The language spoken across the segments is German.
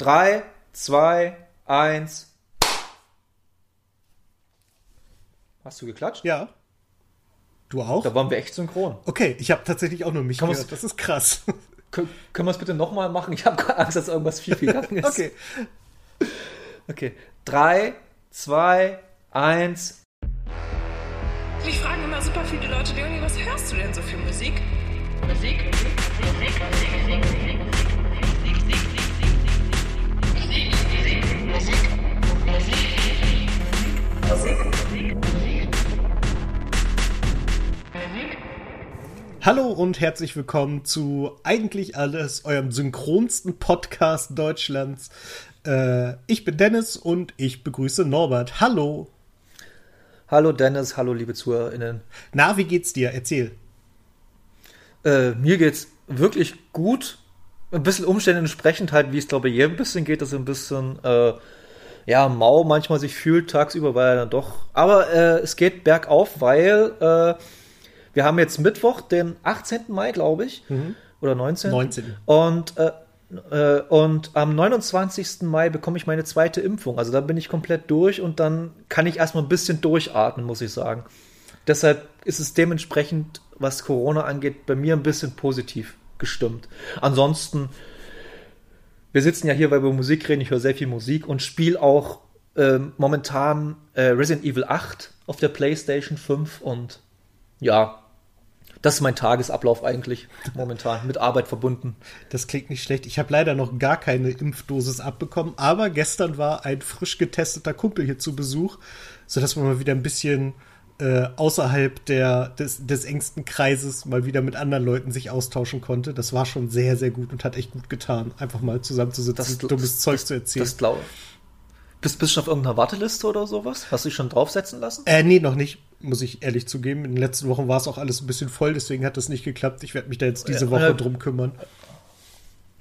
3, 2, 1. Hast du geklatscht? Ja. Du auch? Da waren wir echt synchron. Okay, ich habe tatsächlich auch nur mich Kann gehört. Das ist krass. Können, können wir es bitte nochmal machen? Ich habe Angst, dass irgendwas viel, viel gegangen ist. okay. Okay. 3, 2, 1. Mich fragen immer super viele Leute, Leonie, was hörst du denn so für Musik? Musik, Musik, Musik, Musik, Musik, Hallo und herzlich willkommen zu Eigentlich Alles, eurem synchronsten Podcast Deutschlands. Äh, ich bin Dennis und ich begrüße Norbert. Hallo. Hallo Dennis, hallo liebe ZuhörerInnen. Na, wie geht's dir? Erzähl. Äh, mir geht's wirklich gut. Ein bisschen Umständen entsprechend halt, wie es glaube ich jedem ein bisschen geht, dass ein bisschen äh, ja, mau manchmal sich fühlt tagsüber, weil er dann doch. Aber äh, es geht bergauf, weil äh, wir haben jetzt Mittwoch, den 18. Mai, glaube ich. Mhm. Oder 19. 19. Und, äh, äh, und am 29. Mai bekomme ich meine zweite Impfung. Also da bin ich komplett durch und dann kann ich erstmal ein bisschen durchatmen, muss ich sagen. Deshalb ist es dementsprechend, was Corona angeht, bei mir ein bisschen positiv gestimmt. Ansonsten, wir sitzen ja hier, weil wir Musik reden. Ich höre sehr viel Musik und spiele auch äh, momentan Resident Evil 8 auf der PlayStation 5 und ja, das ist mein Tagesablauf eigentlich momentan, mit Arbeit verbunden. Das klingt nicht schlecht. Ich habe leider noch gar keine Impfdosis abbekommen, aber gestern war ein frisch getesteter Kumpel hier zu Besuch, sodass man mal wieder ein bisschen äh, außerhalb der, des, des engsten Kreises mal wieder mit anderen Leuten sich austauschen konnte. Das war schon sehr, sehr gut und hat echt gut getan, einfach mal zusammenzusitzen Das- und dummes das- Zeug das- zu erzählen. Das glaube bist, bist du schon auf irgendeiner Warteliste oder sowas? Hast du dich schon draufsetzen lassen? Äh, nee, noch nicht, muss ich ehrlich zugeben. In den letzten Wochen war es auch alles ein bisschen voll, deswegen hat das nicht geklappt. Ich werde mich da jetzt diese Ja, Woche äh, drum kümmern.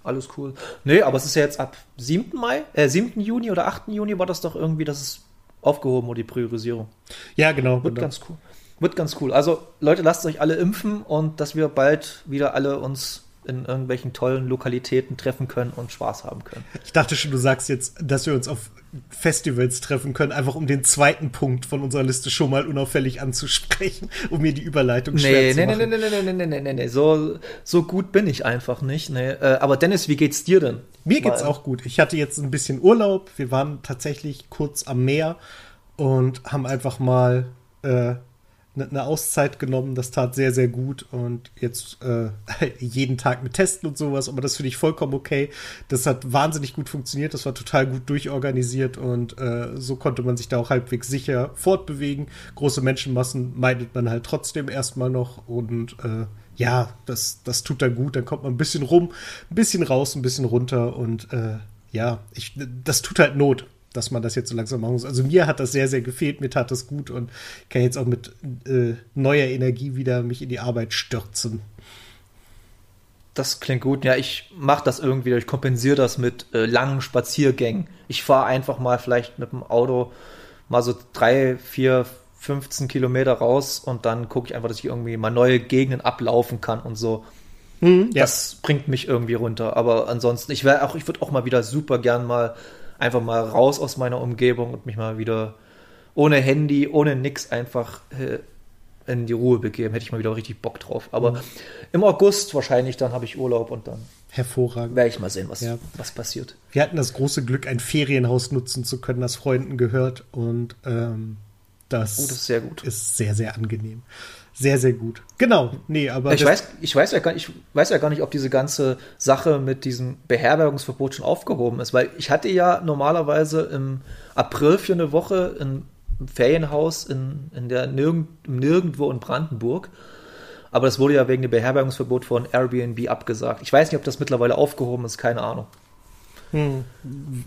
Alles cool. Nee, aber es ist ja jetzt ab 7. Mai, äh, 7. Juni oder 8. Juni war das doch irgendwie, das ist aufgehoben oder die Priorisierung. Ja, genau. Wird genau. ganz cool. Wird ganz cool. Also, Leute, lasst euch alle impfen und dass wir bald wieder alle uns in irgendwelchen tollen Lokalitäten treffen können und Spaß haben können. Ich dachte schon, du sagst jetzt, dass wir uns auf Festivals treffen können, einfach um den zweiten Punkt von unserer Liste schon mal unauffällig anzusprechen, um mir die Überleitung schwer Nee, zu nee, nee, machen. nee, nee, nee, nee, nee, nee, nee, so, so gut bin ich einfach nicht. Nee. Äh, aber Dennis, wie geht's dir denn? Mir geht's Mal- auch gut. Ich hatte jetzt ein bisschen Urlaub. Wir waren tatsächlich kurz am Meer und haben einfach mal äh, eine Auszeit genommen. Das tat sehr, sehr gut. Und jetzt äh, jeden Tag mit Testen und sowas. Aber das finde ich vollkommen okay. Das hat wahnsinnig gut funktioniert. Das war total gut durchorganisiert. Und äh, so konnte man sich da auch halbwegs sicher fortbewegen. Große Menschenmassen meidet man halt trotzdem erstmal noch. Und äh, ja, das, das tut dann gut. Dann kommt man ein bisschen rum, ein bisschen raus, ein bisschen runter. Und äh, ja, ich, das tut halt Not dass man das jetzt so langsam machen muss. Also mir hat das sehr, sehr gefehlt, mir tat das gut und ich kann jetzt auch mit äh, neuer Energie wieder mich in die Arbeit stürzen. Das klingt gut. Ja, ich mache das irgendwie, ich kompensiere das mit äh, langen Spaziergängen. Ich fahre einfach mal vielleicht mit dem Auto mal so drei, vier, 15 Kilometer raus und dann gucke ich einfach, dass ich irgendwie mal neue Gegenden ablaufen kann und so. Hm, ja. Das bringt mich irgendwie runter. Aber ansonsten, ich wäre auch, ich würde auch mal wieder super gern mal einfach mal raus aus meiner Umgebung und mich mal wieder ohne Handy, ohne nix einfach äh, in die Ruhe begeben. Hätte ich mal wieder richtig Bock drauf. Aber Mhm. im August wahrscheinlich, dann habe ich Urlaub und dann Hervorragend. werde ich mal sehen, was, Ja. was passiert. Wir hatten das große Glück, ein Ferienhaus nutzen zu können, das Freunden gehört und ähm, das, Oh, das ist sehr gut. ist sehr, sehr angenehm. Sehr, sehr gut. Genau. Nee, aber Ich weiß, ich, weiß ja gar nicht, ich weiß ja gar nicht, ob diese ganze Sache mit diesem Beherbergungsverbot schon aufgehoben ist, weil ich hatte ja normalerweise im April für eine Woche ein Ferienhaus in, in der Nirgend, nirgendwo in Brandenburg. Aber das wurde ja wegen dem Beherbergungsverbot von Airbnb abgesagt. Ich weiß nicht, ob das mittlerweile aufgehoben ist, keine Ahnung. Hm,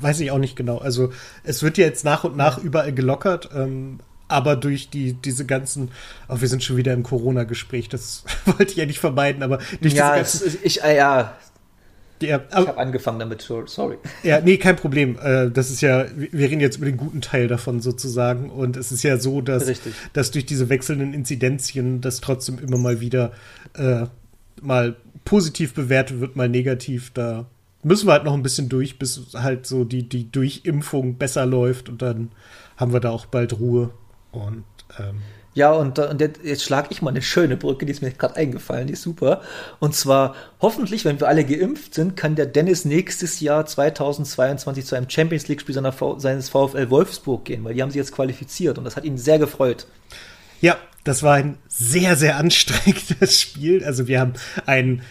weiß ich auch nicht genau. Also es wird ja jetzt nach und nach überall gelockert, ähm, aber durch die diese ganzen, oh, wir sind schon wieder im Corona-Gespräch, das wollte ich ja nicht vermeiden, aber durch Ja, diese es, ganzen, ich, äh, ja, ja, ich aber, habe angefangen damit, sorry. ja, nee, kein Problem. Äh, das ist ja, wir wir reden jetzt über den guten Teil davon sozusagen und es ist ja so, dass, Richtig. dass durch diese wechselnden Inzidenzien das trotzdem immer mal wieder äh, mal positiv bewertet wird, mal negativ. Da müssen wir halt noch ein bisschen durch, bis halt so die, die Durchimpfung besser läuft und dann haben wir da auch bald Ruhe. Und ähm, ja, und, und jetzt, jetzt schlage ich mal eine schöne Brücke, die ist mir gerade eingefallen, die ist super. Und zwar, hoffentlich, wenn wir alle geimpft sind, kann der Dennis nächstes Jahr 2022 zu einem Champions League-Spiel seines VfL Wolfsburg gehen, weil die haben sich jetzt qualifiziert und das hat ihn sehr gefreut. Ja, das war ein sehr, sehr anstrengendes Spiel. Also wir haben ein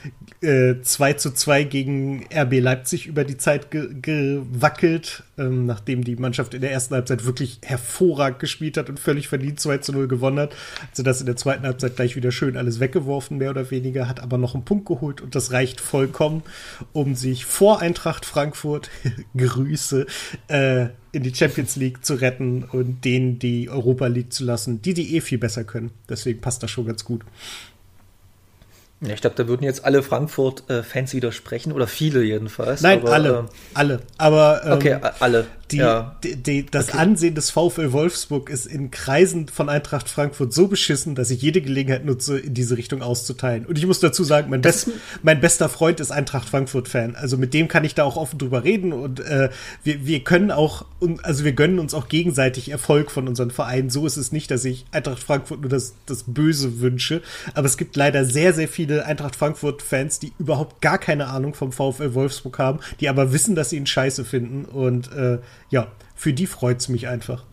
äh, 2 zu 2 gegen RB Leipzig über die Zeit ge gewackelt, ähm, nachdem die Mannschaft in der ersten Halbzeit wirklich hervorragend gespielt hat und völlig verdient 2 zu 0 gewonnen hat. Also das in der zweiten Halbzeit gleich wieder schön alles weggeworfen, mehr oder weniger, hat aber noch einen Punkt geholt und das reicht vollkommen, um sich vor Eintracht Frankfurt, Grüße, äh, in die Champions League zu retten und denen die Europa League zu lassen, die die eh viel besser können. Deswegen passt das schon ganz gut. Ja, ich glaube, da würden jetzt alle Frankfurt-Fans widersprechen oder viele jedenfalls. Nein, aber, alle, ähm, alle. Aber ähm, okay, alle. Die, ja. die, die, das okay. Ansehen des VfL Wolfsburg ist in Kreisen von Eintracht Frankfurt so beschissen, dass ich jede Gelegenheit nutze, in diese Richtung auszuteilen. Und ich muss dazu sagen, mein, best, mein bester Freund ist Eintracht Frankfurt-Fan. Also mit dem kann ich da auch offen drüber reden und äh, wir, wir können auch, also wir gönnen uns auch gegenseitig Erfolg von unseren Vereinen. So ist es nicht, dass ich Eintracht Frankfurt nur das, das Böse wünsche. Aber es gibt leider sehr, sehr viele Eintracht Frankfurt-Fans, die überhaupt gar keine Ahnung vom VfL Wolfsburg haben, die aber wissen, dass sie ihn scheiße finden und äh, ja, für die freut es mich einfach.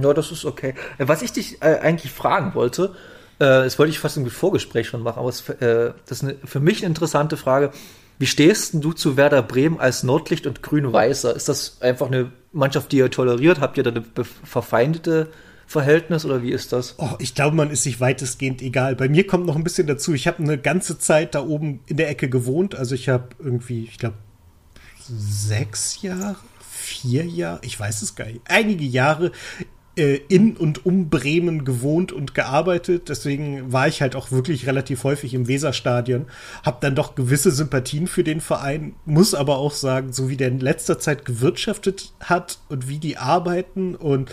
Ja, das ist okay. Äh, was ich dich äh, eigentlich fragen wollte, äh, das wollte ich fast im Vorgespräch schon machen, aber es, äh, das ist eine, für mich eine interessante Frage. Wie stehst du zu Werder Bremen als Nordlicht und Grün-Weißer? Ist das einfach eine Mannschaft, die ihr toleriert? Habt ihr da eine verfeindete Verhältnis oder wie ist das? Oh, ich glaube, man ist sich weitestgehend egal. Bei mir kommt noch ein bisschen dazu. Ich habe eine ganze Zeit da oben in der Ecke gewohnt. Also ich habe irgendwie, ich glaube, sechs Jahre, vier Jahre, ich weiß es gar nicht, einige Jahre äh, in und um Bremen gewohnt und gearbeitet. Deswegen war ich halt auch wirklich relativ häufig im Weserstadion. Hab dann doch gewisse Sympathien für den Verein, muss aber auch sagen, so wie der in letzter Zeit gewirtschaftet hat und wie die arbeiten und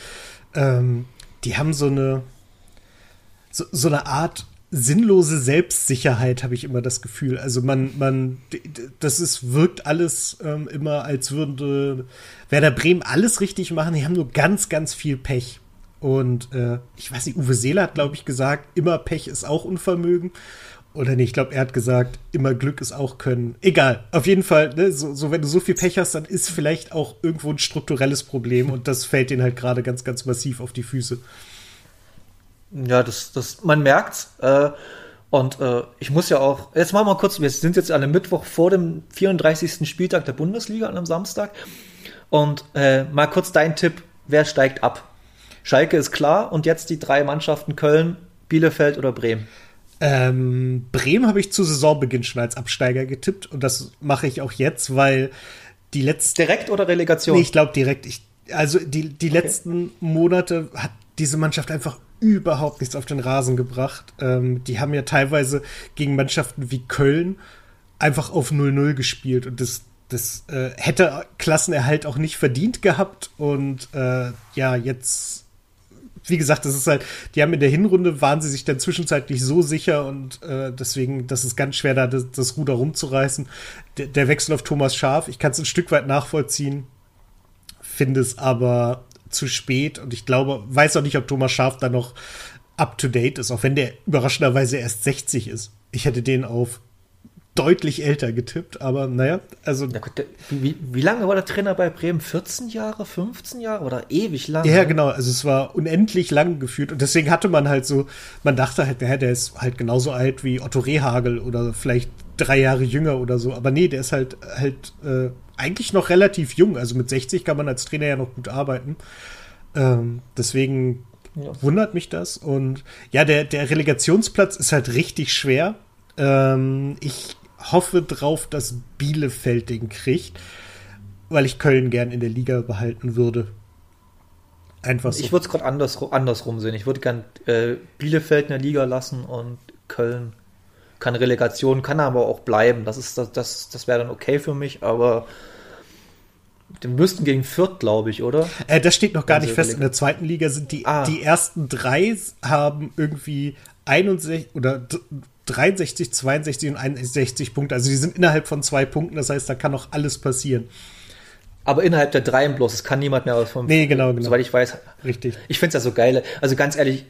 ähm, die haben so eine so, so eine Art sinnlose Selbstsicherheit, habe ich immer das Gefühl. Also man, man, das ist, wirkt alles ähm, immer, als würde Werder Bremen alles richtig machen. Die haben nur ganz, ganz viel Pech. Und äh, ich weiß nicht, Uwe Seeler hat, glaube ich, gesagt, immer Pech ist auch Unvermögen. Oder nee, ich glaube, er hat gesagt, immer Glück ist auch Können. Egal, auf jeden Fall, ne, so, so wenn du so viel Pech hast, dann ist vielleicht auch irgendwo ein strukturelles Problem und das fällt denen halt gerade ganz, ganz massiv auf die Füße. Ja, das, das, man merkt's. Äh, und äh, ich muss ja auch, jetzt machen wir mal kurz, wir sind jetzt an einem Mittwoch vor dem 34. Spieltag der Bundesliga, an einem Samstag. Und äh, mal kurz dein Tipp, wer steigt ab? Schalke ist klar und jetzt die drei Mannschaften Köln, Bielefeld oder Bremen. Ähm, Bremen habe ich zu Saisonbeginn schon als Absteiger getippt und das mache ich auch jetzt, weil die letzten. Direkt oder Relegation? Nee, ich glaube direkt. Ich, also die, die okay. letzten Monate hat diese Mannschaft einfach überhaupt nichts auf den Rasen gebracht. Ähm, die haben ja teilweise gegen Mannschaften wie Köln einfach auf 0-0 gespielt und das, das äh, hätte Klassenerhalt auch nicht verdient gehabt. Und äh, ja, jetzt, wie gesagt, das ist halt, die haben in der Hinrunde, waren sie sich dann zwischenzeitlich so sicher und äh, deswegen, das ist ganz schwer, da das, das Ruder rumzureißen. Der, der Wechsel auf Thomas Schaf, ich kann es ein Stück weit nachvollziehen, finde es aber zu spät und ich glaube, weiß auch nicht, ob Thomas Schaf da noch up to date ist, auch wenn der überraschenderweise erst 60 ist. Ich hätte den auf deutlich älter getippt, aber naja, also. Ja, wie, wie lange war der Trainer bei Bremen? 14 Jahre, 15 Jahre oder ewig lang? Ja, genau, also es war unendlich lang geführt und deswegen hatte man halt so, man dachte halt, der, der ist halt genauso alt wie Otto Rehagel oder vielleicht drei Jahre jünger oder so, aber nee, der ist halt halt äh, eigentlich noch relativ jung. Also mit 60 kann man als Trainer ja noch gut arbeiten. Ähm, deswegen ja. wundert mich das. Und ja, der, der Relegationsplatz ist halt richtig schwer. Ähm, ich hoffe drauf, dass Bielefeld den kriegt, weil ich Köln gern in der Liga behalten würde. Einfach so. Ich würde es gerade anders, andersrum sehen. Ich würde gern äh, Bielefeld in der Liga lassen und Köln kann Relegation, kann aber auch bleiben. Das ist das, das, das wäre dann okay für mich, aber den müssten gegen Fürth, glaube ich, oder? Äh, das steht noch gar nicht fest. In der zweiten Liga sind die, ah. die ersten drei haben irgendwie 61 oder 63, 62 und 61 Punkte. Also die sind innerhalb von zwei Punkten, das heißt, da kann noch alles passieren. Aber innerhalb der drei bloß, es kann niemand mehr aus vom. Nee, genau, genau. Soweit ich weiß. Richtig. Ich finde es ja so geil. Also ganz ehrlich,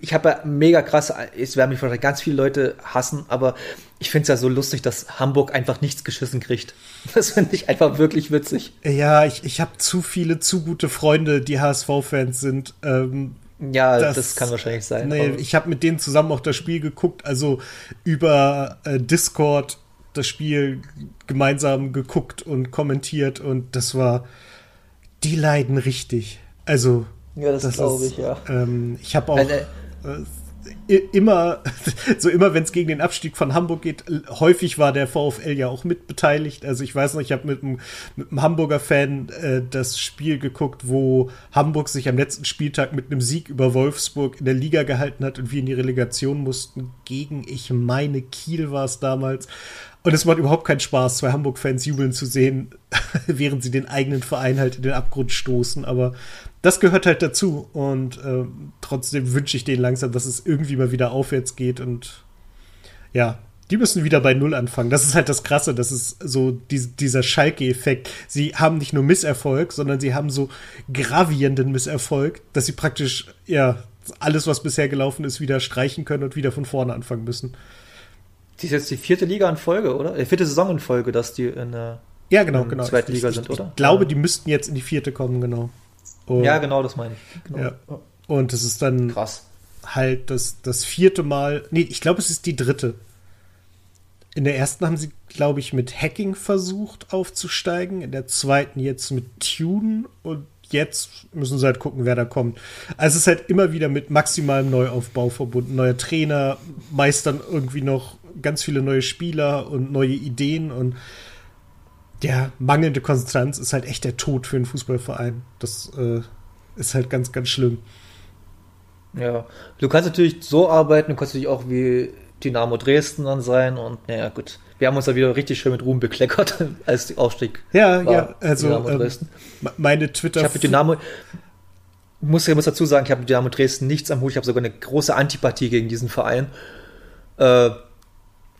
ich habe ja mega krass, es werden mich wahrscheinlich ganz viele Leute hassen, aber ich finde es ja so lustig, dass Hamburg einfach nichts geschissen kriegt. Das finde ich einfach wirklich witzig. Ja, ich, ich habe zu viele, zu gute Freunde, die HSV-Fans sind. Ähm, ja, das, das, kann wahrscheinlich sein. Nee, ich habe mit denen zusammen auch das Spiel geguckt, also über äh, Discord das Spiel gemeinsam geguckt und kommentiert und das war, die leiden richtig. Also, ja, das, das glaube ich, ja. Ähm, ich habe auch. Also, immer, so immer wenn es gegen den Abstieg von Hamburg geht, häufig war der VfL ja auch mitbeteiligt. Also ich weiß noch, ich habe mit einem, mit einem Hamburger Fan äh, das Spiel geguckt, wo Hamburg sich am letzten Spieltag mit einem Sieg über Wolfsburg in der Liga gehalten hat und wir in die Relegation mussten gegen, ich meine, Kiel war es damals. Und es macht überhaupt keinen Spaß, zwei Hamburg-Fans jubeln zu sehen, während sie den eigenen Verein halt in den Abgrund stoßen. Aber das gehört halt dazu. Und äh, trotzdem wünsche ich denen langsam, dass es irgendwie mal wieder aufwärts geht. Und ja, die müssen wieder bei Null anfangen. Das ist halt das Krasse. Das ist so die, dieser Schalke-Effekt. Sie haben nicht nur Misserfolg, sondern sie haben so gravierenden Misserfolg, dass sie praktisch, ja, alles, was bisher gelaufen ist, wieder streichen können und wieder von vorne anfangen müssen. Die ist jetzt die vierte Liga in Folge, oder? Die vierte Saison in Folge, dass die in der ja, genau, genau. zweiten Liga ich, sind, oder? Ich glaube, die müssten jetzt in die vierte kommen, genau. Und, ja, genau, das meine ich. Genau. Ja. Und es ist dann Krass. halt das, das vierte Mal. Nee, ich glaube, es ist die dritte. In der ersten haben sie, glaube ich, mit Hacking versucht aufzusteigen. In der zweiten jetzt mit Tune. Und jetzt müssen sie halt gucken, wer da kommt. Also es ist halt immer wieder mit maximalem Neuaufbau verbunden. Neuer Trainer, meistern irgendwie noch ganz viele neue Spieler und neue Ideen und der mangelnde Konstanz ist halt echt der Tod für einen Fußballverein. Das äh, ist halt ganz, ganz schlimm. Ja, du kannst natürlich so arbeiten, du kannst natürlich auch wie Dynamo Dresden dann sein und naja, gut. Wir haben uns da wieder richtig schön mit Ruhm bekleckert, als die Aufstieg Ja, war, ja, also ähm, meine Twitter. Ich habe mit Dynamo, muss, ich muss dazu sagen, ich habe mit Dynamo Dresden nichts am Hut, ich habe sogar eine große Antipathie gegen diesen Verein. Äh,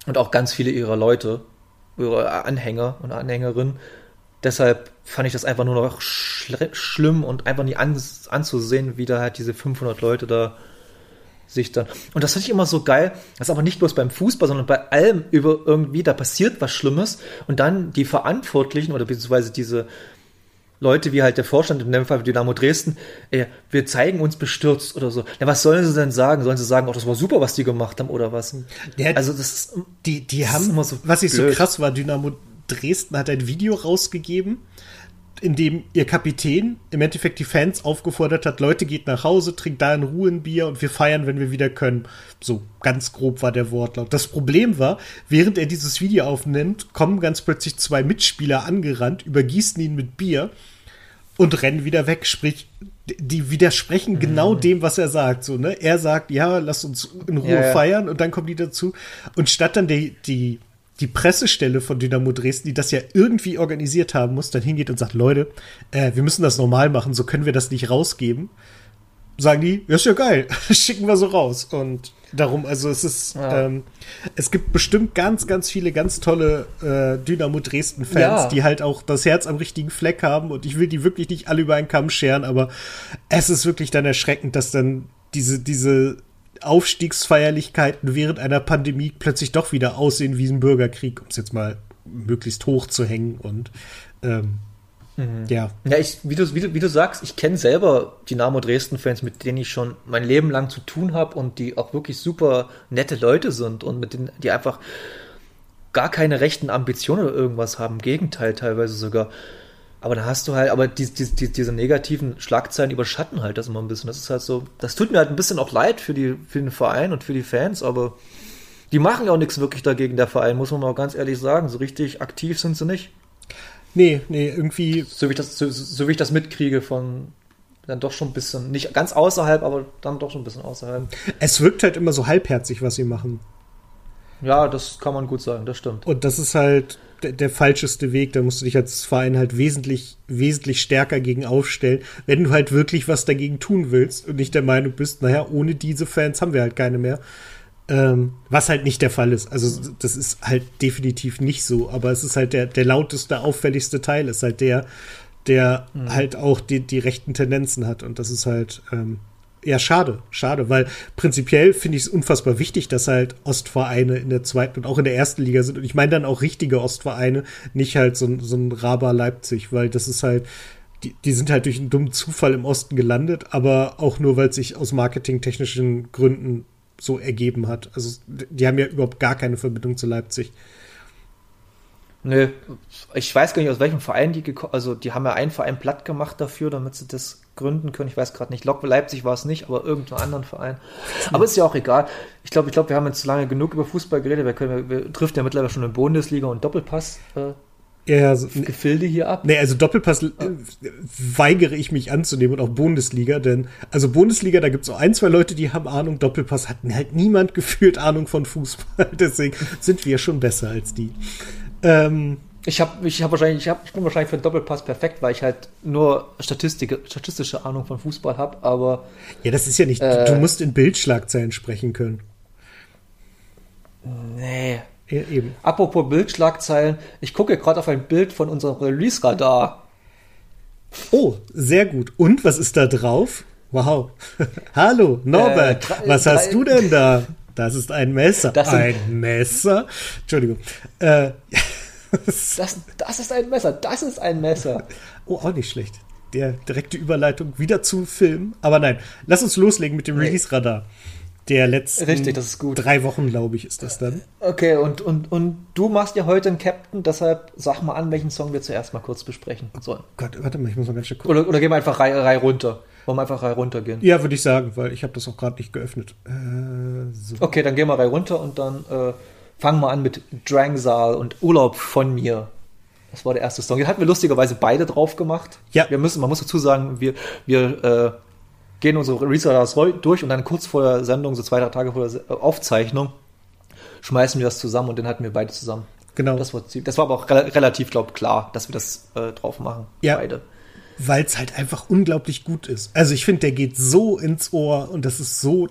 und auch ganz viele ihrer Leute ihre Anhänger und Anhängerinnen. Deshalb fand ich das einfach nur noch schl schlimm und einfach nie an anzusehen, wie da halt diese 500 Leute da sich dann. Und das finde ich immer so geil, dass aber nicht bloß beim Fußball, sondern bei allem über irgendwie, da passiert was Schlimmes und dann die Verantwortlichen oder beziehungsweise diese Leute wie halt der Vorstand, in dem Fall Dynamo Dresden, ey, wir zeigen uns bestürzt oder so. Ja, was sollen sie denn sagen? Sollen sie sagen, oh, das war super, was die gemacht haben oder was? Ja, also das ist, die, die das haben, so was ich so krass war, Dynamo Dresden hat ein Video rausgegeben, in dem ihr Kapitän im Endeffekt die Fans aufgefordert hat, Leute, geht nach Hause, trinkt da in Ruhe ein Bier und wir feiern, wenn wir wieder können. So ganz grob war der Wortlaut. Das Problem war, während er dieses Video aufnimmt, kommen ganz plötzlich zwei Mitspieler angerannt, übergießen ihn mit Bier und rennen wieder weg. Sprich, die widersprechen mhm. genau dem, was er sagt. So, ne? Er sagt, ja, lass uns in Ruhe ja, ja. feiern und dann kommen die dazu. Und statt dann die, die, die Pressestelle von Dynamo Dresden, die das ja irgendwie organisiert haben muss, dann hingeht und sagt, Leute, äh, wir müssen das normal machen, so können wir das nicht rausgeben. Sagen die, ja, ist ja geil, schicken wir so raus. Und darum, also es ist, ja. ähm, es gibt bestimmt ganz, ganz viele ganz tolle äh, Dynamo Dresden-Fans, ja. die halt auch das Herz am richtigen Fleck haben und ich will die wirklich nicht alle über einen Kamm scheren, aber es ist wirklich dann erschreckend, dass dann diese, diese Aufstiegsfeierlichkeiten während einer Pandemie plötzlich doch wieder aussehen wie ein Bürgerkrieg, um es jetzt mal möglichst hoch zu hängen und ähm, Mhm. Ja. Ja, ich, wie du, wie du, wie du sagst, ich kenne selber Dynamo Dresden-Fans, mit denen ich schon mein Leben lang zu tun habe und die auch wirklich super nette Leute sind und mit denen, die einfach gar keine rechten Ambitionen oder irgendwas haben. Im Gegenteil, teilweise sogar. Aber da hast du halt, aber die, die, die, diese negativen Schlagzeilen überschatten halt das immer ein bisschen. Das ist halt so, das tut mir halt ein bisschen auch leid für, die, für den Verein und für die Fans, aber die machen ja auch nichts wirklich dagegen, der Verein, muss man mal ganz ehrlich sagen. So richtig aktiv sind sie nicht. Nee, nee, irgendwie. So wie ich das, so, so wie ich das mitkriege von dann doch schon ein bisschen, nicht ganz außerhalb, aber dann doch schon ein bisschen außerhalb. Es wirkt halt immer so halbherzig, was sie machen. Ja, das kann man gut sagen, das stimmt. Und das ist halt der, der, falscheste Weg. Da musst du dich als Verein halt wesentlich, wesentlich stärker gegen aufstellen, wenn du halt wirklich was dagegen tun willst und nicht der Meinung bist, naja, ohne diese Fans haben wir halt keine mehr. Ähm, was halt nicht der Fall ist. Also das ist halt definitiv nicht so, aber es ist halt der, der lauteste, auffälligste Teil, ist halt der, der mhm. halt auch die, die rechten Tendenzen hat. Und das ist halt, ähm, ja, schade, schade, weil prinzipiell finde ich es unfassbar wichtig, dass halt Ostvereine in der zweiten und auch in der ersten Liga sind. Und ich meine dann auch richtige Ostvereine, nicht halt so, so ein Raba Leipzig, weil das ist halt, die, die sind halt durch einen dummen Zufall im Osten gelandet, aber auch nur, weil es sich aus marketingtechnischen Gründen so ergeben hat. Also die haben ja überhaupt gar keine Verbindung zu Leipzig. Nö, ich weiß gar nicht, aus welchem Verein die gekommen Also, die haben ja einen Verein platt gemacht dafür, damit sie das gründen können. Ich weiß gerade nicht. Lok Leipzig war es nicht, aber irgendeinen anderen Verein. Aber ist ja auch egal. Ich glaube, ich glaube, wir haben jetzt lange genug über Fußball geredet. Wir, können, wir, trifft ja mittlerweile schon in Bundesliga und Doppelpass. Äh, ja, also, Gefilde hier ab. Nee, also Doppelpass äh, weigere ich mich anzunehmen und auch Bundesliga, denn also Bundesliga, da gibt es auch ein, zwei Leute, die haben Ahnung, Doppelpass hat halt niemand gefühlt Ahnung von Fußball, deswegen sind wir schon besser als die. Ähm, ich habe ich hab wahrscheinlich, ich, hab, ich bin wahrscheinlich für den Doppelpass perfekt, weil ich halt nur Statistik, statistische Ahnung von Fußball habe, aber. Ja, das ist ja nicht. Äh, du musst in Bildschlagzeilen sprechen können. Nee. Ja, eben. Apropos Bildschlagzeilen, ich gucke gerade auf ein Bild von unserem Release-Radar. Oh, sehr gut. Und was ist da drauf? Wow. Hallo, Norbert. Äh, drei, was hast drei, du denn da? Das ist ein Messer. Das ein Messer? Entschuldigung. Äh, das, das ist ein Messer. Das ist ein Messer. Oh, auch nicht schlecht. Der direkte Überleitung wieder zu Film. Aber nein, lass uns loslegen mit dem Release-Radar. Der letzten Richtig, das ist gut. drei Wochen, glaube ich, ist das dann. Okay, und, und, und du machst ja heute einen Captain, deshalb sag mal an, welchen Song wir zuerst mal kurz besprechen sollen. Gott, warte mal, ich muss mal ganz schön gucken. Oder, oder gehen wir einfach Reihe, Reihe runter. Wollen wir einfach Reihe runter gehen? Ja, würde ich sagen, weil ich habe das auch gerade nicht geöffnet. Äh, so. Okay, dann gehen wir Reihe runter und dann äh, fangen wir an mit Drangsal und Urlaub von mir. Das war der erste Song. Den hatten wir lustigerweise beide drauf gemacht. Ja. Wir müssen, man muss dazu sagen, wir, wir äh, gehen unsere Resellers durch und dann kurz vor der Sendung, so zwei, drei Tage vor der Aufzeichnung, schmeißen wir das zusammen und den hatten wir beide zusammen. Genau. Das war, das war aber auch re relativ, glaube klar, dass wir das äh, drauf machen. Ja. Beide. Weil es halt einfach unglaublich gut ist. Also ich finde, der geht so ins Ohr und das ist so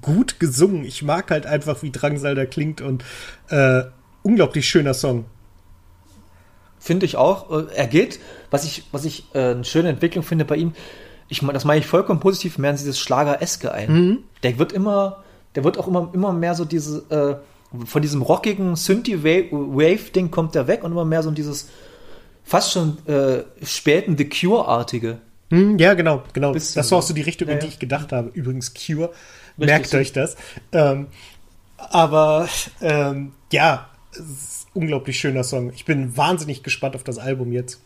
gut gesungen. Ich mag halt einfach, wie Drangsal da klingt und äh, unglaublich schöner Song. Finde ich auch. Äh, er geht, was ich, was ich äh, eine schöne Entwicklung finde bei ihm, ich das meine ich vollkommen positiv, mehr in dieses Schlager-Eske ein. Mhm. Der wird immer, der wird auch immer, immer mehr so diese, äh, von diesem rockigen Synthie-Wave-Ding kommt der weg und immer mehr so dieses fast schon äh, späten The Cure-artige. Mhm, ja, genau, genau. das war auch so die Richtung, ja, in die ich gedacht habe. Übrigens, Cure, merkt euch das. Ähm, aber ähm, ja, unglaublich schöner Song. Ich bin wahnsinnig gespannt auf das Album jetzt.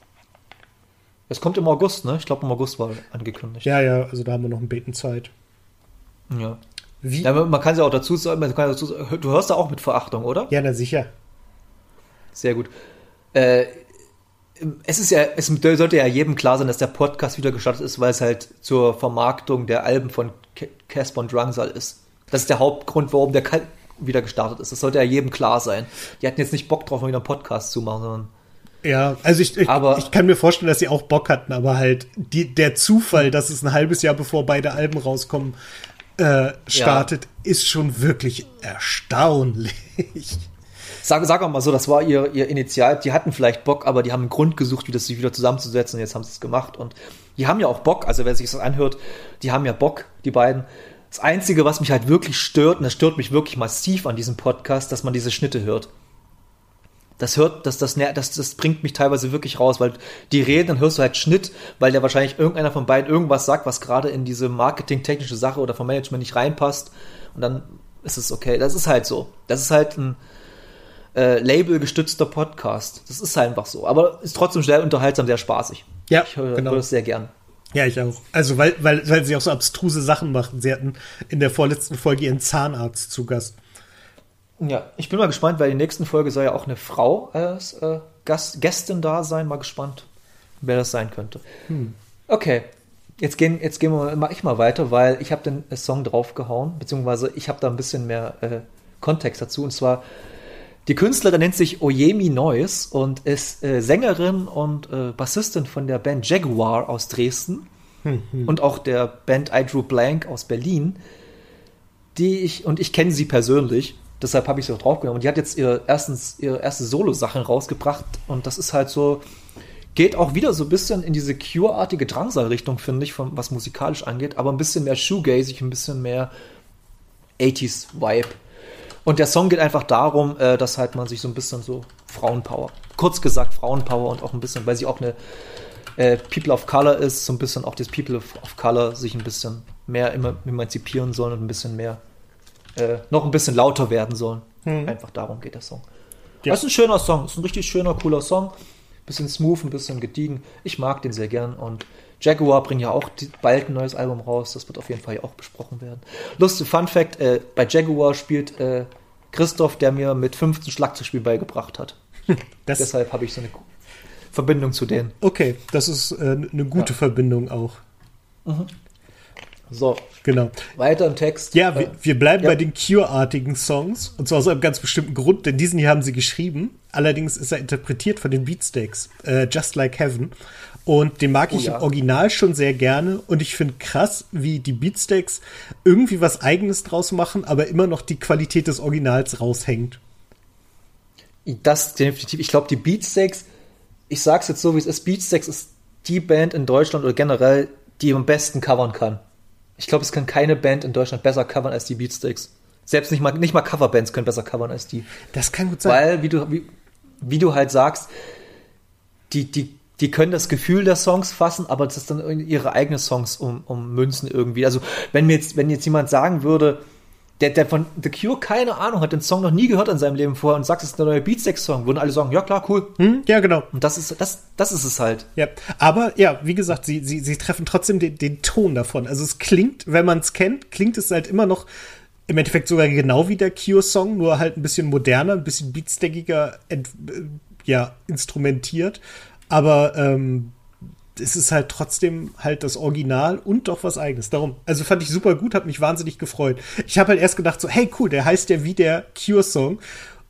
Es kommt im August, ne? Ich glaube, im August war angekündigt. Ja, ja, also da haben wir noch ein bisschen Zeit. Ja. Wie? Ja, man kann ja auch dazu sagen, man kann dazu sagen, du hörst da auch mit Verachtung, oder? Ja, na sicher. Sehr gut. Äh, es ist ja, es sollte ja jedem klar sein, dass der Podcast wieder gestartet ist, weil es halt zur Vermarktung der Alben von Casper und Drangsal ist. Das ist der Hauptgrund, warum der wieder gestartet ist. Das sollte ja jedem klar sein. Die hatten jetzt nicht Bock drauf, mal wieder einen Podcast zu machen, sondern ja, also ich, ich, aber, ich kann mir vorstellen, dass sie auch Bock hatten, aber halt die, der Zufall, dass es ein halbes Jahr bevor beide Alben rauskommen, äh, startet, ja. ist schon wirklich erstaunlich. Sag, sag mal so, das war ihr, ihr Initial. Die hatten vielleicht Bock, aber die haben einen Grund gesucht, wie das sich wieder zusammenzusetzen und jetzt haben sie es gemacht. Und die haben ja auch Bock, also wer sich das anhört, die haben ja Bock, die beiden. Das Einzige, was mich halt wirklich stört, und das stört mich wirklich massiv an diesem Podcast, dass man diese Schnitte hört das hört, das, das, das, das bringt mich teilweise wirklich raus, weil die reden, dann hörst du halt Schnitt, weil der wahrscheinlich irgendeiner von beiden irgendwas sagt, was gerade in diese marketingtechnische Sache oder vom Management nicht reinpasst. Und dann ist es okay. Das ist halt so. Das ist halt ein äh, Label-gestützter Podcast. Das ist halt einfach so. Aber ist trotzdem sehr unterhaltsam, sehr spaßig. Ja, ich höre genau. das sehr gern. Ja, ich auch. Also, weil, weil, weil sie auch so abstruse Sachen machen. Sie hatten in der vorletzten Folge ihren Zahnarzt zu Gast. Ja, ich bin mal gespannt, weil die nächsten Folge soll ja auch eine Frau als äh, Gast, Gästin da sein. Mal gespannt, wer das sein könnte. Hm. Okay, jetzt gehen, jetzt gehen wir mal, ich mal weiter, weil ich habe den äh, Song draufgehauen, beziehungsweise ich habe da ein bisschen mehr äh, Kontext dazu. Und zwar, die Künstlerin nennt sich Oyemi Noyes und ist äh, Sängerin und äh, Bassistin von der Band Jaguar aus Dresden hm, hm. und auch der Band I Drew Blank aus Berlin. die ich, und ich kenne sie persönlich, deshalb habe ich sie auch draufgenommen. Die hat jetzt ihre, erstens, ihre erste Solo-Sachen rausgebracht und das ist halt so, geht auch wieder so ein bisschen in diese Cure-artige Drangsal-Richtung, finde ich, von, was musikalisch angeht, aber ein bisschen mehr shoegazig, ein bisschen mehr 80s-Vibe. Und der Song geht einfach darum, äh, dass halt man sich so ein bisschen so Frauenpower, kurz gesagt Frauenpower und auch ein bisschen, weil sie auch eine äh, People of Color ist, so ein bisschen auch das People of, Color sich ein bisschen mehr immer emanzipieren sollen und ein bisschen mehr, äh, noch ein bisschen lauter werden sollen. Hm. Einfach darum geht der Song. Ja. Das ist ein schöner Song, das ist ein richtig schöner, cooler Song. Bisschen smooth, ein bisschen gediegen. Ich mag den sehr gern und Jaguar bringt ja auch bald ein neues Album raus. Das wird auf jeden Fall auch besprochen werden. Lustig Fun Fact: äh, Bei Jaguar spielt äh, Christoph, der mir mit 15 Schlagzeugspiel beigebracht hat. Deshalb habe ich so eine Verbindung zu denen. okay, das ist äh, eine gute Verbindung auch. So, Genau. weiter im Text. Ja, Äh, wir, wir bleiben ja. bei den Cure-artigen Songs. Und zwar aus einem ganz bestimmten Grund, denn diesen hier haben sie geschrieben. Allerdings ist er interpretiert von den Beatsteaks. Äh, Just Like Heaven. Und den mag Oh ich ja. im Original schon sehr gerne. Und ich finde krass, wie die Beatsteaks irgendwie was Eigenes draus machen, aber immer noch die Qualität des Originals raushängt. Das definitiv. Ich glaube, die Beatsteaks, ich sag's jetzt so, wie es ist, Beatsteaks ist die Band in Deutschland oder generell, die am besten covern kann. Ich glaube, es kann keine Band in Deutschland besser covern als die Beatsteaks. Selbst nicht mal, nicht mal Coverbands können besser covern als die. Das kann gut sein. Weil, wie du, wie, wie du halt sagst, die, die, die können das Gefühl der Songs fassen, aber das ist dann irgendwie ihre eigenen Songs um, ummünzen irgendwie. Also, wenn mir jetzt, wenn jetzt jemand sagen würde, der, der von The Cure keine Ahnung hat, den Song noch nie gehört in seinem Leben vorher und sagt, es ist der neue Beatsteaks-Song, würden alle sagen, ja klar, cool. hm? Ja, genau. Und das ist, das, das ist es halt. Ja, aber ja, wie gesagt, sie, sie, sie treffen trotzdem den, den Ton davon. Also es klingt, wenn man es kennt, klingt es halt immer noch im Endeffekt sogar genau wie der Cure-Song, nur halt ein bisschen moderner, ein bisschen beatstackiger äh, ja, instrumentiert. Aber ähm, es ist halt trotzdem halt das Original und doch was eigenes. Darum, also fand ich super gut, hat mich wahnsinnig gefreut. Ich habe halt erst gedacht so, hey cool, der heißt ja wie der Cure-Song.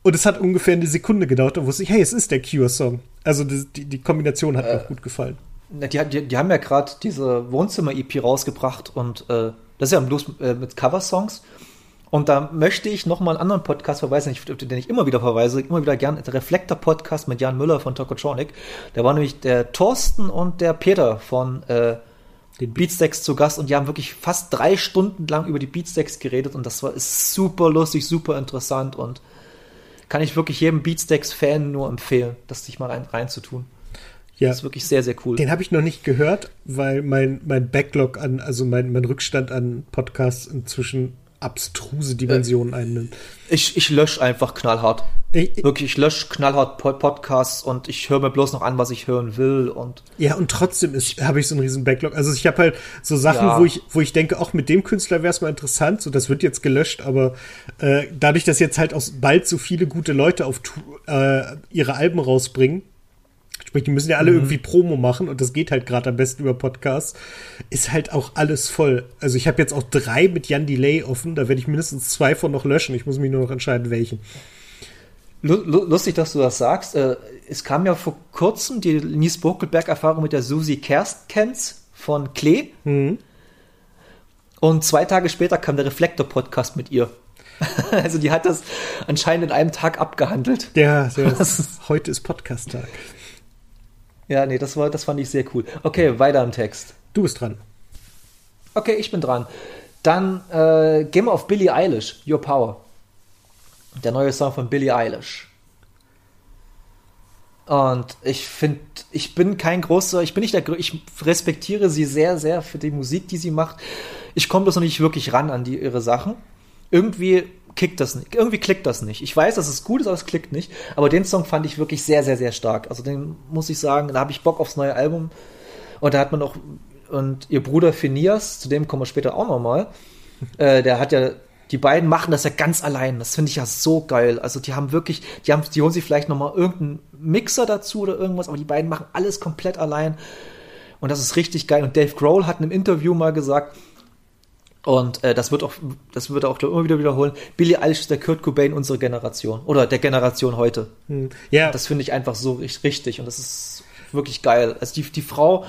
Und es hat ungefähr eine Sekunde gedauert, da wusste ich, hey, es ist der Cure-Song. Also die, die, die Kombination hat mir auch gut gefallen. Na, Die, die, die haben ja gerade diese Wohnzimmer-EP rausgebracht und äh, das ist ja bloß äh, mit Coversongs. Und da möchte ich noch mal einen anderen Podcast verweisen, den ich immer wieder verweise, immer wieder gern, der Reflektor-Podcast mit Jan Müller von Tokotronic. Der war nämlich der Thorsten und der Peter von äh, den Beatsteaks zu Gast und die haben wirklich fast drei Stunden lang über die Beatsteaks geredet und das war ist super lustig, super interessant und kann ich wirklich jedem Beatsteaks-Fan nur empfehlen, das sich mal rein, reinzutun. Ja. Das ist wirklich sehr, sehr cool. Den habe ich noch nicht gehört, weil mein, mein Backlog an, also mein, mein Rückstand an Podcasts inzwischen abstruse Dimensionen einnimmt. Ich, ich lösche einfach knallhart. Ich, Wirklich, ich lösche knallhart Po- Podcasts und ich höre mir bloß noch an, was ich hören will. Und ja, und trotzdem habe ich so einen riesen Backlog. Also ich habe halt so Sachen, Ja. wo ich, wo ich denke, auch mit dem Künstler wäre es mal interessant, so das wird jetzt gelöscht, aber äh, dadurch, dass jetzt halt auch bald so viele gute Leute auf äh, ihre Alben rausbringen, sprich, die müssen ja alle irgendwie Promo machen und das geht halt gerade am besten über Podcasts, ist halt auch alles voll. Also ich habe jetzt auch drei mit Jan Delay offen, da werde ich mindestens zwei von noch löschen. Ich muss mich nur noch entscheiden, welchen. lu lu lustig, dass du das sagst. Äh, es kam ja vor kurzem die Nies Bokelberg-Erfahrung mit der Susi Kerstkens von Klee. Mhm. Und zwei Tage später kam der Reflektor-Podcast mit ihr. also die hat das anscheinend in einem Tag abgehandelt. Das ist- heute ist Podcast-Tag. Ja, nee, das war, das fand ich sehr cool. Okay, weiter im Text. Du bist dran. Okay, ich bin dran. Dann äh, gehen wir auf Billie Eilish, Your Power. Der neue Song von Billie Eilish. Und ich finde, ich bin kein großer, ich bin nicht der, ich respektiere sie sehr, sehr für die Musik, die sie macht. Ich komme bloß noch nicht wirklich ran an die, ihre Sachen. Irgendwie kickt das nicht, irgendwie klickt das nicht. Ich weiß, dass es gut ist, aber es klickt nicht. Aber den Song fand ich wirklich sehr, sehr, sehr stark. Also den muss ich sagen, da habe ich Bock aufs neue Album. Und da hat man auch, und ihr Bruder Phineas, zu dem kommen wir später auch nochmal, äh, der hat ja, die beiden machen das ja ganz allein. Das finde ich ja so geil. Also die haben wirklich, die haben, die holen sich vielleicht nochmal irgendeinen Mixer dazu oder irgendwas, aber die beiden machen alles komplett allein. Und das ist richtig geil. Und Dave Grohl hat in einem Interview mal gesagt, und äh, das wird auch, das wird er auch immer wieder wiederholen. Billie Eilish ist der Kurt Cobain unserer Generation oder der Generation heute. Hm. Ja, Das finde ich einfach so richt- richtig und das ist wirklich geil. Also die, die Frau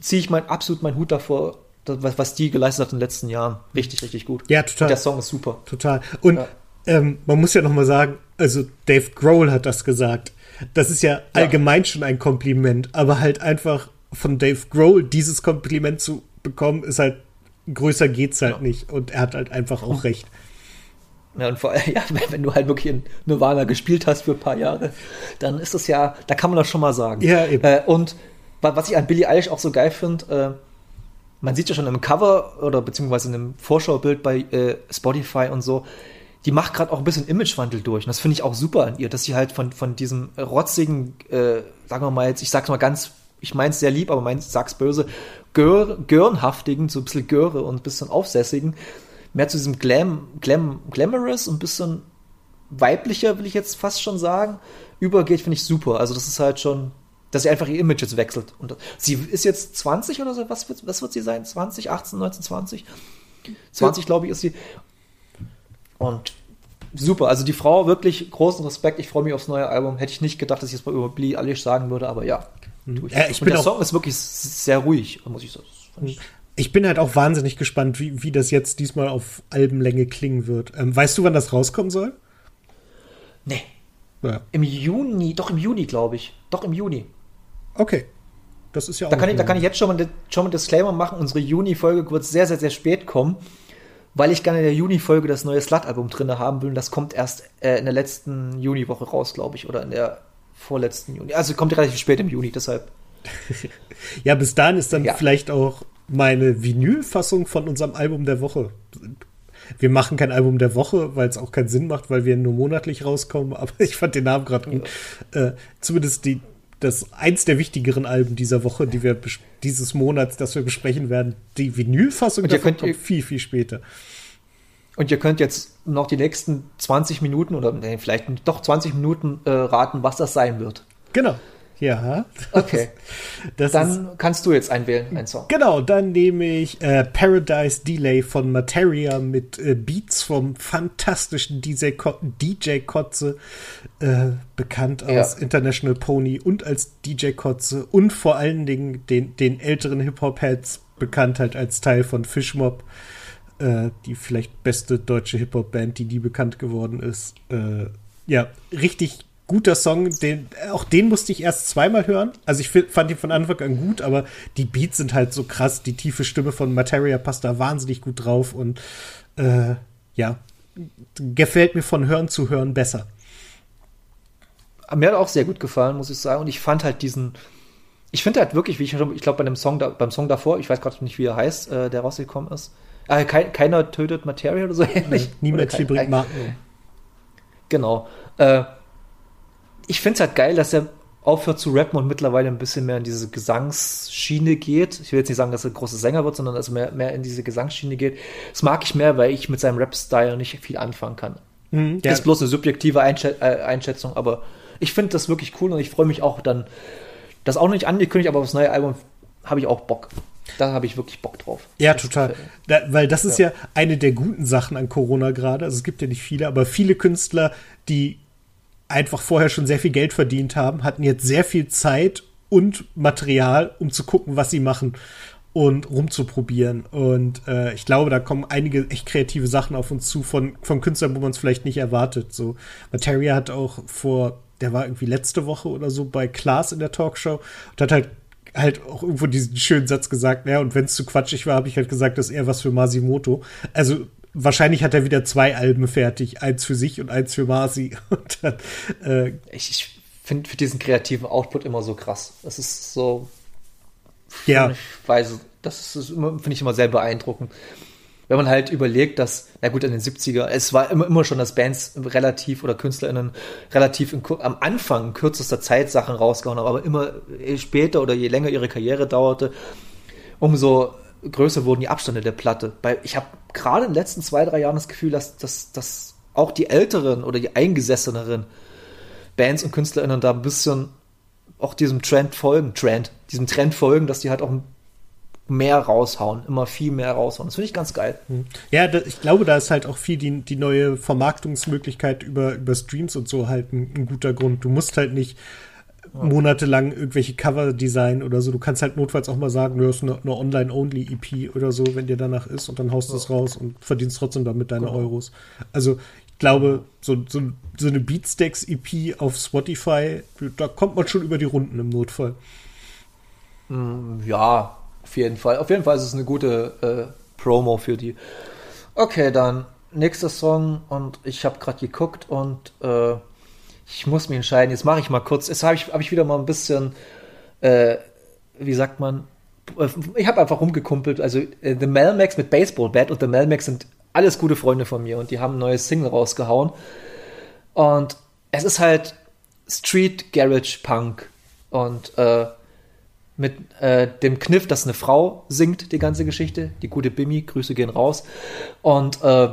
ziehe ich mein, absolut meinen Hut davor. was, was die geleistet hat in den letzten Jahren. Richtig, richtig gut. Ja, total. Und der Song ist super. Total. Und Ja. ähm, man muss ja noch mal sagen, also Dave Grohl hat das gesagt. Das ist ja, allgemein schon ein Kompliment, aber halt einfach von Dave Grohl dieses Kompliment zu bekommen, ist halt größer geht's halt Ja. nicht. Und er hat halt einfach auch recht. Ja, und vor allem, ja, wenn, du halt wirklich in Nirvana gespielt hast für ein paar Jahre, dann ist das ja, da kann man das schon mal sagen. Ja, eben. Äh, und wa- was ich an Billie Eilish auch so geil finde, äh, man sieht ja schon im Cover oder beziehungsweise in einem Vorschaubild bei äh, Spotify und so, die macht gerade auch ein bisschen Imagewandel durch. Und das finde ich auch super an ihr, dass sie halt von, von diesem rotzigen, äh, sagen wir mal jetzt, ich sag's mal ganz, ich mein's sehr lieb, aber meins sag's böse, Gör, Görnhaftigen, so ein bisschen Göre und ein bisschen Aufsässigen, mehr zu diesem Glam, Glam, Glamorous und ein bisschen weiblicher, will ich jetzt fast schon sagen, übergeht, finde ich super. Also das ist halt schon, dass sie einfach ihr Image jetzt wechselt. Und sie ist jetzt 20 oder so, was wird, was wird sie sein? 20, 18, 19, 20? 20, glaube ich, ist sie. Und super, also die Frau wirklich großen Respekt. Ich freue mich aufs neue Album. Hätte ich nicht gedacht, dass ich es mal über Billie Eilish sagen würde, aber ja. Tue Ja, ich Und bin der auch- Song ist wirklich sehr ruhig, muss ich sagen. Fand ich- bin halt auch wahnsinnig gespannt, wie, wie das jetzt diesmal auf Albenlänge klingen wird. Ähm, weißt du, wann das rauskommen soll? Nee, Ja. im Juni, doch im Juni, glaube ich. Doch im Juni. Okay. Das ist ja auch. Da kann, ich, da kann ich jetzt schon mal, schon mal einen Disclaimer machen. Unsere Juni-Folge wird sehr, sehr, sehr spät kommen, weil ich gerne in der Juni-Folge das neue Slut-Album drin haben will. Und das kommt erst äh, in der letzten Juni-Woche raus, glaube ich. Oder in der vorletzten Juni. Also kommt relativ spät im Juni, deshalb. Ja, bis dahin ist dann Ja. vielleicht auch meine Vinylfassung von unserem Album der Woche. Wir machen kein Album der Woche, weil es auch keinen Sinn macht, weil wir nur monatlich rauskommen. Aber ich fand den Namen gerade gut. Äh, zumindest die, das eins der wichtigeren Alben dieser Woche, die wir dieses Monats, das wir besprechen werden. Die Vinylfassung Und davon könnt- kommt viel viel später. Und ihr könnt jetzt noch die nächsten 20 Minuten oder nee, vielleicht doch 20 Minuten äh, raten, was das sein wird. Genau. Ja. Okay. Das ist, Dann kannst du jetzt einwählen, einen Song. Genau, dann nehme ich äh, Paradise Delay von Materia mit äh, Beats vom fantastischen DJ, Ko DJ Kotze, äh, bekannt Ja. aus International Pony und als DJ Kotze und vor allen Dingen den, den älteren Hip-Hop-Heads bekannt halt als Teil von Fishmob, äh, die vielleicht beste deutsche Hip-Hop-Band, die nie bekannt geworden ist. Äh, ja, richtig guter Song, den, auch den musste ich erst zweimal hören. Also ich fand ihn von Anfang an gut, aber die Beats sind halt so krass. Die tiefe Stimme von Materia passt da wahnsinnig gut drauf und äh, ja, gefällt mir von Hören zu Hören besser. Mir hat auch sehr gut gefallen, muss ich sagen. Und ich fand halt diesen, ich finde halt wirklich, wie ich schon, ich glaube bei dem Song, da, beim Song davor, ich weiß gerade nicht, wie er heißt, äh, der rausgekommen ist. Äh, kein, keiner tötet Materia oder so ähnlich. Niemand hier kein- bringt Marken um. Genau. Äh, ich finde es halt geil, dass er aufhört zu rappen und mittlerweile ein bisschen mehr in diese Gesangsschiene geht. Ich will jetzt nicht sagen, dass er ein großer Sänger wird, sondern dass er mehr, mehr in diese Gesangsschiene geht. Das mag ich mehr, weil ich mit seinem Rap-Style nicht viel anfangen kann. Mhm, Das ist bloß eine subjektive Einschä äh, Einschätzung, aber ich finde das wirklich cool und ich freue mich auch dann, das auch noch nicht angekündigt, aber aufs neue Album habe ich auch Bock. Da habe ich wirklich Bock drauf. Ja, Das total. Da, weil das ist ja. eine der guten Sachen an Corona gerade. Also es gibt ja nicht viele, aber viele Künstler, die einfach vorher schon sehr viel Geld verdient haben, hatten jetzt sehr viel Zeit und Material, um zu gucken, was sie machen und rumzuprobieren. Und äh, ich glaube, da kommen einige echt kreative Sachen auf uns zu von, von Künstlern, wo man es vielleicht nicht erwartet. So, Materia hat auch vor, der war irgendwie letzte Woche oder so bei Klaas in der Talkshow und hat halt halt auch irgendwo diesen schönen Satz gesagt, ja, und wenn es zu quatschig war, habe ich halt gesagt, das ist eher was für Masimoto. Also wahrscheinlich hat er wieder zwei Alben fertig, eins für sich und eins für Masi. Und dann, äh, Ich, ich finde für diesen kreativen Output immer so krass. Das ist so, ja, ich weiß, das ist immer, finde ich immer sehr beeindruckend. Wenn man halt überlegt, dass, na gut, in den 70er, es war immer, immer schon, dass Bands relativ oder KünstlerInnen relativ in, am Anfang in kürzester Zeit Sachen rausgehauen haben, aber immer je später oder je länger ihre Karriere dauerte, umso größer wurden die Abstände der Platte. Weil ich habe gerade in den letzten zwei, drei Jahren das Gefühl, dass, dass, dass auch die älteren oder die eingesesseneren Bands und KünstlerInnen da ein bisschen auch diesem Trend folgen, Trend, diesem Trend folgen, dass die halt auch mehr raushauen, immer viel mehr raushauen. Das finde ich ganz geil. ja, da, ich glaube, da ist halt auch viel die, die neue Vermarktungsmöglichkeit über, über Streams und so halt ein, ein guter Grund. Du musst halt nicht monatelang irgendwelche Cover designen oder so. Du kannst halt notfalls auch mal sagen, du hast eine, eine Online-Only-EP oder so, wenn dir danach ist und dann haust du es raus und verdienst trotzdem damit deine Genau. Euros. Also ich glaube, so, so, so eine Beatsteaks-EP auf Spotify, da kommt man schon über die Runden im Notfall. Ja, auf jeden Fall. Auf jeden Fall ist es eine gute äh, Promo für die. Okay, dann nächster Song und ich habe gerade geguckt und äh, ich muss mich entscheiden. Jetzt mache ich mal kurz. Jetzt habe ich, hab ich wieder mal ein bisschen, äh, wie sagt man, äh, ich habe einfach rumgekumpelt. Also äh, The Melmax mit Baseball Bat und The Melmax sind alles gute Freunde von mir und die haben ein neues Single rausgehauen. Und es ist halt Street Garage Punk und äh, mit äh, dem Kniff, dass eine Frau singt, die ganze Geschichte. Die gute Bimmi, Grüße gehen raus. Und äh,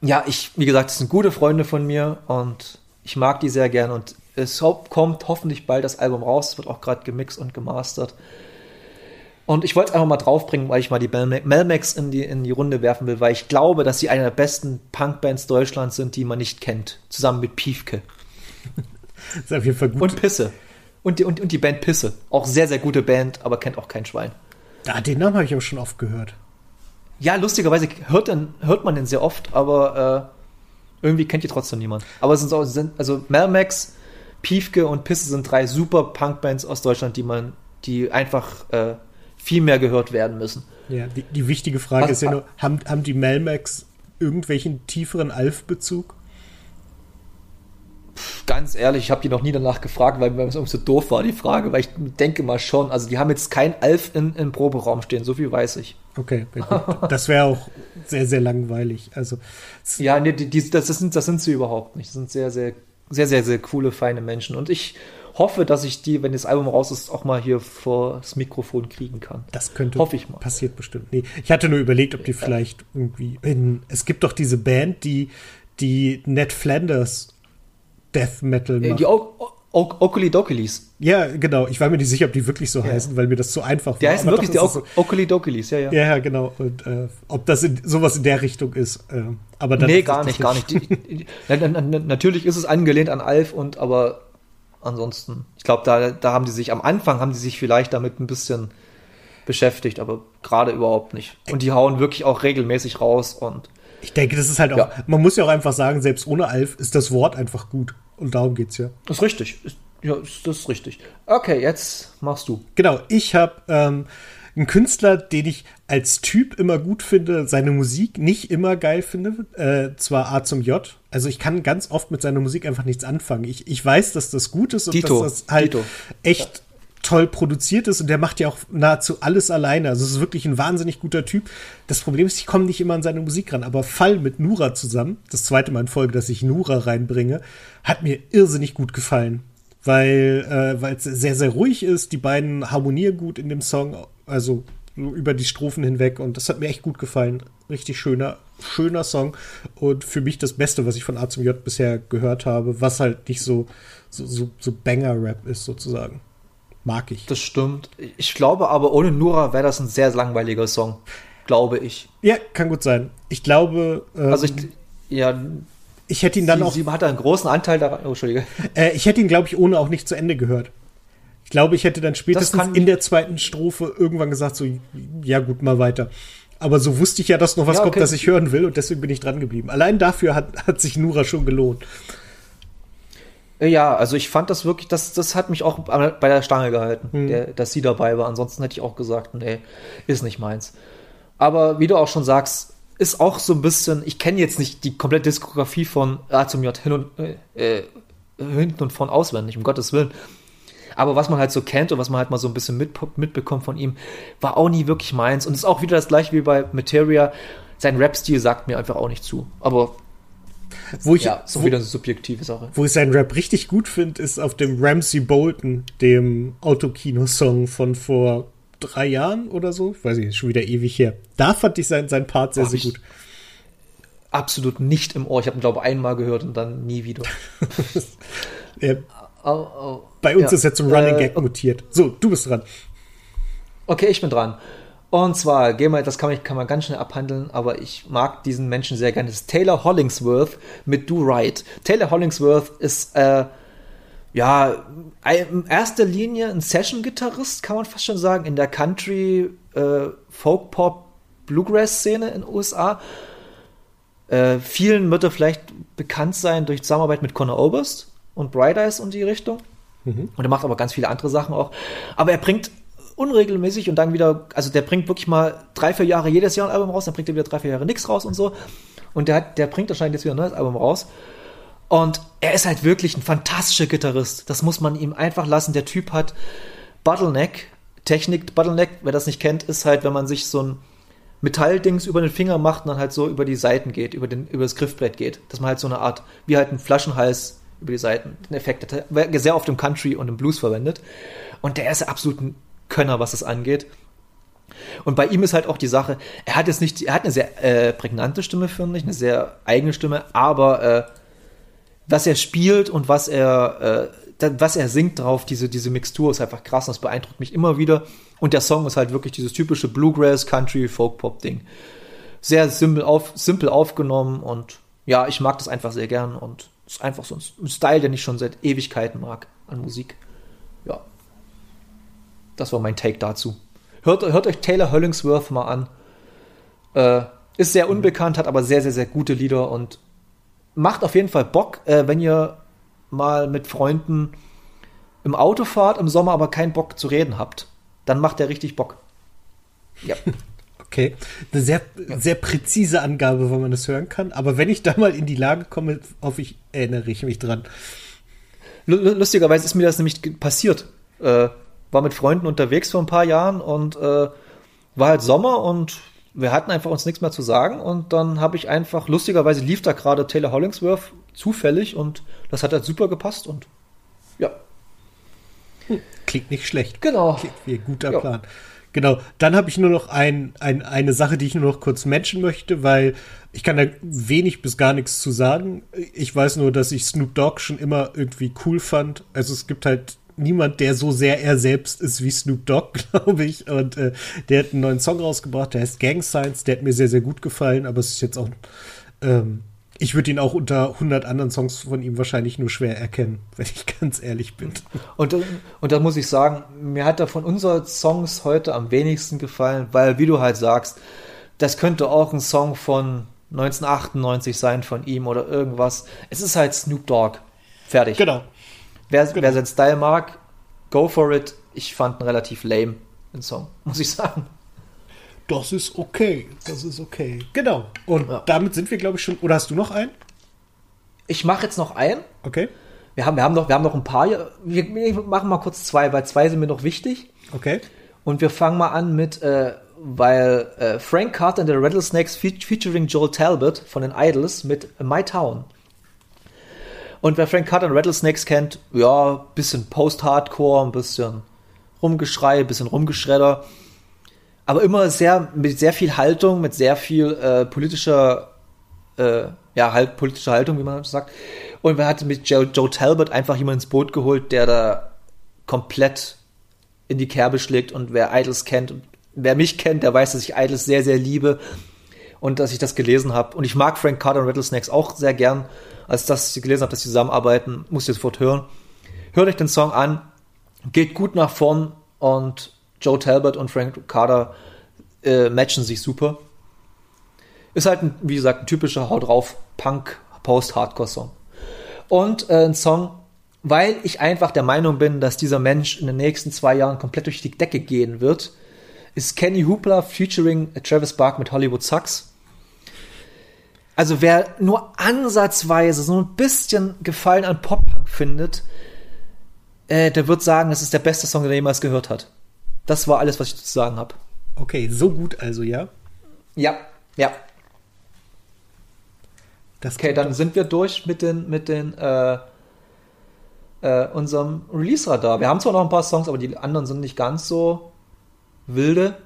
ja, ich, wie gesagt, das sind gute Freunde von mir und ich mag die sehr gern und es kommt hoffentlich bald das Album raus. Es wird auch gerade gemixt und gemastert. Und ich wollte es einfach mal draufbringen, weil ich mal die Melma- Melmax in die, in die Runde werfen will, weil ich glaube, dass sie eine der besten Punkbands Deutschlands sind, die man nicht kennt. Zusammen mit Piefke. ist auf jeden Fall gut. Und Pisse. Und die, und, und die Band Pisse. Auch sehr, sehr gute Band, aber kennt auch kein Schwein. ah, den Namen habe ich aber schon oft gehört. Ja, lustigerweise hört, den, hört man den sehr oft, aber äh, irgendwie kennt ihr trotzdem niemand. Aber es sind, so, sind also Melmax, Piefke und Pisse sind drei super Punkbands aus Deutschland, die man, die einfach äh, viel mehr gehört werden müssen. Ja, die, die wichtige Frage Was- ist ja nur, haben, haben die Melmax irgendwelchen tieferen Alf-Bezug? Ganz ehrlich, ich habe die noch nie danach gefragt, weil mir das irgendwie so doof war, die Frage, weil ich denke mal schon, also die haben jetzt kein Alf in, im Proberaum stehen, so viel weiß ich. Okay, das wäre auch sehr, sehr langweilig. Also, es- Ja, nee, die, die, das, sind, das sind sie überhaupt nicht. Das sind sehr, sehr, sehr, sehr, sehr coole, feine Menschen. Und ich hoffe, dass ich die, wenn das Album raus ist, auch mal hier vor das Mikrofon kriegen kann. das könnte Hoffe ich mal. passiert bestimmt. Nee, ich hatte nur überlegt, ob die vielleicht irgendwie in, es gibt doch diese Band, die die Ned Flanders Death Metal Äh, macht. Die o o Oculi Doculis. ja, genau. Ich war mir nicht sicher, ob die wirklich so heißen, weil mir das zu einfach Die heißen Aber wirklich die doch, ist o Oculi Doculis, ja, ja. so, ja, ja, genau. Und äh, ob das in, sowas in der Richtung ist. Äh, aber dann nee, gar nicht, gar nicht. Die, die, na, na, na, natürlich ist es angelehnt an Alf und aber ansonsten, ich glaube, da, da haben die sich am Anfang haben die sich vielleicht damit ein bisschen beschäftigt, aber gerade überhaupt nicht. Und die hauen wirklich auch regelmäßig raus und Ich denke, das ist halt auch, Ja. man muss ja auch einfach sagen, selbst ohne Alf ist das Wort einfach gut. Und darum geht's ja. Das ist richtig. Ist, ja, ist, das ist richtig. Okay, jetzt machst du. Genau, ich habe ähm, einen Künstler, den ich als Typ immer gut finde, seine Musik nicht immer geil finde, äh, zwar A zum J. Also ich kann ganz oft mit seiner Musik einfach nichts anfangen. Ich, ich weiß, dass das gut ist und Dito, dass das halt Dito. echt toll produziert ist und der macht ja auch nahezu alles alleine. Also es ist wirklich ein wahnsinnig guter Typ. Das Problem ist, ich komme nicht immer an seine Musik ran, aber Fall mit Nura zusammen, das zweite Mal in Folge, dass ich Nura reinbringe, hat mir irrsinnig gut gefallen. Weil äh, es sehr, sehr ruhig ist, die beiden harmonieren gut in dem Song, also so über die Strophen hinweg und das hat mir echt gut gefallen. Richtig schöner, schöner Song und für mich das Beste, was ich von A zum J bisher gehört habe, was halt nicht so, so, so, so Banger-Rap ist sozusagen. Mag ich. Das stimmt. Ich glaube aber, ohne Nura wäre das ein sehr langweiliger Song. Glaube ich. Ja, kann gut sein. Ich glaube, ähm, Also ich, ja, ich hätte ihn dann sie, auch, sie hat einen großen Anteil daran. Oh, Entschuldige. äh, ich hätte ihn, glaube ich, ohne auch nicht zu Ende gehört. Ich glaube, ich hätte dann spätestens in der zweiten Strophe irgendwann gesagt, so, ja gut, mal weiter. Aber so wusste ich ja, dass noch was Ja, kommt, okay. das ich hören will und deswegen bin ich dran geblieben. Allein dafür hat, hat sich Nura schon gelohnt. Ja, also ich fand das wirklich, das, das hat mich auch bei der Stange gehalten, Hm. der, dass sie dabei war. Ansonsten hätte ich auch gesagt, nee, ist nicht meins. Aber wie du auch schon sagst, ist auch so ein bisschen, ich kenne jetzt nicht die komplette Diskografie von A zum J hin und, äh, äh, hinten und vorn auswendig, um Gottes Willen. Aber was man halt so kennt und was man halt mal so ein bisschen mit, mitbekommt von ihm, war auch nie wirklich meins. Und ist auch wieder das gleiche wie bei Materia. Sein Rap-Stil sagt mir einfach auch nicht zu. Aber Wo ich, ja, so wieder eine subjektive Sache. wo ich seinen Rap richtig gut finde, ist auf dem Ramsey Bolton, dem Autokino-Song von vor drei Jahren oder so. Ich weiß nicht, ist schon wieder ewig her. Da fand ich sein, sein Part sehr, sehr gut. absolut nicht im Ohr. Ich habe ihn, glaube ich, einmal gehört und dann nie wieder. Er, Au, au. bei uns Ja. ist er zum Running Äh, Gag mutiert. So, du bist dran. Okay, ich bin dran. Und zwar, gehen wir, das kann man, kann man ganz schnell abhandeln, aber ich mag diesen Menschen sehr gerne. Das ist Taylor Hollingsworth mit Do Right. Taylor Hollingsworth ist, äh, ja, in erster Linie ein Session-Gitarrist, kann man fast schon sagen, in der Country, äh, Bluegrass-Szene in den USA. Äh, vielen wird er vielleicht bekannt sein durch Zusammenarbeit mit Conor Oberst und Bright Eyes und die Richtung. Mhm. Und er macht aber ganz viele andere Sachen auch. Aber er bringt unregelmäßig und dann wieder, also der bringt wirklich mal drei, vier Jahre jedes Jahr ein Album raus, dann bringt er wieder drei, vier Jahre nichts raus und so. Und der, hat, der bringt anscheinend jetzt wieder ein neues Album raus. Und er ist halt wirklich ein fantastischer Gitarrist. Das muss man ihm einfach lassen. Der Typ hat Bottleneck, Technik, Bottleneck, wer das nicht kennt, ist halt, wenn man sich so ein Metalldings über den Finger macht und dann halt so über die Seiten geht, über, den, über das Griffbrett geht. Dass man halt so eine Art, wie halt ein Flaschenhals über die Seiten, den Effekt hat. Sehr oft im Country und im Blues verwendet. Und der ist absolut ein Könner, was das angeht. Und bei ihm ist halt auch die Sache, er hat jetzt nicht, er hat eine sehr äh, prägnante Stimme, finde ich, eine sehr eigene Stimme, aber äh, was er spielt und was er, äh, was er singt drauf, diese, diese Mixtur ist einfach krass, das beeindruckt mich immer wieder. Und der Song ist halt wirklich dieses typische Bluegrass, Country, Folk-Pop-Ding. Sehr simpel, auf, simpel aufgenommen und ja, ich mag das einfach sehr gern und ist einfach so ein Style, den ich schon seit Ewigkeiten mag an Musik. Das war mein Take dazu. Hört, hört euch Taylor Hollingsworth mal an. Äh, ist sehr unbekannt, hat aber sehr, sehr, sehr gute Lieder und macht auf jeden Fall Bock, äh, wenn ihr mal mit Freunden im Auto fahrt, im Sommer aber keinen Bock zu reden habt. Dann macht der richtig Bock. Ja. Okay, eine sehr, sehr präzise Angabe, wo man das hören kann. Aber wenn ich da mal in die Lage komme, hoffe ich, erinnere ich mich dran. Lustigerweise ist mir das nämlich passiert. Äh, war mit Freunden unterwegs vor ein paar Jahren und äh, war halt Sommer und wir hatten einfach uns nichts mehr zu sagen und dann habe ich einfach, lustigerweise lief da gerade Taylor Hollingsworth zufällig und das hat halt super gepasst und ja. Klingt nicht schlecht. Genau. Klingt wie ein guter ja. Plan. Genau, dann habe ich nur noch ein, ein, eine Sache, die ich nur noch kurz mention möchte, weil ich kann da wenig bis gar nichts zu sagen. Ich weiß nur, dass ich Snoop Dogg schon immer irgendwie cool fand. Also es gibt halt niemand, der so sehr er selbst ist wie Snoop Dogg, glaube ich. Und äh, der hat einen neuen Song rausgebracht, der heißt Gang Signs. Der hat mir sehr, sehr gut gefallen, aber es ist jetzt auch. Ähm, ich würde ihn auch unter 100 anderen Songs von ihm wahrscheinlich nur schwer erkennen, wenn ich ganz ehrlich bin. Und, und da muss ich sagen, mir hat er von unseren Songs heute am wenigsten gefallen, weil, wie du halt sagst, das könnte auch ein Song von 1998 sein von ihm oder irgendwas. Es ist halt Snoop Dogg. Fertig. Genau. Wer, genau. wer seinen Style mag, go for it. Ich fand ihn relativ lame, den Song, muss ich sagen. Das ist okay. Das ist okay. Genau. Und ja. damit sind wir, glaube ich, schon. Oder hast du noch einen? Ich mache jetzt noch einen. Okay. Wir haben, wir haben, noch, wir haben noch ein paar. Wir, machen mal kurz zwei, weil zwei sind mir noch wichtig. Okay. Und wir fangen mal an mit, äh, weil äh, Frank Carter and the Rattlesnakes fe featuring Joel Talbot von den Idols mit My Town. Und wer Frank Carter und Rattlesnakes kennt, ja, bisschen Post-Hardcore, ein bisschen Rumgeschrei, ein bisschen Rumgeschredder. Aber immer sehr, mit sehr viel Haltung, mit sehr viel äh, politischer, äh, ja, halt politischer Haltung, wie man sagt. Und man hat mit Joe, Joe Talbot einfach jemanden ins Boot geholt, der da komplett in die Kerbe schlägt. Und wer Idols kennt, wer mich kennt, der weiß, dass ich Idols sehr, sehr liebe und dass ich das gelesen habe. Und ich mag Frank Carter und Rattlesnakes auch sehr gern als das ich gelesen habe, dass sie zusammenarbeiten, musste ich sofort hören. Hört euch den Song an, geht gut nach vorn und Joe Talbot und Frank Carter äh, matchen sich super. Ist halt, ein, wie gesagt, ein typischer Haut drauf Punk Post-Hardcore-Song. Und äh, ein Song, weil ich einfach der Meinung bin, dass dieser Mensch in den nächsten zwei Jahren komplett durch die Decke gehen wird, ist Kenny Hoopla featuring Travis Bark mit Hollywood Sucks. Also wer nur ansatzweise so ein bisschen Gefallen an Pop-Punk findet, äh, der wird sagen, das ist der beste Song, den er jemals gehört hat. Das war alles, was ich zu sagen habe. Okay, so gut also, ja? Ja, ja. Das okay, dann sind wir durch mit den, mit den, äh, äh, unserem Release-Radar. Wir haben zwar noch ein paar Songs, aber die anderen sind nicht ganz so wilde.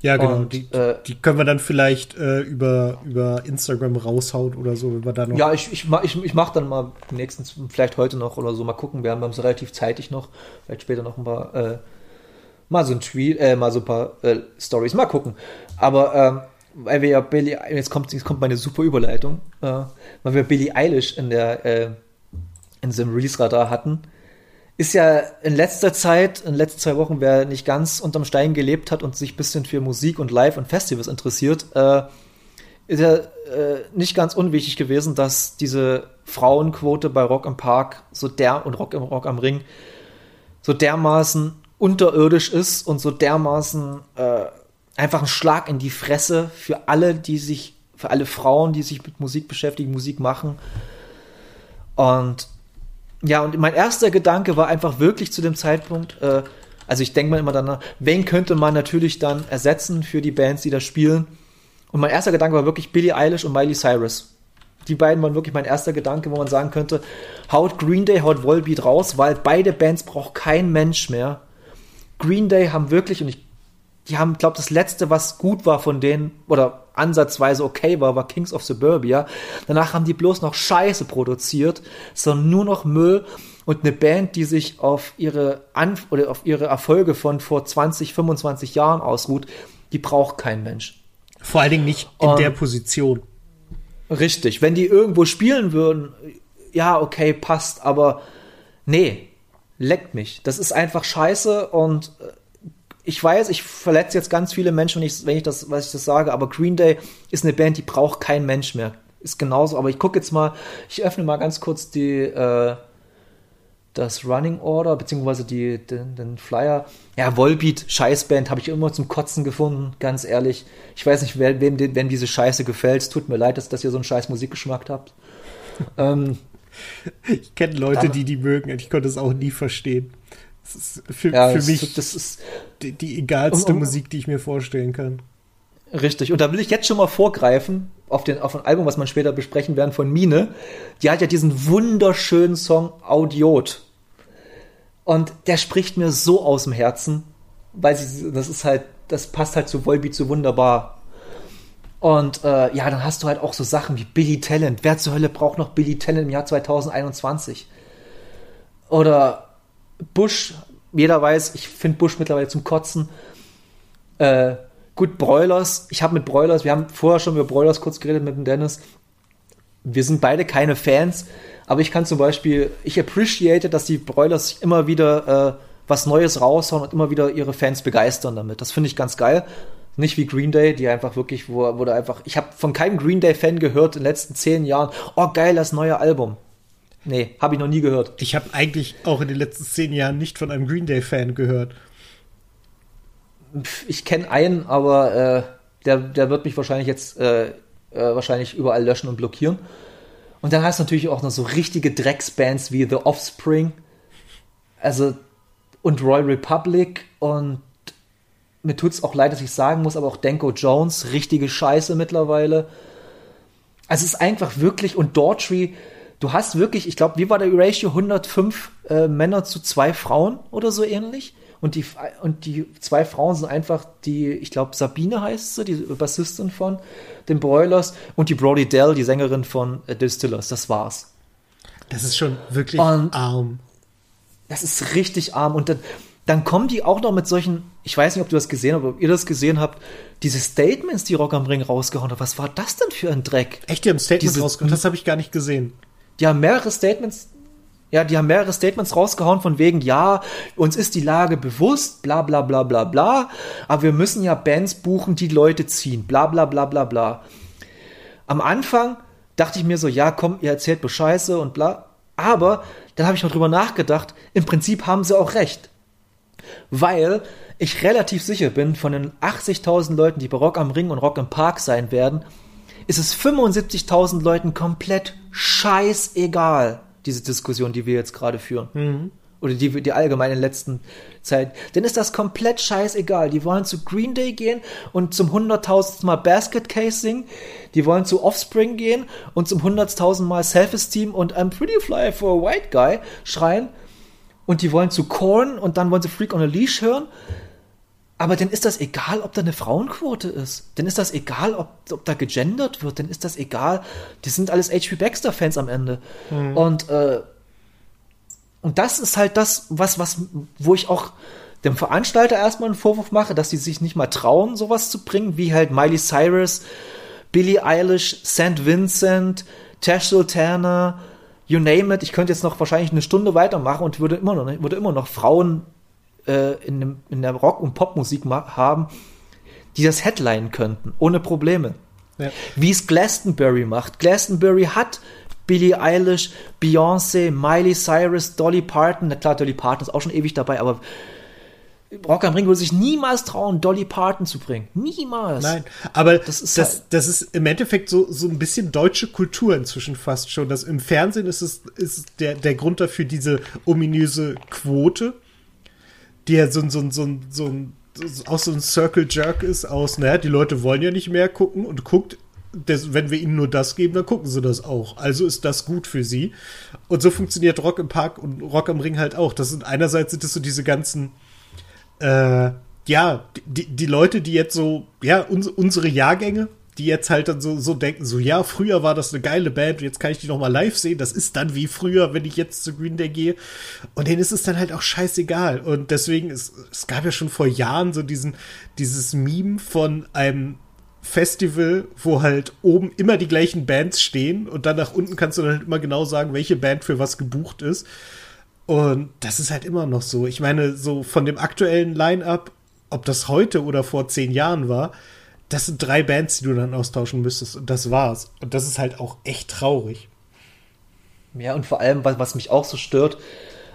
Ja, genau. Und, die, äh, die, können wir dann vielleicht äh, über, über Instagram raushauen oder so, wenn wir da noch. Ja, ich, ich, ich, ich mache dann mal nächstens, vielleicht heute noch oder so, mal gucken. Wir haben es relativ zeitig noch. Vielleicht später noch ein paar, äh, mal so ein Tweet, äh, mal so ein paar äh, Stories. Mal gucken. Aber, ähm, weil wir ja Billy, jetzt kommt, jetzt kommt meine super Überleitung, äh, weil wir Billie Eilish in der, in seinem Release-Radar hatten. Ist ja in letzter Zeit, in den letzten zwei Wochen, wer nicht ganz unterm Stein gelebt hat und sich ein bisschen für Musik und Live und Festivals interessiert, äh, ist ja äh, nicht ganz unwichtig gewesen, dass diese Frauenquote bei Rock im Park so der und Rock im Rock am Ring so dermaßen unterirdisch ist und so dermaßen äh, einfach ein Schlag in die Fresse für alle, die sich, für alle Frauen, die sich mit Musik beschäftigen, Musik machen. Und ja, und mein erster Gedanke war einfach wirklich zu dem Zeitpunkt, äh, also ich denke mir immer danach, wen könnte man natürlich dann ersetzen für die Bands, die da spielen? Und mein erster Gedanke war wirklich Billie Eilish und Miley Cyrus. Die beiden waren wirklich mein erster Gedanke, wo man sagen könnte, haut Green Day, haut Volbeat raus, weil beide Bands braucht kein Mensch mehr. Green Day haben wirklich, und ich, die haben, glaube das letzte, was gut war von denen, oder ansatzweise okay war, war Kings of Suburbia. Danach haben die bloß noch Scheiße produziert, sondern nur noch Müll und eine Band, die sich auf ihre Anf oder auf ihre Erfolge von vor 20, 25 Jahren ausruht, die braucht kein Mensch. Vor allen Dingen nicht in und, der Position. Richtig. Wenn die irgendwo spielen würden, ja, okay, passt, aber nee, leckt mich. Das ist einfach scheiße und äh, ich weiß, ich verletze jetzt ganz viele Menschen, wenn ich, wenn ich das, was ich das sage, aber Green Day ist eine Band, die braucht kein Mensch mehr. Ist genauso, aber ich gucke jetzt mal, ich öffne mal ganz kurz die, äh, das Running Order, beziehungsweise die, den, den Flyer. Ja, Volbeat, Scheißband, habe ich immer zum Kotzen gefunden, ganz ehrlich. Ich weiß nicht, wer, wem, wem diese Scheiße gefällt. Es tut mir leid, dass, dass ihr so einen scheiß Musikgeschmack habt. ähm, ich kenne Leute, dann, die die mögen und ich konnte es auch nie verstehen. Das ist für, ja, für das, mich das ist die, die egalste um, um, Musik, die ich mir vorstellen kann. Richtig. Und da will ich jetzt schon mal vorgreifen auf, den, auf ein Album, was wir später besprechen werden von Mine. Die hat ja diesen wunderschönen Song Audiot. Und der spricht mir so aus dem Herzen, weil sie, das ist halt, das passt halt zu Volbeat so wunderbar. Und äh, ja, dann hast du halt auch so Sachen wie Billy Talent. Wer zur Hölle braucht noch Billy Talent im Jahr 2021? Oder Bush, jeder weiß, ich finde Bush mittlerweile zum Kotzen. Äh, gut, Broilers, ich habe mit Broilers, wir haben vorher schon über Broilers kurz geredet mit dem Dennis. Wir sind beide keine Fans, aber ich kann zum Beispiel, ich appreciate, dass die Broilers immer wieder äh, was Neues raushauen und immer wieder ihre Fans begeistern damit. Das finde ich ganz geil. Nicht wie Green Day, die einfach wirklich, wo, da einfach, ich habe von keinem Green Day-Fan gehört in den letzten zehn Jahren, oh geil, das neue Album. Nee, habe ich noch nie gehört. Ich habe eigentlich auch in den letzten zehn Jahren nicht von einem Green Day-Fan gehört. Ich kenne einen, aber äh, der, der wird mich wahrscheinlich jetzt äh, äh, wahrscheinlich überall löschen und blockieren. Und dann hast du natürlich auch noch so richtige Drecksbands wie The Offspring, also und Royal Republic und mir tut es auch leid, dass ich sagen muss, aber auch Denko Jones, richtige Scheiße mittlerweile. Also es ist einfach wirklich, und Daughtry, du hast wirklich, ich glaube, wie war der Ratio? 105 äh, Männer zu zwei Frauen oder so ähnlich. Und die, und die zwei Frauen sind einfach die, ich glaube, Sabine heißt sie, die Bassistin von den Broilers und die Brody Dell, die Sängerin von äh, Distillers. Das war's. Das ist schon wirklich und arm. Das ist richtig arm. Und dann, dann kommen die auch noch mit solchen, ich weiß nicht, ob du das gesehen habt, ob ihr das gesehen habt, diese Statements, die Rock am Ring rausgehauen hat. Was war das denn für ein Dreck? Echt, die haben Statements diese, rausgehauen? Das habe ich gar nicht gesehen. Die haben mehrere Statements ja, die haben mehrere Statements rausgehauen von wegen, ja, uns ist die Lage bewusst, bla bla bla bla bla, aber wir müssen ja Bands buchen, die Leute ziehen, bla bla bla bla bla. Am Anfang dachte ich mir so, ja, komm, ihr erzählt Bescheiße und bla, aber dann habe ich mal drüber nachgedacht, im Prinzip haben sie auch recht. Weil ich relativ sicher bin, von den 80.000 Leuten, die bei Rock am Ring und Rock im Park sein werden, ist es 75.000 Leuten komplett scheißegal diese Diskussion, die wir jetzt gerade führen. Mhm. Oder die, die allgemeine in letzten Zeit. Denn ist das komplett scheißegal. Die wollen zu Green Day gehen und zum hunderttausendsten Mal Basket Case singen. Die wollen zu Offspring gehen und zum hunderttausendsten Mal Self-Esteem und I'm pretty fly for a white guy schreien. Und die wollen zu Korn und dann wollen sie Freak on a Leash hören. Aber dann ist das egal, ob da eine Frauenquote ist. Dann ist das egal, ob, ob da gegendert wird. Dann ist das egal. Die sind alles H.P. Baxter-Fans am Ende. Mhm. Und, äh, und das ist halt das, was, was, wo ich auch dem Veranstalter erstmal einen Vorwurf mache, dass die sich nicht mal trauen, sowas zu bringen, wie halt Miley Cyrus, Billie Eilish, St. Vincent, Tash Sultana, you name it, ich könnte jetzt noch wahrscheinlich eine Stunde weitermachen und würde immer noch, würde immer noch Frauen äh, in, dem, in der Rock- und Popmusik haben, die das Headline könnten, ohne Probleme. Ja. Wie es Glastonbury macht. Glastonbury hat Billie Eilish, Beyoncé, Miley Cyrus, Dolly Parton. Na klar, Dolly Parton ist auch schon ewig dabei, aber Rock am Ring würde sich niemals trauen, Dolly Parton zu bringen. Niemals. Nein, aber das ist, das, halt das ist im Endeffekt so, so ein bisschen deutsche Kultur inzwischen fast schon. Das Im Fernsehen ist es ist der, der Grund dafür diese ominöse Quote, die ja so, so, so, so, so auch so ein Circle Jerk ist aus, naja, die Leute wollen ja nicht mehr gucken und guckt, das, wenn wir ihnen nur das geben, dann gucken sie das auch. Also ist das gut für sie. Und so funktioniert Rock im Park und Rock am Ring halt auch. Das sind einerseits sind es so diese ganzen äh, ja, die, die Leute, die jetzt so, ja, uns, unsere Jahrgänge, die jetzt halt dann so, so denken, so, ja, früher war das eine geile Band, jetzt kann ich die noch mal live sehen, das ist dann wie früher, wenn ich jetzt zu Green Day gehe. Und denen ist es dann halt auch scheißegal. Und deswegen, ist, es gab ja schon vor Jahren so diesen, dieses Meme von einem Festival, wo halt oben immer die gleichen Bands stehen und dann nach unten kannst du dann halt immer genau sagen, welche Band für was gebucht ist. Und das ist halt immer noch so. Ich meine, so von dem aktuellen Line-up, ob das heute oder vor zehn Jahren war, das sind drei Bands, die du dann austauschen müsstest. Und das war's. Und das ist halt auch echt traurig. Ja, und vor allem, was, mich auch so stört,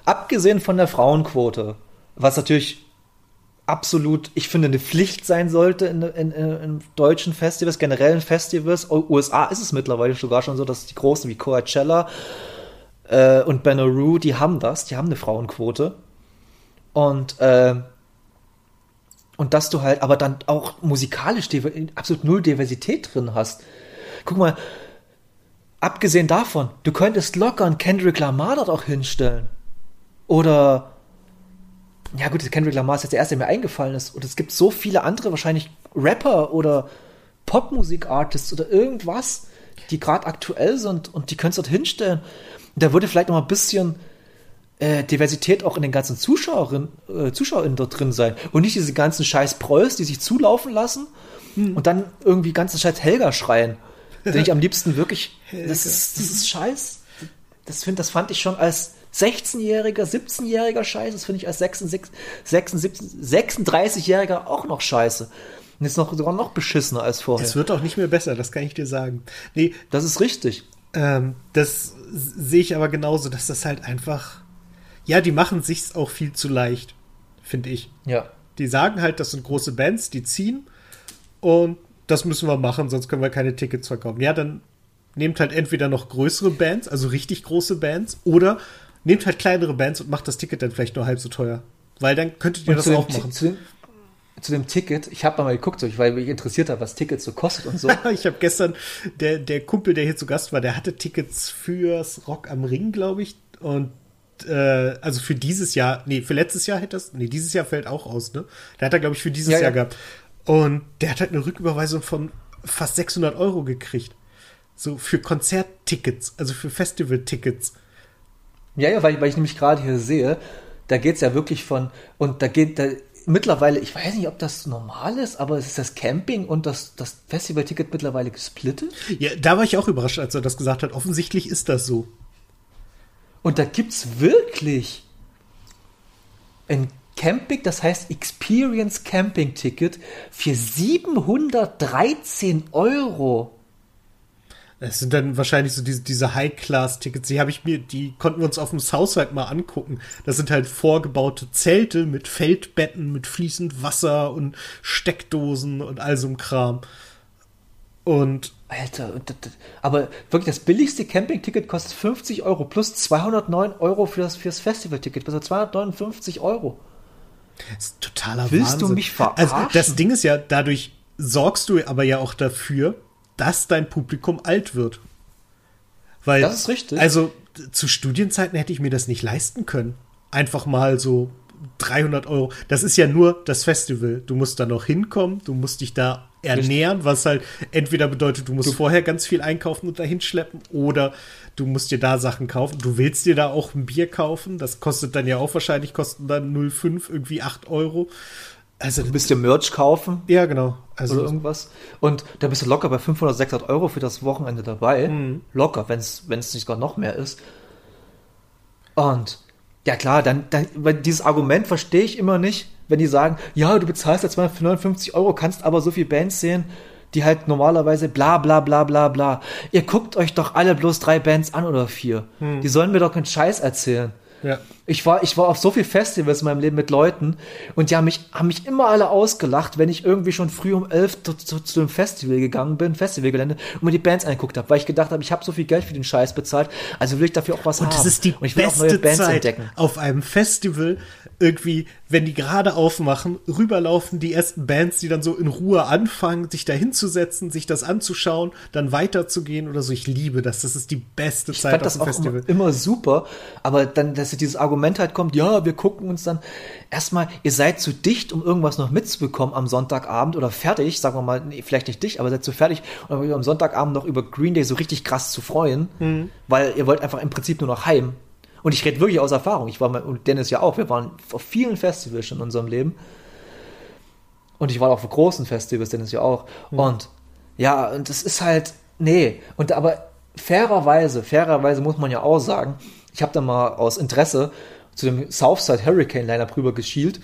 abgesehen von der Frauenquote, was natürlich absolut, ich finde, eine Pflicht sein sollte in, in, in, deutschen Festivals, generellen Festivals. USA ist es mittlerweile sogar schon so, dass die großen wie Coachella äh, und Benaroo, die haben das, die haben eine Frauenquote. Und, äh, und dass du halt aber dann auch musikalisch absolut null Diversität drin hast. Guck mal, abgesehen davon, du könntest locker einen Kendrick Lamar dort auch hinstellen. Oder, ja gut, Kendrick Lamar ist jetzt der erste, der mir eingefallen ist. Und es gibt so viele andere, wahrscheinlich Rapper oder Popmusik-Artists oder irgendwas, die gerade aktuell sind und die könntest dort hinstellen da würde vielleicht noch mal ein bisschen äh, Diversität auch in den ganzen Zuschauerinnen, äh, Zuschauerinnen dort drin sein. Und nicht diese ganzen scheiß Preuß, die sich zulaufen lassen hm. und dann irgendwie ganzen scheiß Helga schreien. Den ich am liebsten wirklich, das ist, das ist scheiß. Das, find, das fand ich schon als 16-jähriger, 17-jähriger Scheiß, das finde ich als 36, 36-jähriger auch noch scheiße. Und ist noch, sogar noch beschissener als vorher. Es wird auch nicht mehr besser, das kann ich dir sagen. Nee, das ist richtig. Ähm, das sehe ich aber genauso, dass das halt einfach. Ja, die machen sich's auch viel zu leicht, finde ich. Ja. Die sagen halt, das sind große Bands, die ziehen und das müssen wir machen, sonst können wir keine Tickets verkaufen. Ja, dann nehmt halt entweder noch größere Bands, also richtig große Bands, oder nehmt halt kleinere Bands und macht das Ticket dann vielleicht nur halb so teuer. Weil dann könntet ihr und das auch machen. Zu, zu dem Ticket, ich habe mal geguckt, weil mich interessiert hat, was Tickets so kostet und so. ich habe gestern, der, der Kumpel, der hier zu Gast war, der hatte Tickets fürs Rock am Ring, glaube ich. Und äh, also für dieses Jahr, nee, für letztes Jahr hätte das, nee, dieses Jahr fällt auch aus, ne? Der hat er, glaube ich, für dieses ja, Jahr ja. gehabt. Und der hat halt eine Rücküberweisung von fast 600 Euro gekriegt. So für Konzerttickets, also für Festivaltickets. Ja, ja, weil, weil ich nämlich gerade hier sehe, da geht es ja wirklich von, und da geht, da mittlerweile, ich weiß nicht, ob das normal ist, aber es ist das Camping und das, das Festivalticket mittlerweile gesplittet. Ja, da war ich auch überrascht, als er das gesagt hat. Offensichtlich ist das so. Und da gibt es wirklich ein Camping, das heißt Experience Camping Ticket für 713 Euro. Es sind dann wahrscheinlich so diese, diese High-Class-Tickets, die habe ich mir, die konnten wir uns auf dem Southside mal angucken. Das sind halt vorgebaute Zelte mit Feldbetten, mit fließend Wasser und Steckdosen und all so Kram. Und. Alter, aber wirklich das billigste Camping-Ticket kostet 50 Euro plus 209 Euro für das, fürs Festival-Ticket. Also 259 Euro. Das ist totaler Willst Wahnsinn. du mich verarschen? Also das Ding ist ja, dadurch sorgst du aber ja auch dafür, dass dein Publikum alt wird. Weil, das ist richtig. Also zu Studienzeiten hätte ich mir das nicht leisten können. Einfach mal so 300 Euro. Das ist ja nur das Festival. Du musst da noch hinkommen, du musst dich da ernähren, was halt entweder bedeutet, du musst du vorher ganz viel einkaufen und dahin schleppen oder du musst dir da Sachen kaufen. Du willst dir da auch ein Bier kaufen. Das kostet dann ja auch wahrscheinlich, kosten dann 0,5, irgendwie 8 Euro. Also, du bist dir Merch kaufen. Ja, genau. Also oder irgendwas. Und da bist du locker bei 500, 600 Euro für das Wochenende dabei. Mhm. Locker, wenn es nicht gar noch mehr ist. Und ja klar, dann, dann weil dieses Argument verstehe ich immer nicht, wenn die sagen, ja, du bezahlst ja 259 Euro, kannst aber so viele Bands sehen, die halt normalerweise bla bla bla bla bla. Ihr guckt euch doch alle bloß drei Bands an oder vier. Hm. Die sollen mir doch keinen Scheiß erzählen. Ja. Ich war, ich war auf so viel Festivals in meinem Leben mit Leuten und die haben mich, haben mich immer alle ausgelacht, wenn ich irgendwie schon früh um elf zu, zu, zu einem Festival gegangen bin, Festivalgelände, und mir die Bands angeguckt habe, weil ich gedacht habe, ich habe so viel Geld für den Scheiß bezahlt, also will ich dafür auch was Und haben. das ist die und ich will auch beste neue Bands Zeit entdecken. auf einem Festival irgendwie, wenn die gerade aufmachen, rüberlaufen die ersten Bands, die dann so in Ruhe anfangen, sich da hinzusetzen, sich das anzuschauen, dann weiterzugehen oder so. Ich liebe das. Das ist die beste Ich Zeit auf dem auch Festival. immer, immer super, aber dann, dass dieses Argument halt kommt, ja, wir gucken uns dann erstmal, ihr seid zu dicht, um irgendwas noch mitzubekommen am Sonntagabend oder fertig, sagen wir mal, nee, vielleicht nicht dicht, aber seid zu fertig, um euch am Sonntagabend noch über Green Day so richtig krass zu freuen, Mhm. weil ihr wollt einfach im Prinzip nur noch heim. Und ich rede wirklich aus Erfahrung. Ich war mal, und Dennis ja auch, wir waren auf vielen Festivals schon in unserem Leben. Und ich war auch auf großen Festivals, Dennis ja auch. Und ja, und es ist halt, nee. Und aber fairerweise, fairerweise muss man ja auch sagen, ich habe da mal aus Interesse zu dem Southside Hurricane Lineup rüber geschielt.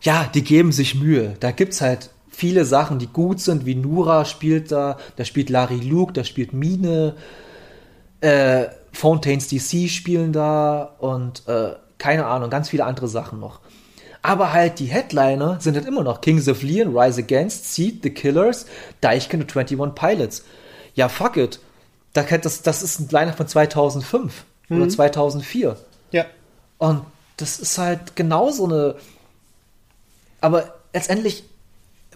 Ja, die geben sich Mühe. Da gibt's halt viele Sachen, die gut sind, wie Nura spielt da, da spielt Larry Luke, da spielt Mine, äh, Fontaines DC spielen da und äh, keine Ahnung, ganz viele andere Sachen noch. Aber halt die Headliner sind halt immer noch Kings of Leon, Rise Against, Seed, The Killers, Deichkind und 21 Pilots. Ja, fuck it. Da kann- Das, das ist ein Liner von 2005 oder 2004. Ja. Und das ist halt genau so eine. Aber letztendlich,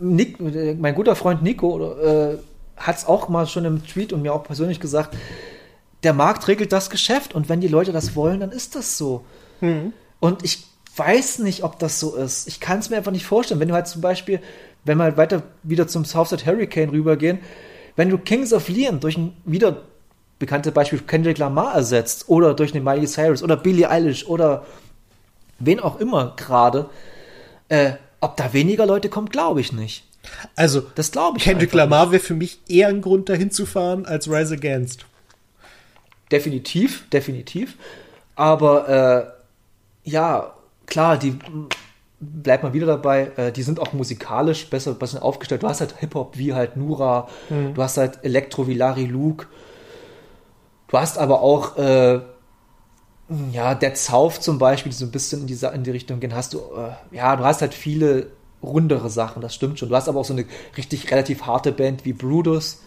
Nick, mein guter Freund Nico äh, hat es auch mal schon im Tweet und mir auch persönlich gesagt, der Markt regelt das Geschäft und wenn die Leute das wollen, dann ist das so. Und ich weiß nicht, ob das so ist. Ich kann es mir einfach nicht vorstellen. Wenn du halt zum Beispiel, wenn wir halt weiter wieder zum Southside Hurricane rübergehen, wenn du Kings of Leon durch ein wieder bekannte Beispiel Kendrick Lamar ersetzt oder durch eine Miley Cyrus oder Billie Eilish oder wen auch immer gerade, äh, ob da weniger Leute kommt, glaube ich nicht. Also, Das glaube ich Kendrick Lamar wäre für mich eher ein Grund, dahin zu fahren, als Rise Against. Definitiv, definitiv. Aber äh, ja, klar, die bleibt mal wieder dabei, äh, die sind auch musikalisch besser, besser aufgestellt. Du hast halt Hip-Hop wie halt Nura, du hast halt Elektro wie Larry Luke. Du hast aber auch äh, ja, Dead South zum Beispiel, die so ein bisschen in, diese, in die Richtung gehen, hast du, äh, ja, du hast halt viele rundere Sachen, das stimmt schon. Du hast aber auch so eine richtig relativ harte Band wie Brutus.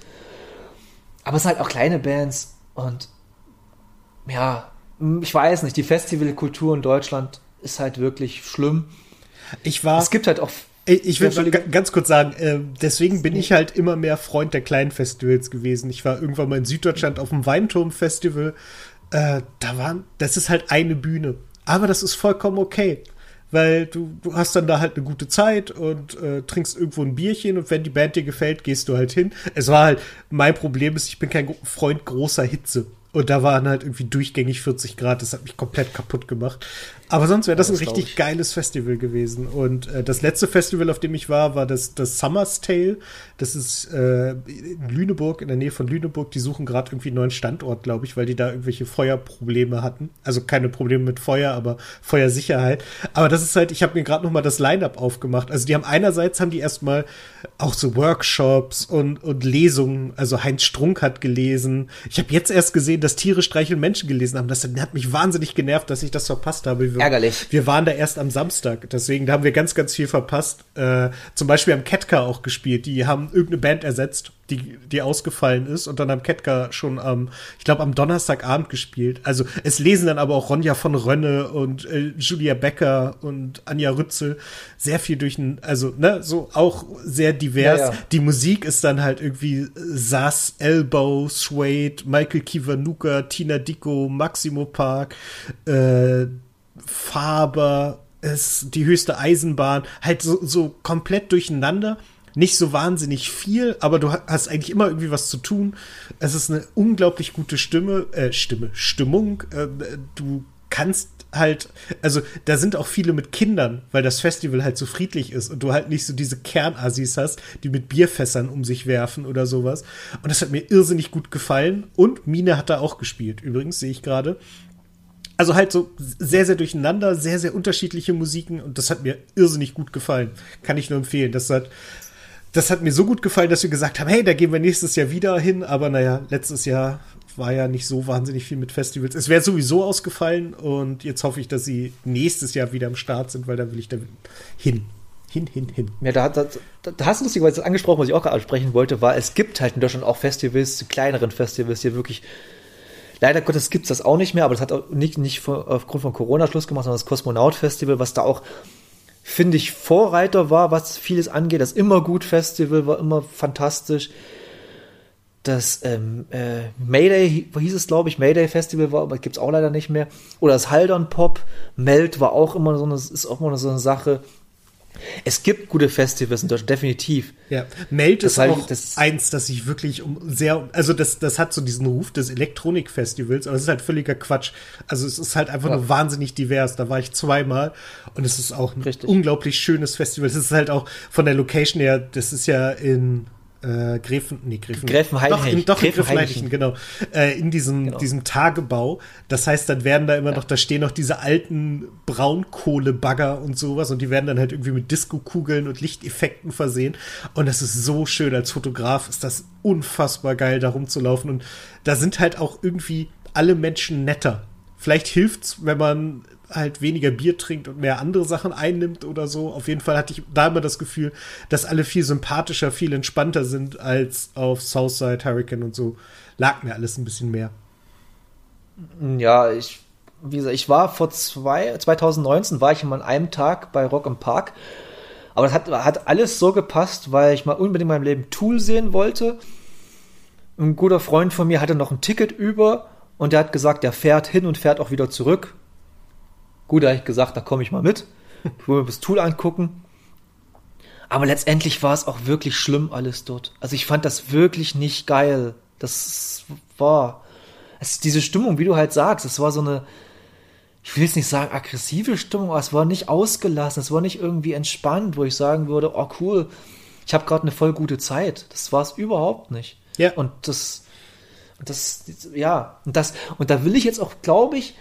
Aber es sind halt auch kleine Bands und ja, ich weiß nicht, die Festivalkultur in Deutschland ist halt wirklich schlimm. Ich war. Es gibt halt auch. Ich ich will Ja, ga- ganz kurz sagen, äh, deswegen bin ich halt immer mehr Freund der kleinen Festivals gewesen. Ich war irgendwann mal in Süddeutschland auf dem Weinturm-Festival. Äh, da waren, das ist halt eine Bühne. Aber das ist vollkommen okay. Weil du, du hast dann da halt eine gute Zeit und äh, trinkst irgendwo ein Bierchen und wenn die Band dir gefällt, gehst du halt hin. Es war halt, mein Problem ist, ich bin kein Freund großer Hitze. Und da waren halt irgendwie durchgängig 40 Grad. Das hat mich komplett kaputt gemacht. Aber sonst wäre das Ja, ein das glaub richtig ich. geiles Festival gewesen. Und äh, das letzte Festival, auf dem ich war, war das, das Summer's Tale. Das ist äh, in Lüneburg, in der Nähe von Lüneburg. Die suchen gerade irgendwie einen neuen Standort, glaube ich, weil die da irgendwelche Feuerprobleme hatten. Also keine Probleme mit Feuer, aber Feuersicherheit. Aber das ist halt, ich habe mir gerade noch mal das Line-Up aufgemacht. Also die haben einerseits haben die erstmal auch so Workshops und, und Lesungen. Also Heinz Strunk hat gelesen. Ich habe jetzt erst gesehen, dass Tiere streicheln Menschen gelesen haben. Das hat mich wahnsinnig genervt, dass ich das verpasst habe. Wir, Ärgerlich. Wir waren da erst am Samstag, deswegen da haben wir ganz, ganz viel verpasst. Äh, zum Beispiel haben Ketka auch gespielt. Die haben irgendeine Band ersetzt, die, die ausgefallen ist. Und dann haben Ketka schon am, ich glaube, am Donnerstagabend gespielt. Also es lesen dann aber auch Ronja von Rönne und äh, Julia Becker und Anja Rützel sehr viel durch ein, also ne, so auch sehr divers. Ja, ja. Die Musik ist dann halt irgendwie Sass, Elbow, Suede, Michael Kiwanuka, Tina Dico, Maximo Park, äh, Faber, ist die höchste Eisenbahn, halt so, so komplett durcheinander. Nicht so wahnsinnig viel, aber du ha- hast eigentlich immer irgendwie was zu tun. Es ist eine unglaublich gute Stimme, äh, Stimme, Stimmung. Äh, du kannst halt, also da sind auch viele mit Kindern, weil das Festival halt so friedlich ist und du halt nicht so diese Kernassis hast, die mit Bierfässern um sich werfen oder sowas. Und das hat mir irrsinnig gut gefallen. Und Mine hat da auch gespielt, übrigens, sehe ich gerade. Also halt so sehr, sehr durcheinander, sehr, sehr unterschiedliche Musiken und das hat mir irrsinnig gut gefallen. Kann ich nur empfehlen. Das hat, das hat mir so gut gefallen, dass wir gesagt haben, hey, da gehen wir nächstes Jahr wieder hin. Aber naja, letztes Jahr war ja nicht so wahnsinnig viel mit Festivals. Es wäre sowieso ausgefallen und jetzt hoffe ich, dass sie nächstes Jahr wieder am Start sind, weil da will ich da hin. Hin, hin, hin. Ja, da, da, da hast du lustigerweise angesprochen, was ich auch gerade ansprechen wollte, war, es gibt halt in Deutschland auch Festivals, kleineren Festivals, die wirklich Leider Gottes gibt es das auch nicht mehr, aber das hat nicht, nicht aufgrund von Corona Schluss gemacht, sondern das Kosmonaut Festival, was da auch, finde ich, Vorreiter war, was vieles angeht. Das Immergut Festival war immer fantastisch. Das ähm, äh, Mayday hieß es, glaube ich, Mayday Festival war, aber gibt es auch leider nicht mehr. Oder das Haldern Pop, Melt war auch immer so eine, ist auch immer so eine Sache. Es gibt gute Festivals in Deutschland, definitiv. Ja, Melt ist auch das eins, das ich wirklich um sehr, also das, das hat so diesen Ruf des Elektronik-Festivals, aber es ist halt völliger Quatsch. Also es ist halt einfach ja. nur wahnsinnig divers. Da war ich zweimal und es ist auch ein Richtig. unglaublich schönes Festival. Es ist halt auch von der Location her, das ist ja in äh, Gräfen, nee, Gräfen, Gräfenhainichen. Doch, in, doch in Gräfenhainichen, genau. Äh, in diesem, genau. diesem Tagebau. Das heißt, dann werden da immer ja. noch, da stehen noch diese alten Braunkohlebagger und sowas und die werden dann halt irgendwie mit Disco-Kugeln und Lichteffekten versehen. Und das ist so schön. Als Fotograf ist das unfassbar geil, da rumzulaufen. Und da sind halt auch irgendwie alle Menschen netter. Vielleicht hilft's, wenn man halt weniger Bier trinkt und mehr andere Sachen einnimmt oder so. Auf jeden Fall hatte ich da immer das Gefühl, dass alle viel sympathischer, viel entspannter sind als auf Southside, Hurricane und so. Lag mir alles ein bisschen mehr. Ja, ich, wie gesagt, ich war vor zwei, 2019 war ich mal an einem Tag bei Rock im Park. Aber das hat, hat alles so gepasst, weil ich mal unbedingt in meinem Leben Tool sehen wollte. Ein guter Freund von mir hatte noch ein Ticket über und der hat gesagt, der fährt hin und fährt auch wieder zurück. Gut, da habe ich gesagt, da komme ich mal mit. Ich will mir das Tool angucken. Aber letztendlich war es auch wirklich schlimm alles dort. Also ich fand das wirklich nicht geil. Das war es diese Stimmung, wie du halt sagst, es war so eine, ich will jetzt nicht sagen aggressive Stimmung, aber es war nicht ausgelassen, es war nicht irgendwie entspannt, wo ich sagen würde, oh cool, ich habe gerade eine voll gute Zeit. Das war es überhaupt nicht. Ja. Und das, das, ja, und das, und da will ich jetzt auch, glaube ich,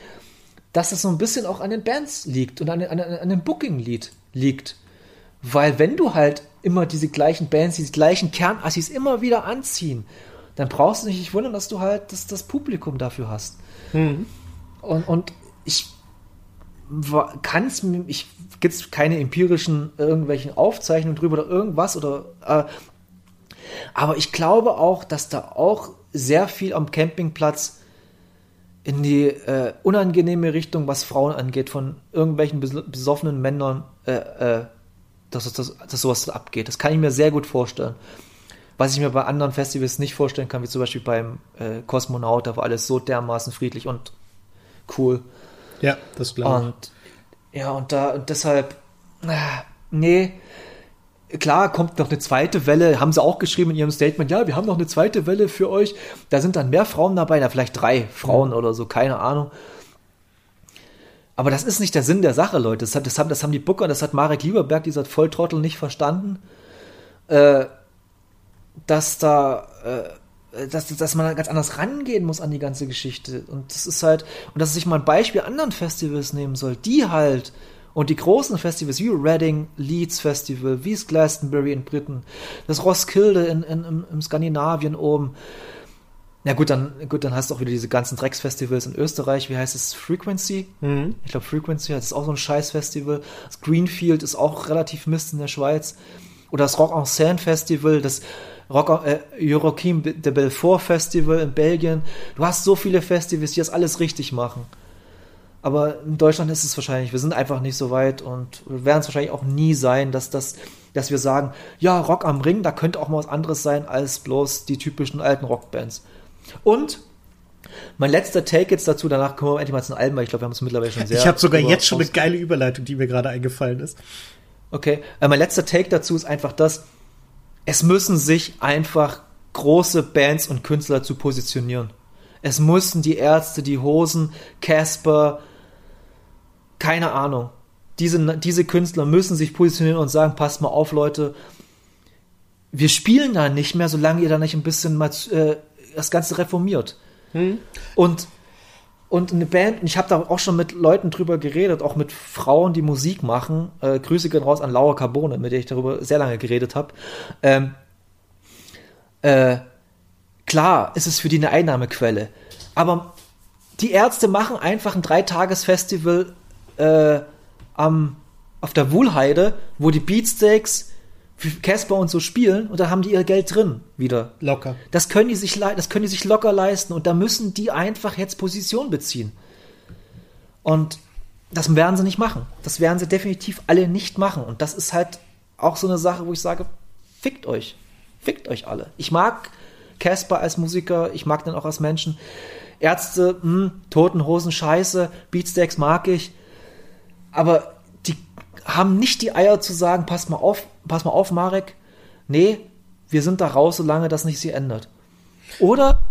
dass es so ein bisschen auch an den Bands liegt und an, an, an dem Booking-Lied liegt. Weil wenn du halt immer diese gleichen Bands, diese gleichen Kernassis immer wieder anziehen, dann brauchst du dich nicht wundern, dass du halt das, das Publikum dafür hast. Mhm. Und, und ich kann es mir, ich gibt es keine empirischen irgendwelchen Aufzeichnungen drüber oder irgendwas oder äh, aber ich glaube auch, dass da auch sehr viel am Campingplatz in die äh, unangenehme Richtung, was Frauen angeht, von irgendwelchen besoffenen Männern, äh, äh, dass, dass, dass sowas abgeht. Das kann ich mir sehr gut vorstellen. Was ich mir bei anderen Festivals nicht vorstellen kann, wie zum Beispiel beim äh, Kosmonaut, da war alles so dermaßen friedlich und cool. Ja, das glaube ich. Und ja, und da und deshalb, äh, nee, Klar, kommt noch eine zweite Welle, haben sie auch geschrieben in ihrem Statement, ja, wir haben noch eine zweite Welle für euch. Da sind dann mehr Frauen dabei, da vielleicht drei Frauen mhm. oder so, keine Ahnung. Aber das ist nicht der Sinn der Sache, Leute. Das, hat, das, haben, das haben die Booker, das hat Marek Lieberberg, dieser Volltrottel, nicht verstanden. Äh, dass da, äh, dass, dass man ganz anders rangehen muss an die ganze Geschichte. Und das ist halt, und dass sich mal ein Beispiel anderen Festivals nehmen soll, die halt und die großen Festivals wie Reading, Leeds Festival, wie es Glastonbury in Briten, das Roskilde in, in, in, in Skandinavien oben. Ja gut, dann gut, dann hast du auch wieder diese ganzen Drecksfestivals in Österreich. Wie heißt es? Frequency? Mhm. Ich glaube Frequency, das ist auch so ein Scheißfestival. Das Greenfield ist auch relativ Mist in der Schweiz. Oder das Rock en Seine Festival, das Rock äh, Euroquim de Belfort Festival in Belgien. Du hast so viele Festivals, die das alles richtig machen. Aber in Deutschland ist es wahrscheinlich, wir sind einfach nicht so weit und werden es wahrscheinlich auch nie sein, dass, das, dass wir sagen, ja, Rock am Ring, da könnte auch mal was anderes sein als bloß die typischen alten Rockbands. Und mein letzter Take jetzt dazu, danach kommen wir endlich mal zu den Alben, weil ich glaube, wir haben es mittlerweile schon sehr. Ich habe sogar jetzt schon eine geile Überleitung, die mir gerade eingefallen ist. Okay, äh, mein letzter Take dazu ist einfach das, es müssen sich einfach große Bands und Künstler zu positionieren. Es mussten die Ärzte, die Hosen, Casper, keine Ahnung. Diese, diese Künstler müssen sich positionieren und sagen, passt mal auf, Leute, wir spielen da nicht mehr, solange ihr da nicht ein bisschen mal äh, das Ganze reformiert. Hm. Und Und eine Band, und ich habe da auch schon mit Leuten drüber geredet, auch mit Frauen, die Musik machen. Äh, Grüße gehen raus an Laura Carbone, mit der ich darüber sehr lange geredet habe. Ähm, äh, klar, ist es für die eine Einnahmequelle. Aber die Ärzte machen einfach ein Dreitagesfestival äh, am, auf der Wuhlheide, wo die Beatsteaks für Casper und so spielen und da haben die ihr Geld drin wieder. Locker. Das können die sich, das können die sich locker leisten und da müssen die einfach jetzt Position beziehen. Und das werden sie nicht machen. Das werden sie definitiv alle nicht machen. Und das ist halt auch so eine Sache, wo ich sage, fickt euch. Fickt euch alle. Ich mag Casper als Musiker, ich mag den auch als Menschen. Ärzte, mh, hm, Toten Hosen, Scheiße, Beatsteaks mag ich. Aber die haben nicht die Eier zu sagen, pass mal auf, pass mal auf, Marek. Nee, wir sind da raus, solange das nicht sich ändert. Oder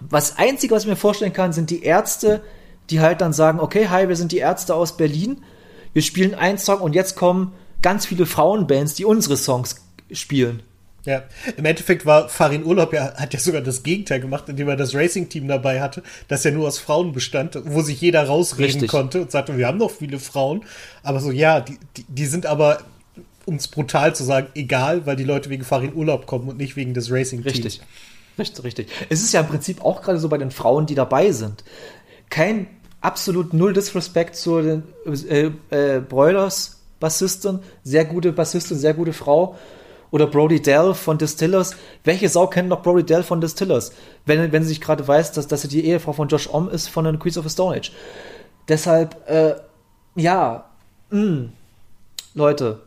was Einzige, was ich mir vorstellen kann, sind die Ärzte, die halt dann sagen, okay, hi, wir sind die Ärzte aus Berlin, wir spielen einen Song und jetzt kommen ganz viele Frauenbands, die unsere Songs spielen. Ja, im Endeffekt war Farin Urlaub ja, hat ja sogar das Gegenteil gemacht, indem er das Racing-Team dabei hatte, das ja nur aus Frauen bestand, wo sich jeder rausreden Richtig. konnte und sagte, wir haben noch viele Frauen, aber so, ja, die, die, die sind aber, um es brutal zu sagen, egal, weil die Leute wegen Farin Urlaub kommen und nicht wegen des Racing-Teams. Richtig. Richtig, richtig. Es ist ja im Prinzip auch gerade so bei den Frauen, die dabei sind. Kein absolut null Disrespect zu den äh, äh, Broilers Bassisten, sehr gute Bassistin, sehr gute Frau oder Brody Dell von Distillers. Welche Sau kennt noch Brody Dell von Distillers? Wenn, wenn sie sich gerade weiß, dass, dass sie die Ehefrau von Josh Om ist von den Queens of the Stone Age. Deshalb, äh, ja, mh, hm, Leute,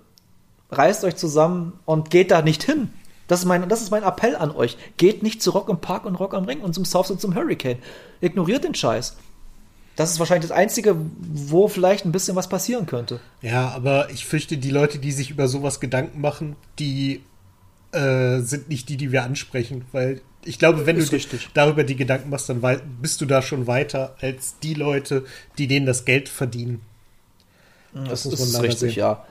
reißt euch zusammen und geht da nicht hin. Das ist, mein, das ist mein Appell an euch. Geht nicht zu Rock im Park und Rock am Ring und zum South und zum Hurricane. Ignoriert den Scheiß. Das ist wahrscheinlich das Einzige, wo vielleicht ein bisschen was passieren könnte. Ja, aber ich fürchte, die Leute, die sich über sowas Gedanken machen, die äh, sind nicht die, die wir ansprechen, weil ich glaube, wenn ist du richtig. darüber die Gedanken machst, dann bist du da schon weiter als die Leute, die denen das Geld verdienen. Das, das ist richtig, sehen. ja.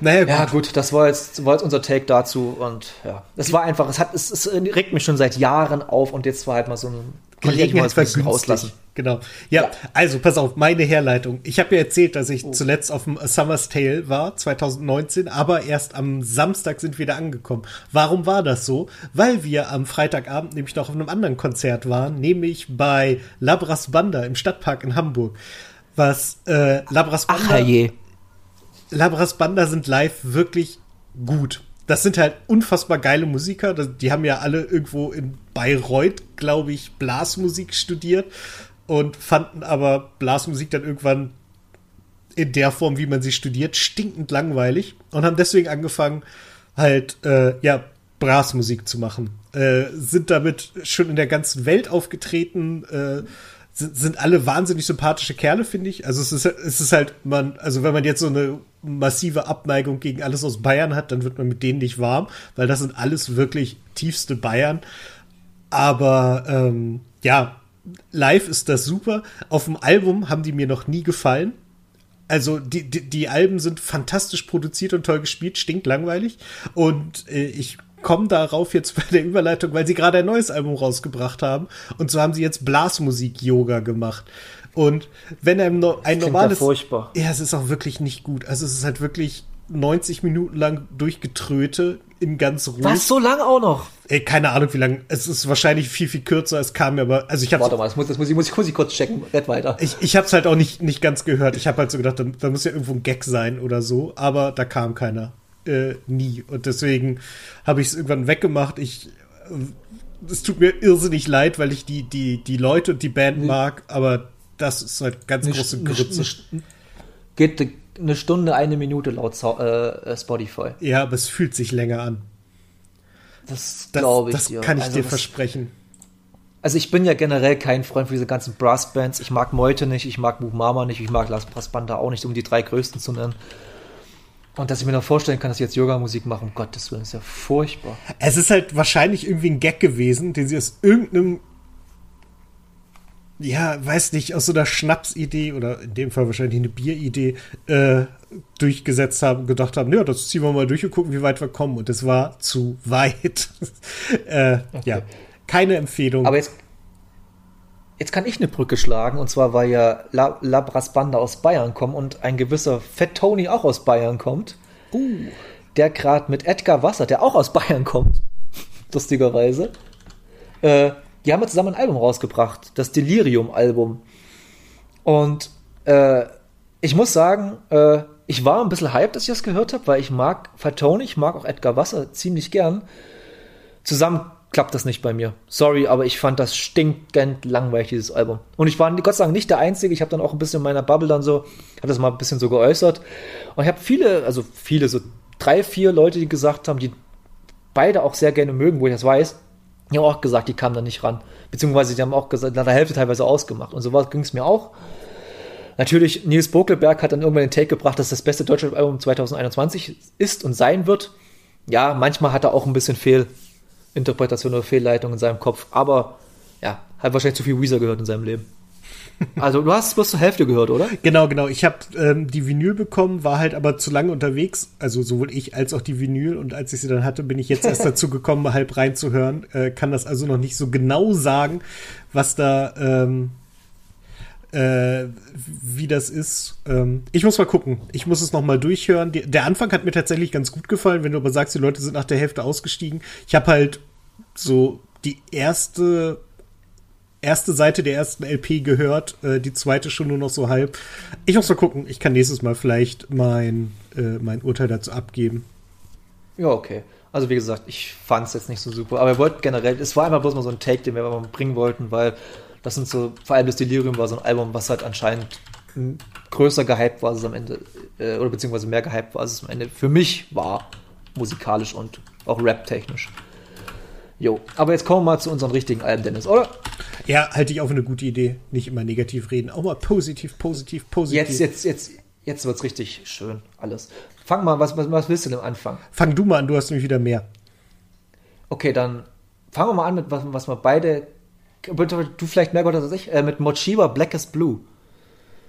Naja, gut. Ja, gut, das war jetzt, war jetzt unser Take dazu und ja, es war einfach, es hat, es, es regt mich schon seit Jahren auf und jetzt war halt mal so ein Gelegenheit mal rauslassen. Genau. Ja, ja, also pass auf, meine Herleitung. Ich habe ja erzählt, dass ich oh. zuletzt auf dem Summer's Tale war, 2019, aber erst am Samstag sind wir da angekommen. Warum war das so? Weil wir am Freitagabend nämlich noch auf einem anderen Konzert waren, nämlich bei Labras Banda im Stadtpark in Hamburg. Was äh, Labras Banda. Ach, je. Labras Banda sind live wirklich gut das sind halt unfassbar geile Musiker. Die haben ja alle irgendwo in Bayreuth, glaube ich, Blasmusik studiert und fanden aber Blasmusik dann irgendwann in der Form, wie man sie studiert, stinkend langweilig und haben deswegen angefangen, halt, äh, ja, Blasmusik zu machen. Äh, sind damit schon in der ganzen Welt aufgetreten, äh, sind, sind alle wahnsinnig sympathische Kerle, finde ich. Also es ist, es ist halt, man, also wenn man jetzt so eine massive Abneigung gegen alles aus Bayern hat, dann wird man mit denen nicht warm, weil das sind alles wirklich tiefste Bayern. Aber ähm, ja, live ist das super. Auf dem Album haben die mir noch nie gefallen. Also die, die, die Alben sind fantastisch produziert und toll gespielt, stinkt langweilig. Und äh, ich komme darauf jetzt bei der Überleitung, weil sie gerade ein neues Album rausgebracht haben. Und so haben sie jetzt Blasmusik-Yoga gemacht. Und wenn einem no ein normales. Ja, furchtbar. Ja, es ist auch wirklich nicht gut. Also es ist halt wirklich 90 Minuten lang durchgetröte in ganz ruhig. Was so lang auch noch? Ey, keine Ahnung, wie lang. Es ist wahrscheinlich viel, viel kürzer. Es kam mir aber. Also ich hab's, Warte mal, das muss, das muss, ich, muss, ich, muss ich kurz checken. Red weiter. Ich, ich hab's halt auch nicht, nicht ganz gehört. Ich habe halt so gedacht, da, da muss ja irgendwo ein Gag sein oder so. Aber da kam keiner äh, nie. Und deswegen habe ich es irgendwann weggemacht. Ich äh, es tut mir irrsinnig leid, weil ich die, die, die Leute und die Band nee. mag, aber das ist halt ganz eine, große Grütze. Geht eine Stunde, eine Minute laut äh, Spotify. Ja, aber es fühlt sich länger an. Das glaube ich das dir. Das kann ich also dir versprechen. Also ich bin ja generell kein Freund für diese ganzen Brassbands. Ich mag Meute nicht, ich mag Mama nicht, ich mag Las Brassbanda auch nicht, um die drei größten zu nennen. Und dass ich mir noch vorstellen kann, dass sie jetzt Yoga-Musik machen, um Gottes Willen, ist ja furchtbar. Es ist halt wahrscheinlich irgendwie ein Gag gewesen, den sie aus irgendeinem, ja, weiß nicht, aus so einer Schnapsidee oder in dem Fall wahrscheinlich eine Bieridee äh, durchgesetzt haben, gedacht haben, ja, das ziehen wir mal durch und gucken, wie weit wir kommen. Und es war zu weit. äh, okay. Ja, keine Empfehlung. Aber jetzt jetzt kann ich eine Brücke schlagen, und zwar, weil ja La Labras Banda aus Bayern kommt und ein gewisser Fett Tony auch aus Bayern kommt. Uh. Der gerade mit Edgar Wasser, der auch aus Bayern kommt, lustigerweise, äh, die haben ja zusammen ein Album rausgebracht, das Delirium-Album. Und äh, ich muss sagen, äh, ich war ein bisschen hyped, dass ich das gehört habe, weil ich mag Fat Tony, ich mag auch Edgar Wasser ziemlich gern. Zusammen klappt das nicht bei mir. Sorry, aber ich fand das stinkend langweilig, dieses Album. Und ich war Gott sei Dank nicht der Einzige. Ich habe dann auch ein bisschen in meiner Bubble dann so, habe das mal ein bisschen so geäußert. Und ich habe viele, also viele, so drei, vier Leute, die gesagt haben, die beide auch sehr gerne mögen, wo ich das weiß, die haben auch gesagt, die kamen da nicht ran. Beziehungsweise die haben auch gesagt, nach der Hälfte teilweise ausgemacht. Und so ging es mir auch. Natürlich, Nils Bokelberg hat dann irgendwann den Take gebracht, dass das beste deutsche Album 2021 ist und sein wird. Ja, manchmal hat er auch ein bisschen Fehlinterpretation oder Fehlleitung in seinem Kopf, aber ja, hat wahrscheinlich zu viel Weezer gehört in seinem Leben. Also du hast bloß zur Hälfte gehört, oder? Genau, genau. Ich habe ähm, die Vinyl bekommen, war halt aber zu lange unterwegs. Also sowohl ich als auch die Vinyl. Und als ich sie dann hatte, bin ich jetzt erst dazu gekommen, halb reinzuhören. Äh, kann das also noch nicht so genau sagen, was da, ähm, äh, wie das ist. Ähm, ich muss mal gucken. Ich muss es noch mal durchhören. Die, der Anfang hat mir tatsächlich ganz gut gefallen, wenn du aber sagst, die Leute sind nach der Hälfte ausgestiegen. Ich habe halt so die erste erste Seite der ersten LP gehört, äh, die zweite schon nur noch so halb. Ich muss mal gucken, ich kann nächstes Mal vielleicht mein, äh, mein Urteil dazu abgeben. Ja, okay. Also wie gesagt, ich fand es jetzt nicht so super, aber wir wollten generell, es war einfach bloß mal so ein Take, den wir bringen wollten, weil das sind so, vor allem das Delirium war so ein Album, was halt anscheinend größer gehypt war, als es am Ende, äh, oder beziehungsweise mehr gehypt war, als es am Ende für mich war, musikalisch und auch rap-technisch. Jo, aber jetzt kommen wir mal zu unseren richtigen Alben, Dennis, oder? Ja, halte ich auch für eine gute Idee. Nicht immer negativ reden, auch mal positiv, positiv, positiv. Jetzt, jetzt, jetzt, jetzt wird's richtig schön, alles. Fang mal, was, was, was willst du denn anfangen? Fang du mal an, du hast nämlich wieder mehr. Okay, dann fangen wir mal an mit was, was wir beide, du vielleicht mehr Gott als ich, äh, mit Mochiba Blackest Blue.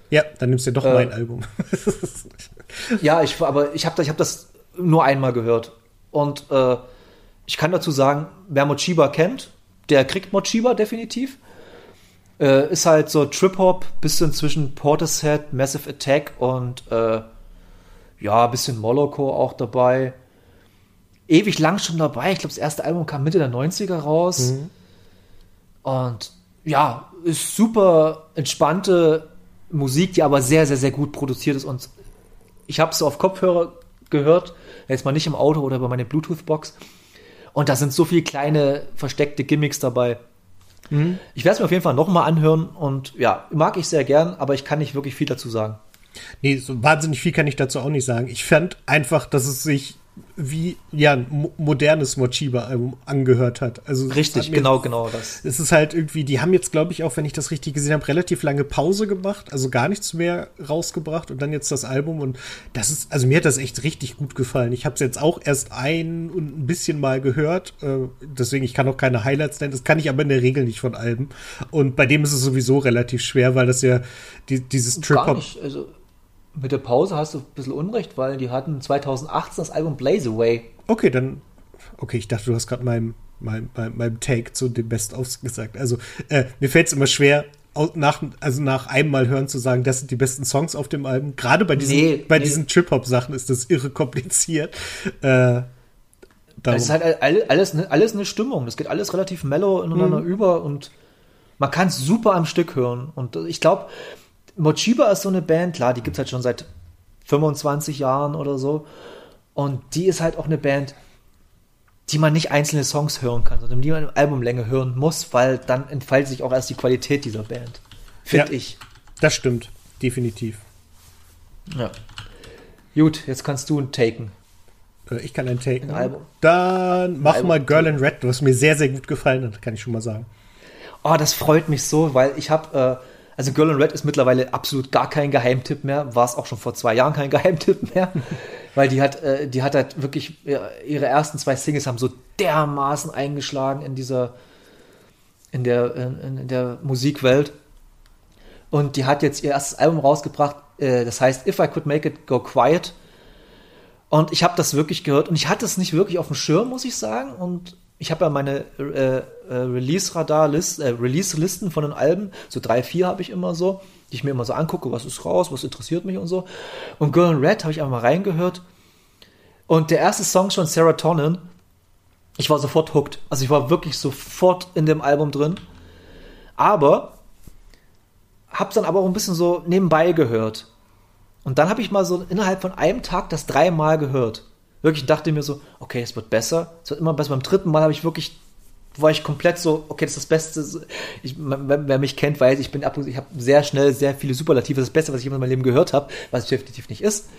Ja, dann nimmst du doch äh, mein Album. ja, ich, aber ich habe ich hab das nur einmal gehört. Und äh, ich kann dazu sagen, wer Mochiba kennt, der kriegt Mochiba definitiv. Äh, ist halt so Trip-Hop, bisschen zwischen Portishead, Massive Attack und äh, ja, bisschen Moloko auch dabei. Ewig lang schon dabei. Ich glaube, das erste Album kam Mitte der 90er raus. Mhm. Und ja, ist super entspannte Musik, die aber sehr, sehr, sehr gut produziert ist. Und ich habe es auf Kopfhörer gehört, jetzt mal nicht im Auto oder über meine Bluetooth-Box. Und da sind so viele kleine versteckte Gimmicks dabei. Mhm. Ich werde es mir auf jeden Fall nochmal anhören und ja, mag ich sehr gern, aber ich kann nicht wirklich viel dazu sagen. Nee, so wahnsinnig viel kann ich dazu auch nicht sagen. Ich fand einfach, dass es sich wie ja ein modernes Mochiba-Album angehört hat. Also richtig, mir, genau, genau das. Es ist halt irgendwie, die haben jetzt, glaube ich, auch, wenn ich das richtig gesehen habe, relativ lange Pause gemacht, also gar nichts mehr rausgebracht und dann jetzt das Album und das ist, also mir hat das echt richtig gut gefallen. Ich habe es jetzt auch erst ein und ein bisschen mal gehört, äh, deswegen ich kann auch keine Highlights nennen. Das kann ich aber in der Regel nicht von Alben. Und bei dem ist es sowieso relativ schwer, weil das ja die, dieses Trip-Hop. Also mit der Pause hast du ein bisschen Unrecht, weil die hatten 2018 das Album Blaze Away. Okay, dann. Okay, ich dachte, du hast gerade meinem, meinem, meinem Take zu dem Best-ofs gesagt. Also, äh, mir fällt es immer schwer, nach, also nach einem Mal hören zu sagen, das sind die besten Songs auf dem Album. Gerade bei diesen, nee, bei nee. diesen Trip-Hop-Sachen ist das irre kompliziert. Äh, das ist halt alles, alles eine Stimmung. Das geht alles relativ mellow ineinander mhm. über und man kann es super am Stück hören. Und ich glaube, Mochiba ist so eine Band, klar, die gibt es halt schon seit 25 Jahren oder so. Und die ist halt auch eine Band, die man nicht einzelne Songs hören kann, sondern die man in Albumlänge hören muss, weil dann entfaltet sich auch erst die Qualität dieser Band. Finde ja, ich. Das stimmt, definitiv. Ja. Gut, jetzt kannst du einen taken. Äh, ich kann einen taken. Ein Album. Dann mach Album. mal Girl in Red, was mir sehr, sehr gut gefallen hat, kann ich schon mal sagen. Oh, das freut mich so, weil ich habe äh, also Girl in Red ist mittlerweile absolut gar kein Geheimtipp mehr, war es auch schon vor zwei Jahren kein Geheimtipp mehr, weil die hat, äh, die hat halt wirklich, ihre ersten zwei Singles haben so dermaßen eingeschlagen in dieser, in der, in, in der Musikwelt. Und die hat jetzt ihr erstes Album rausgebracht, äh, das heißt If I Could Make It Go Quiet. Und ich habe das wirklich gehört und ich hatte es nicht wirklich auf dem Schirm, muss ich sagen. Und ich habe ja meine äh, äh, Release-Radar-List, äh, von den Alben, so drei, vier habe ich immer so, die ich mir immer so angucke, was ist raus, was interessiert mich und so. Und Girl in Red habe ich einfach mal reingehört. Und der erste Song schon, Serotonin, ich war sofort hooked. Also ich war wirklich sofort in dem Album drin. Aber hab's dann aber auch ein bisschen so nebenbei gehört. Und dann habe ich mal so innerhalb von einem Tag das dreimal gehört. Wirklich dachte mir so, okay, es wird besser. Es wird immer besser. Beim dritten Mal habe ich wirklich, war ich komplett so, okay, das ist das Beste. Ich, wer mich kennt, weiß, ich bin ab ich habe sehr schnell sehr viele Superlative. Das Beste, was ich in meinem Leben gehört habe, was es definitiv nicht ist.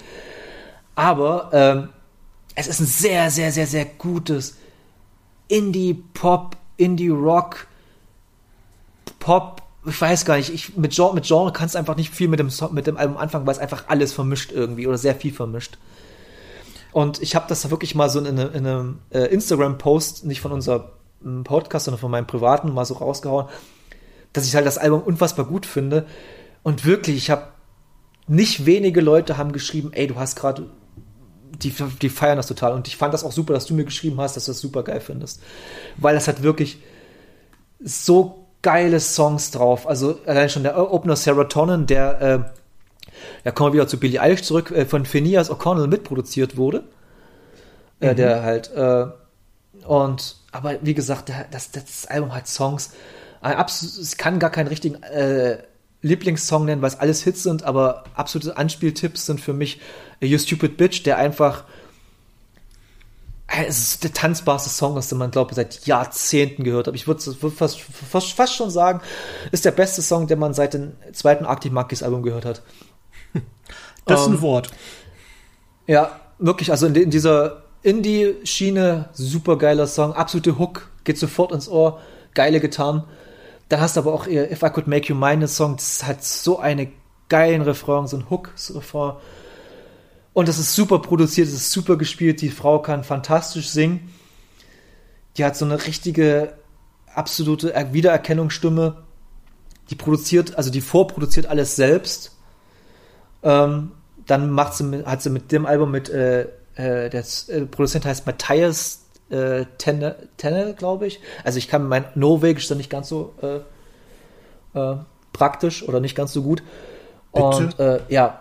Aber ähm, es ist ein sehr, sehr, sehr, sehr gutes Indie-Pop, Indie-Rock, Pop, ich weiß gar nicht, ich, mit, Genre, mit Genre kannst du einfach nicht viel mit dem, mit dem Album anfangen, weil es einfach alles vermischt irgendwie oder sehr viel vermischt. Und ich habe das wirklich mal so in, in einem äh, Instagram-Post, nicht von unserem Podcast, sondern von meinem privaten, mal so rausgehauen, dass ich halt das Album unfassbar gut finde. Und wirklich, ich habe nicht wenige Leute haben geschrieben, ey, du hast gerade, die, die feiern das total. Und ich fand das auch super, dass du mir geschrieben hast, dass du das super geil findest. Weil das hat wirklich so geile Songs drauf. Also allein schon der Opener Serotonin, der, äh, ja, kommen wir wieder zu Billie Eilish zurück, äh, von Phineas O'Connell mitproduziert wurde. Äh, mhm. Der halt, äh, und, aber wie gesagt, der, das, das Album hat Songs. Es kann gar keinen richtigen äh, Lieblingssong nennen, weil es alles Hits sind, aber absolute Anspieltipps sind für mich You Stupid Bitch, der einfach es ist der tanzbarste Song, den man, glaube ich, seit Jahrzehnten gehört hat. Ich würde fast, fast, fast, schon sagen, ist der beste Song, den man seit dem zweiten Arctic Monkeys Album gehört hat. Das ist ein ähm, Wort. Ja, wirklich, also in, in dieser Indie-Schiene, super geiler Song, absolute Hook, geht sofort ins Ohr, geile Gitarren. Dann hast du aber auch If I Could Make You Mine, Song, das hat so einen geilen Refrain, so ein Hook-Refrain. Und das ist super produziert, es ist super gespielt. Die Frau kann fantastisch singen. Die hat so eine richtige, absolute Wiedererkennungsstimme. Die produziert, also die vorproduziert alles selbst. Ähm, dann macht sie hat sie mit dem Album mit, äh, äh, der äh, Produzent heißt Matthias äh, Tenne, Tenne glaube ich. Also ich kann mein Norwegisch dann nicht ganz so äh, äh, praktisch oder nicht ganz so gut. Bitte? Und äh, ja,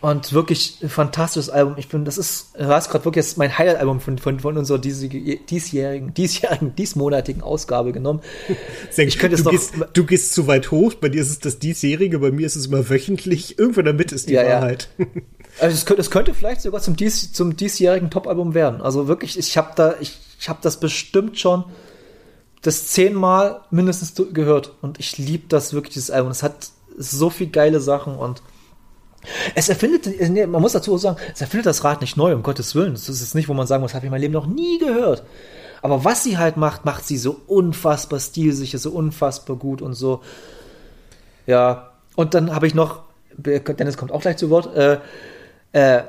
und wirklich ein fantastisches Album. Ich bin, das ist, hast gerade wirklich mein Highlight-Album von, von, von unserer diesjährigen, diesjährigen, diesmonatigen Ausgabe genommen. ich könnte du, noch, gehst, du gehst zu weit hoch, bei dir ist es das diesjährige, bei mir ist es immer wöchentlich. Irgendwo in der Mitte ist die ja, Wahrheit. Ja. Also es könnte, es könnte vielleicht sogar zum, dies, zum diesjährigen Top-Album werden. Also wirklich, ich habe da, ich, ich habe das bestimmt schon das zehnmal mindestens gehört. Und ich liebe das wirklich, dieses Album. Es hat so viel geile Sachen und es erfindet, nee, man muss dazu sagen, es erfindet das Rad nicht neu, um Gottes Willen. Das ist jetzt nicht, wo man sagen muss, habe ich mein Leben noch nie gehört. Aber was sie halt macht, macht sie so unfassbar stilsicher, so unfassbar gut und so. Ja, und dann habe ich noch, Dennis kommt auch gleich zu Wort, äh, äh,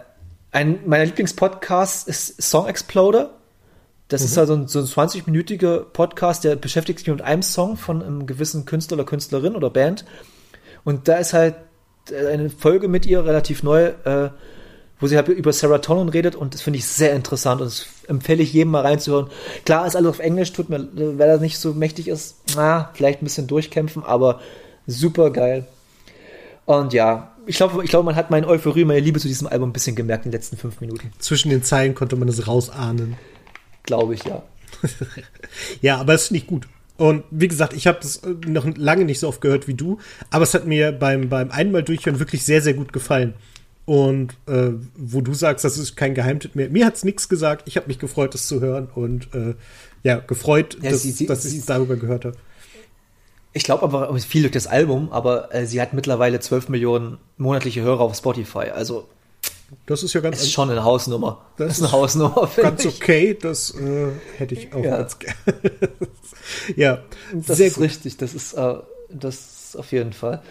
ein meiner Lieblingspodcasts ist Song Exploder. Das mhm. ist also ein, so ein 20-minütiger Podcast, der beschäftigt sich mit einem Song von einem gewissen Künstler oder Künstlerin oder Band. Und da ist halt eine Folge mit ihr, relativ neu, äh, wo sie halt über Serotonin redet und das finde ich sehr interessant und das empfehle ich jedem mal reinzuhören. Klar ist alles auf Englisch, tut mir, wer da nicht so mächtig ist, na, vielleicht ein bisschen durchkämpfen, aber super geil. Und ja, ich glaube, ich glaube, man hat meine Euphorie, meine Liebe zu diesem Album ein bisschen gemerkt in den letzten fünf Minuten. Zwischen den Zeilen konnte man es rausahnen. Glaube ich, ja. ja, aber es ist nicht gut. Und wie gesagt, ich habe das noch lange nicht so oft gehört wie du, aber es hat mir beim, beim einmal durchhören wirklich sehr, sehr gut gefallen. Und äh, wo du sagst, das ist kein Geheimtipp mehr. Mir hat's nichts gesagt. Ich habe mich gefreut, das zu hören und äh, ja, gefreut, ja, dass, sie, dass ich sie, darüber gehört habe. Ich glaube aber viel durch das Album, aber äh, sie hat mittlerweile 12 Millionen monatliche Hörer auf Spotify. Also das ist ja ganz. ist schon eine Hausnummer. Das, das ist eine Hausnummer. Ganz ich. okay, das äh, hätte ich auch ja. ganz gerne. ja, das ist gut. richtig. Das ist, äh, das ist auf jeden Fall.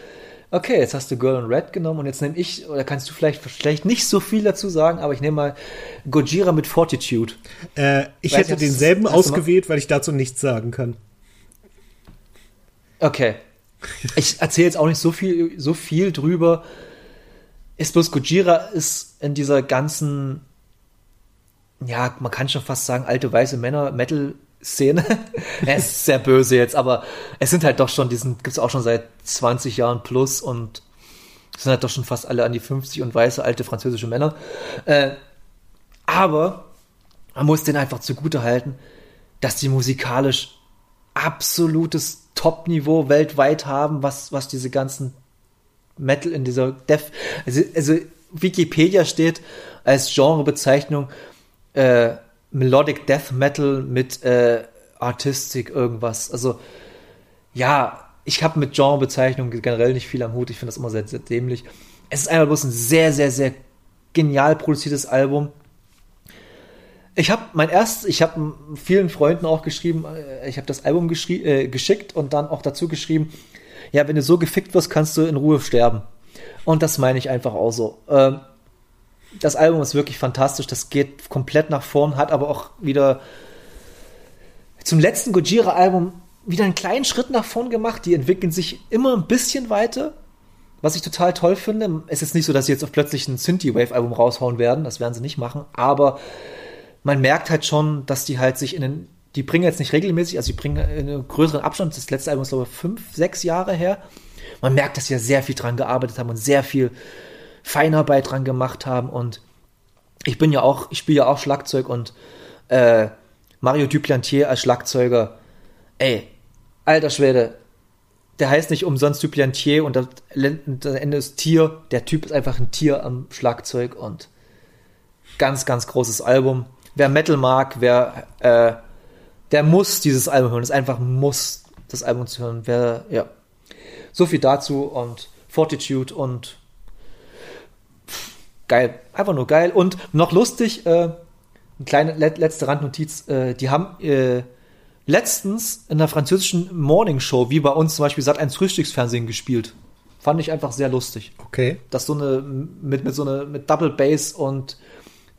Okay, jetzt hast du Girl in Red genommen und jetzt nehme ich, oder kannst du vielleicht, vielleicht nicht so viel dazu sagen, aber ich nehme mal Gojira mit Fortitude. Äh, ich Weiß hätte denselben ausgewählt, weil ich dazu nichts sagen kann. Okay. Ich erzähle jetzt auch nicht so viel, so viel drüber ist bloß Gojira ist in dieser ganzen, ja, man kann schon fast sagen, alte weiße Männer, Metal Szene. er ist sehr böse jetzt, aber es sind halt doch schon, diesen gibt's auch schon seit 20 Jahren plus und sind halt doch schon fast alle an die 50 und weiße alte französische Männer. Äh, aber man muss den einfach zugute halten, dass die musikalisch absolutes Top-Niveau weltweit haben, was, was diese ganzen Metal in dieser Death, also, also Wikipedia steht als Genrebezeichnung äh, Melodic Death Metal mit äh, Artistik irgendwas. Also ja, ich habe mit Genrebezeichnungen generell nicht viel am Hut. Ich finde das immer sehr, sehr dämlich. Es ist einfach bloß ein sehr, sehr, sehr genial produziertes Album. Ich habe mein erstes, ich habe vielen Freunden auch geschrieben, äh, ich habe das Album äh, geschickt und dann auch dazu geschrieben, ja, wenn du so gefickt wirst, kannst du in Ruhe sterben. Und das meine ich einfach auch so. Ähm, das Album ist wirklich fantastisch, das geht komplett nach vorn, hat aber auch wieder zum letzten Gojira-Album wieder einen kleinen Schritt nach vorn gemacht. Die entwickeln sich immer ein bisschen weiter, was ich total toll finde. Es ist nicht so, dass sie jetzt auf plötzlich ein Synthie-Wave-Album raushauen werden, das werden sie nicht machen, aber man merkt halt schon, dass die halt sich in den, die bringen jetzt nicht regelmäßig, also die bringen in einem größeren Abstand, das letzte Album ist glaube ich fünf, sechs Jahre her. Man merkt, dass ja sehr viel dran gearbeitet haben und sehr viel Feinarbeit dran gemacht haben und ich bin ja auch, ich spiele ja auch Schlagzeug und äh, Mario Duplantier als Schlagzeuger, ey, alter Schwede, der heißt nicht umsonst Duplantier und das Ende ist Tier. Der Typ ist einfach ein Tier am Schlagzeug und ganz, ganz großes Album wer Metal mag, wer, äh, der muss dieses Album hören. Es einfach muss, das Album zu hören. Wer, ja. So viel dazu und Fortitude und pff, geil. Einfach nur geil. Und noch lustig, äh, eine kleine letzte Randnotiz, äh, die haben äh, letztens in der französischen Morning Show, wie bei uns zum Beispiel Sat 1 Frühstücksfernsehen gespielt. Fand ich einfach sehr lustig. Okay. Das so eine, mit, mit so eine, mit Double Bass und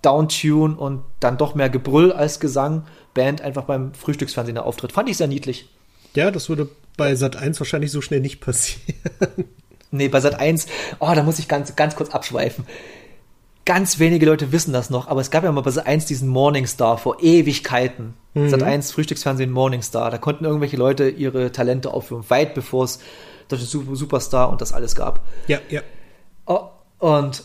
Downtune und dann doch mehr Gebrüll als Gesang Band einfach beim Frühstücksfernsehen auftritt. Fand ich sehr niedlich. Ja, das würde bei Sat 1 wahrscheinlich so schnell nicht passieren. nee, bei Sat 1, oh, da muss ich ganz, ganz kurz abschweifen. Ganz wenige Leute wissen das noch, aber es gab ja mal bei Sat 1 diesen Morningstar vor Ewigkeiten. Mhm. Sat 1 Frühstücksfernsehen Morningstar. Da konnten irgendwelche Leute ihre Talente aufführen, weit bevor es Deutsche Superstar und das alles gab. Ja, ja. Oh, und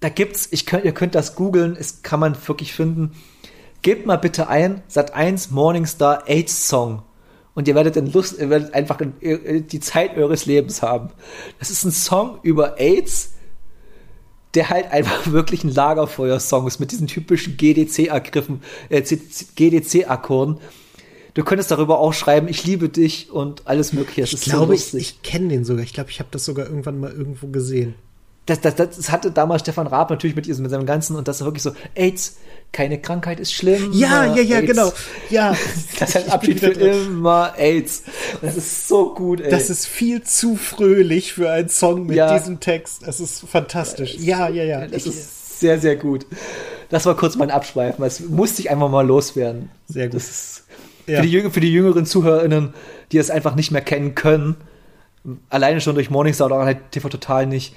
da gibt's, ich könnt, ihr könnt das googeln, es kann man wirklich finden. Gebt mal bitte ein, Sat 1 Morningstar AIDS Song. Und ihr werdet, in Lust, ihr werdet einfach die Zeit eures Lebens haben. Das ist ein Song über AIDS, der halt einfach wirklich ein Lagerfeuer-Song ist mit diesen typischen GDC-Akkriffen, äh, GDC-Akkorden. Du könntest darüber auch schreiben, ich liebe dich und alles mögliche. Das ich glaube, so ich, ich kenne den sogar. Ich glaube, ich habe das sogar irgendwann mal irgendwo gesehen das, das, das hatte damals Stefan Raab natürlich mit, diesem, mit seinem Ganzen und das ist wirklich so, AIDS, keine Krankheit ist schlimm. Ja, ja, ja, AIDS. genau. Ja. Das ist ein Abschied für immer AIDS. Das ist so gut, ey. Das ist viel zu fröhlich für einen Song mit ja. diesem Text. Es ist fantastisch. Ja, ja, ja. Das ich, ist sehr, sehr gut. Das war kurz mein Abschweifen. Das musste ich einfach mal loswerden. Sehr gut. Ja. für, die, für die jüngeren ZuhörerInnen, die es einfach nicht mehr kennen können, alleine schon durch Morningstar oder halt TV Total nicht,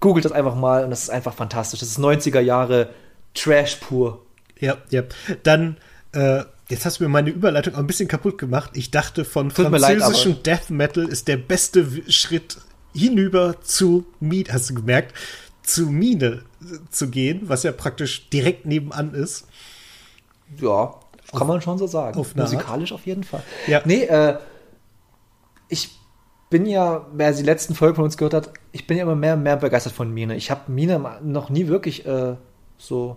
Googelt das einfach mal und das ist einfach fantastisch. Das ist 90er Jahre Trash pur. Ja, ja. Dann, äh, jetzt hast du mir meine Überleitung auch ein bisschen kaputt gemacht. Ich dachte, von Tut französischem leid, Death Metal ist der beste Schritt hinüber zu Mine, hast du gemerkt, zu Mine zu gehen, was ja praktisch direkt nebenan ist. Ja, kann man schon so sagen. Auf Musikalisch auf jeden Fall. Ja. Nee, äh, ich bin ja, wer die letzten Folgen von uns gehört hat, ich bin ja immer mehr und mehr begeistert von Mine. Ich habe Mine noch nie wirklich äh, so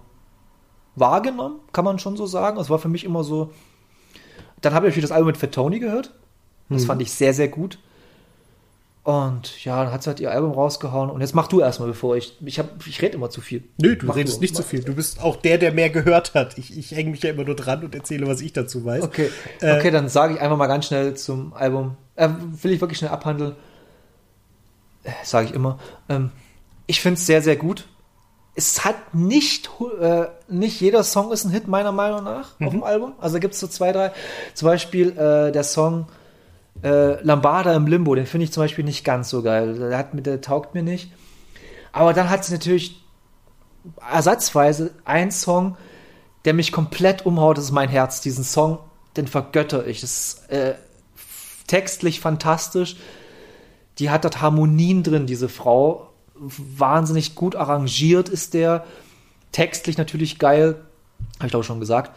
wahrgenommen, kann man schon so sagen. Es war für mich immer so. Dann habe ich das Album mit Fat Tony gehört. Das hm. fand ich sehr, sehr gut. Und ja, dann hat sie halt ihr Album rausgehauen. Und jetzt mach du erstmal, bevor ich. Ich, hab, ich rede immer zu viel. Nö, du mach redest du, nicht zu viel. Du bist auch der, der mehr gehört hat. Ich, ich hänge mich ja immer nur dran und erzähle, was ich dazu weiß. Okay, äh, okay dann sage ich einfach mal ganz schnell zum Album. Äh, will ich wirklich schnell abhandeln. Sage ich immer. Ähm, ich finde es sehr, sehr gut. Es hat nicht, äh, nicht jeder Song ist ein Hit, meiner Meinung nach, mhm. auf dem Album. Also gibt es so zwei, drei. Zum Beispiel äh, der Song äh, Lambada im Limbo, den finde ich zum Beispiel nicht ganz so geil. Der, hat, der taugt mir nicht. Aber dann hat sie natürlich ersatzweise einen Song, der mich komplett umhaut, das ist mein Herz. Diesen Song den vergötter ich. Das ist äh, textlich fantastisch. Die hat dort Harmonien drin, diese Frau. Wahnsinnig gut arrangiert ist der. Textlich natürlich geil. Habe ich glaube schon gesagt.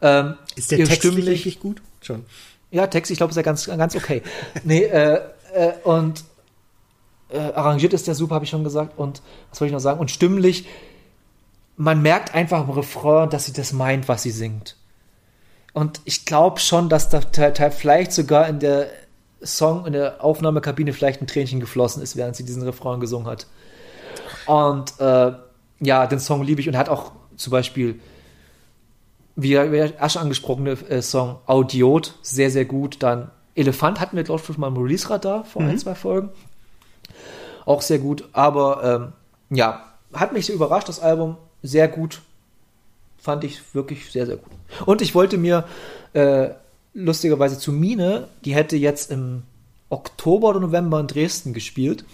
Ähm, ist der textlich richtig gut? Schon. Ja, Text, ich glaube, ist ja ganz, ganz okay. nee, äh, äh, und äh, arrangiert ist der super, habe ich schon gesagt. Und was wollte ich noch sagen? Und stimmlich, man merkt einfach im Refrain, dass sie das meint, was sie singt. Und ich glaube schon, dass da vielleicht sogar in der Song, in der Aufnahmekabine vielleicht ein Tränchen geflossen ist, während sie diesen Refrain gesungen hat. Und äh, ja, den Song liebe ich und hat auch zum Beispiel, wie Asche angesprochene äh, Song Audiot, sehr, sehr gut. Dann Elefant hatten wir, glaube ich, mal im Release-Radar vor mhm. ein, zwei Folgen. Auch sehr gut. Aber ähm, ja, hat mich sehr überrascht, das Album. Sehr gut. Fand ich wirklich sehr, sehr gut. Und ich wollte mir äh, lustigerweise zu Mine, die hätte jetzt im Oktober oder November in Dresden gespielt,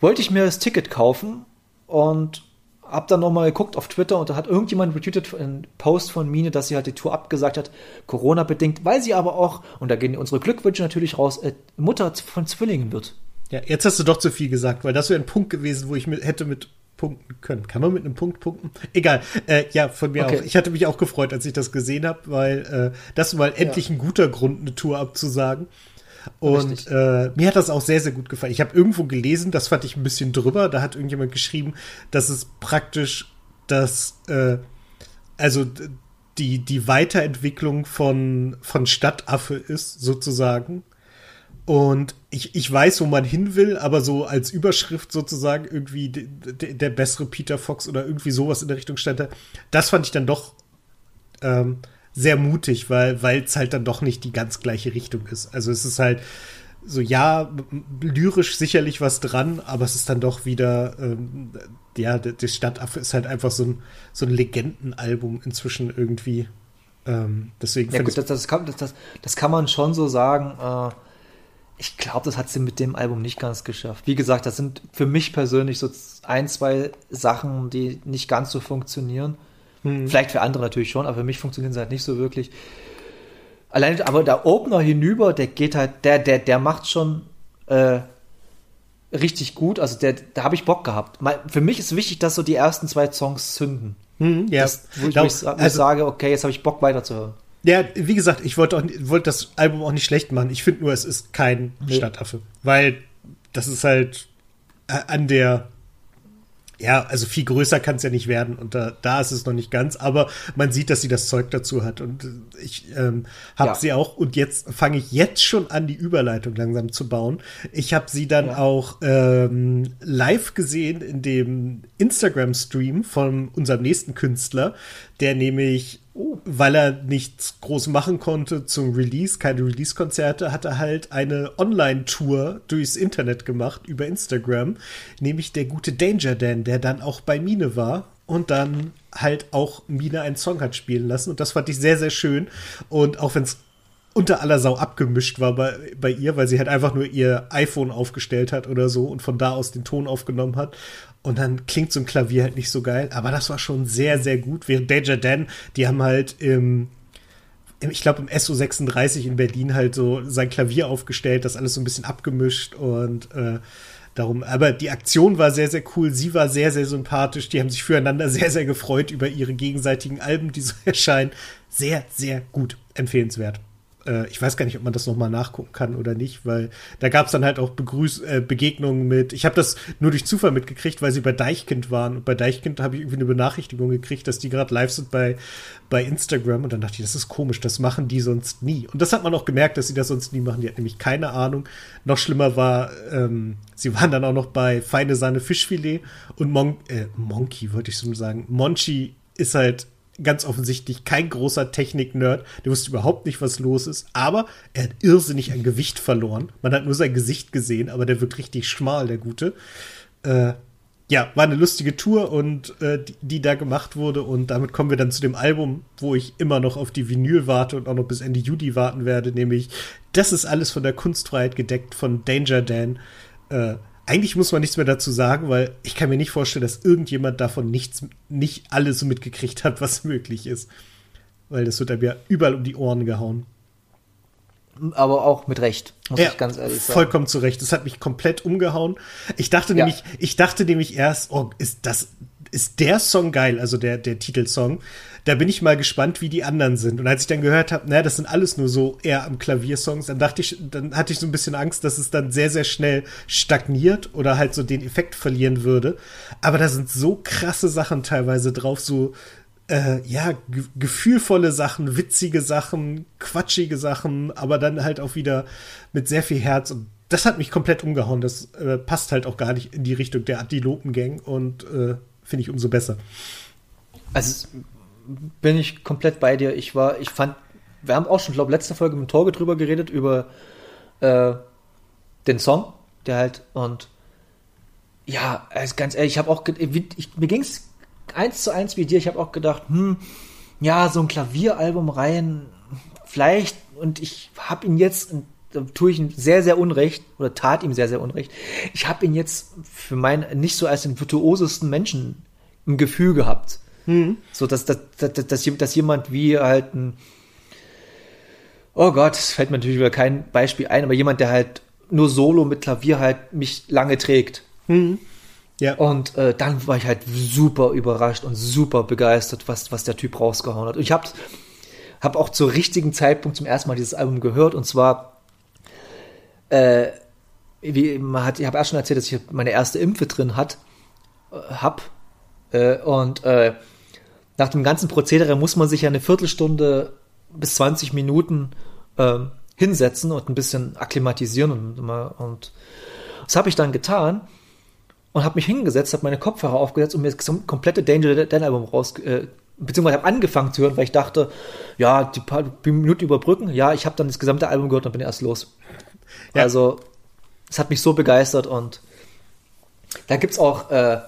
wollte ich mir das Ticket kaufen und hab dann nochmal geguckt auf Twitter und da hat irgendjemand retweetet einen Post von Mine, dass sie halt die Tour abgesagt hat, Corona-bedingt, weil sie aber auch, und da gehen unsere Glückwünsche natürlich raus, äh, Mutter von Zwillingen wird. Ja, jetzt hast du doch zu viel gesagt, weil das wäre ein Punkt gewesen, wo ich mit, hätte mit punkten können. Kann man mit einem Punkt punkten? Egal. Äh, ja, von mir okay. auch. Ich hatte mich auch gefreut, als ich das gesehen habe, weil äh, das war endlich ja. ein guter Grund, eine Tour abzusagen. Und äh, mir hat das auch sehr, sehr gut gefallen. Ich habe irgendwo gelesen, das fand ich ein bisschen drüber. Da hat irgendjemand geschrieben, dass es praktisch das, äh, also die, die Weiterentwicklung von, von Stadtaffe ist, sozusagen. Und ich, ich weiß, wo man hin will, aber so als Überschrift sozusagen irgendwie de, de, der bessere Peter Fox oder irgendwie sowas in der Richtung stand da. Das fand ich dann doch ähm, sehr mutig, weil es halt dann doch nicht die ganz gleiche Richtung ist. Also es ist halt so, ja, lyrisch sicherlich was dran, aber es ist dann doch wieder, ähm, ja, der Stadtaffe ist halt einfach so ein, so ein Legendenalbum inzwischen irgendwie. Ähm, deswegen ja, gut, das, das, kann, das, das, kann man schon so sagen. Äh, ich glaube, das hat sie mit dem Album nicht ganz geschafft. Wie gesagt, das sind für mich persönlich so ein, zwei Sachen, die nicht ganz so funktionieren. Hm. Vielleicht für andere natürlich schon, aber für mich funktionieren sie halt nicht so wirklich. Allein, aber der Opener hinüber, der geht halt, der, der, der macht schon äh, richtig gut. Also der, da habe ich Bock gehabt. Für mich ist wichtig, dass so die ersten zwei Songs zünden. Hm, ja. Das, wo ich, Glaub, wo ich also, sage, okay, jetzt habe ich Bock weiterzuhören. Ja, wie gesagt, ich wollte, auch, wollte das Album auch nicht schlecht machen. Ich finde nur, es ist kein nee. Stadtaffe. Weil das ist halt äh, an der ja, also viel größer kann es ja nicht werden und da, da ist es noch nicht ganz, aber man sieht, dass sie das Zeug dazu hat und ich ähm, habe ja. sie auch und jetzt fange ich jetzt schon an, die Überleitung langsam zu bauen. Ich habe sie dann ja. auch ähm, live gesehen in dem Instagram-Stream von unserem nächsten Künstler, der nämlich weil er nichts groß machen konnte zum Release, keine Release-Konzerte, hat er halt eine Online-Tour durchs Internet gemacht über Instagram, nämlich der gute Danger Dan, der dann auch bei Mine war und dann halt auch Mine einen Song hat spielen lassen und das fand ich sehr, sehr schön und auch wenn es unter aller Sau abgemischt war bei, bei ihr, weil sie halt einfach nur ihr iPhone aufgestellt hat oder so und von da aus den Ton aufgenommen hat. Und dann klingt so ein Klavier halt nicht so geil. Aber das war schon sehr, sehr gut. Während Danger Dan, die haben halt im, ich glaube, im SO36 in Berlin halt so sein Klavier aufgestellt, das alles so ein bisschen abgemischt und äh, darum. Aber die Aktion war sehr, sehr cool. Sie war sehr, sehr sympathisch. Die haben sich füreinander sehr, sehr gefreut über ihre gegenseitigen Alben, die so erscheinen. Sehr, sehr gut. Empfehlenswert äh, ich weiß gar nicht, ob man das nochmal nachgucken kann oder nicht, weil da gab es dann halt auch Begrüß äh, Begegnungen mit, ich habe das nur durch Zufall mitgekriegt, weil sie bei Deichkind waren und bei Deichkind habe ich irgendwie eine Benachrichtigung gekriegt, dass die gerade live sind bei, bei Instagram und dann dachte ich, das ist komisch, das machen die sonst nie. Und das hat man auch gemerkt, dass sie das sonst nie machen. Die hat nämlich keine Ahnung. Noch schlimmer war, ähm, sie waren dann auch noch bei Feine Sahne Fischfilet und Mon äh, Monkey, wollte ich so sagen. Monchi ist halt ganz offensichtlich kein großer Technik-Nerd. Der wusste überhaupt nicht, was los ist. Aber er hat irrsinnig an Gewicht verloren. Man hat nur sein Gesicht gesehen, aber der wird richtig schmal, der Gute. Äh, ja, war eine lustige Tour und äh, die, die, da gemacht wurde. Und damit kommen wir dann zu dem Album, wo ich immer noch auf die Vinyl warte und auch noch bis Ende Juli warten werde, nämlich Das ist alles von der Kunstfreiheit gedeckt von Danger Dan. Äh, eigentlich muss man nichts mehr dazu sagen, weil ich kann mir nicht vorstellen, dass irgendjemand davon nichts, nicht alles so mitgekriegt hat, was möglich ist. weil das wird einem ja überall um die Ohren gehauen. Aber auch mit Recht, muss Ja, ich ganz ehrlich sagen. vollkommen zu Recht. Das hat mich komplett umgehauen. Ich dachte Ja. nämlich, ich dachte nämlich erst, oh, ist das, ist der Song geil, also der, der Titelsong. Da bin ich mal gespannt, wie die anderen sind. Und als ich dann gehört habe, naja, das sind alles nur so eher am Klaviersongs, dann dachte ich, dann hatte ich so ein bisschen Angst, dass es dann sehr, sehr schnell stagniert oder halt so den Effekt verlieren würde. Aber da sind so krasse Sachen teilweise drauf, so, äh, ja, ge gefühlvolle Sachen, witzige Sachen, quatschige Sachen, aber dann halt auch wieder mit sehr viel Herz. Und das hat mich komplett umgehauen. Das äh, passt halt auch gar nicht in die Richtung der Antilopen-Gang und äh, finde ich umso besser. Also bin ich komplett bei dir. Ich war, ich fand, wir haben auch schon, glaube letzte Folge mit Torge drüber geredet, über äh, den Song, der halt, und ja, also ganz ehrlich, ich habe auch, ich, mir ging es eins zu eins wie dir, ich habe auch gedacht, hm, ja, so ein Klavieralbum rein, vielleicht, und ich habe ihn jetzt, da tue ich ihm sehr, sehr unrecht, oder tat ihm sehr, sehr unrecht, ich habe ihn jetzt für meinen, nicht so als den virtuosesten Menschen im Gefühl gehabt. So, dass, dass, dass, dass, dass jemand wie halt ein, oh Gott, es fällt mir natürlich wieder kein Beispiel ein, aber jemand, der halt nur solo mit Klavier halt mich lange trägt. Ja, Und äh, dann war ich halt super überrascht und super begeistert, was, was der Typ rausgehauen hat. Und ich habe hab auch zur richtigen Zeitpunkt zum ersten Mal dieses Album gehört und zwar, äh, wie man hat, ich habe erst schon erzählt, dass ich meine erste Impfe drin hat, äh, hab. Äh, und äh, nach dem ganzen Prozedere muss man sich ja eine Viertelstunde bis 20 Minuten ähm, hinsetzen und ein bisschen akklimatisieren und, und das habe ich dann getan und habe mich hingesetzt, habe meine Kopfhörer aufgesetzt und mir das komplette Danger Dan Album raus, äh, beziehungsweise habe angefangen zu hören, weil ich dachte, ja, die paar Minuten überbrücken, ja, ich habe dann das gesamte Album gehört und bin erst los. Ja. Also, es hat mich so begeistert und da gibt's auch, äh,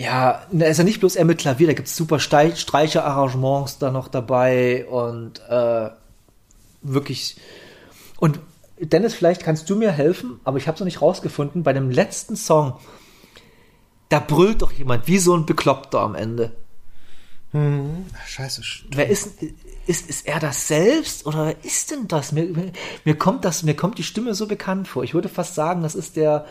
ja, da ist ja nicht bloß er mit Klavier, da gibt's super Stei- Streicherarrangements da noch dabei und äh, wirklich. Und Dennis, vielleicht kannst du mir helfen, aber ich habe es noch nicht rausgefunden. Bei dem letzten Song, da brüllt doch jemand wie so ein Bekloppter am Ende. Ach, scheiße. stimmt. Wer ist, ist, ist er das selbst oder wer ist denn das? Mir, mir, mir kommt das, mir kommt die Stimme so bekannt vor. Ich würde fast sagen, das ist der,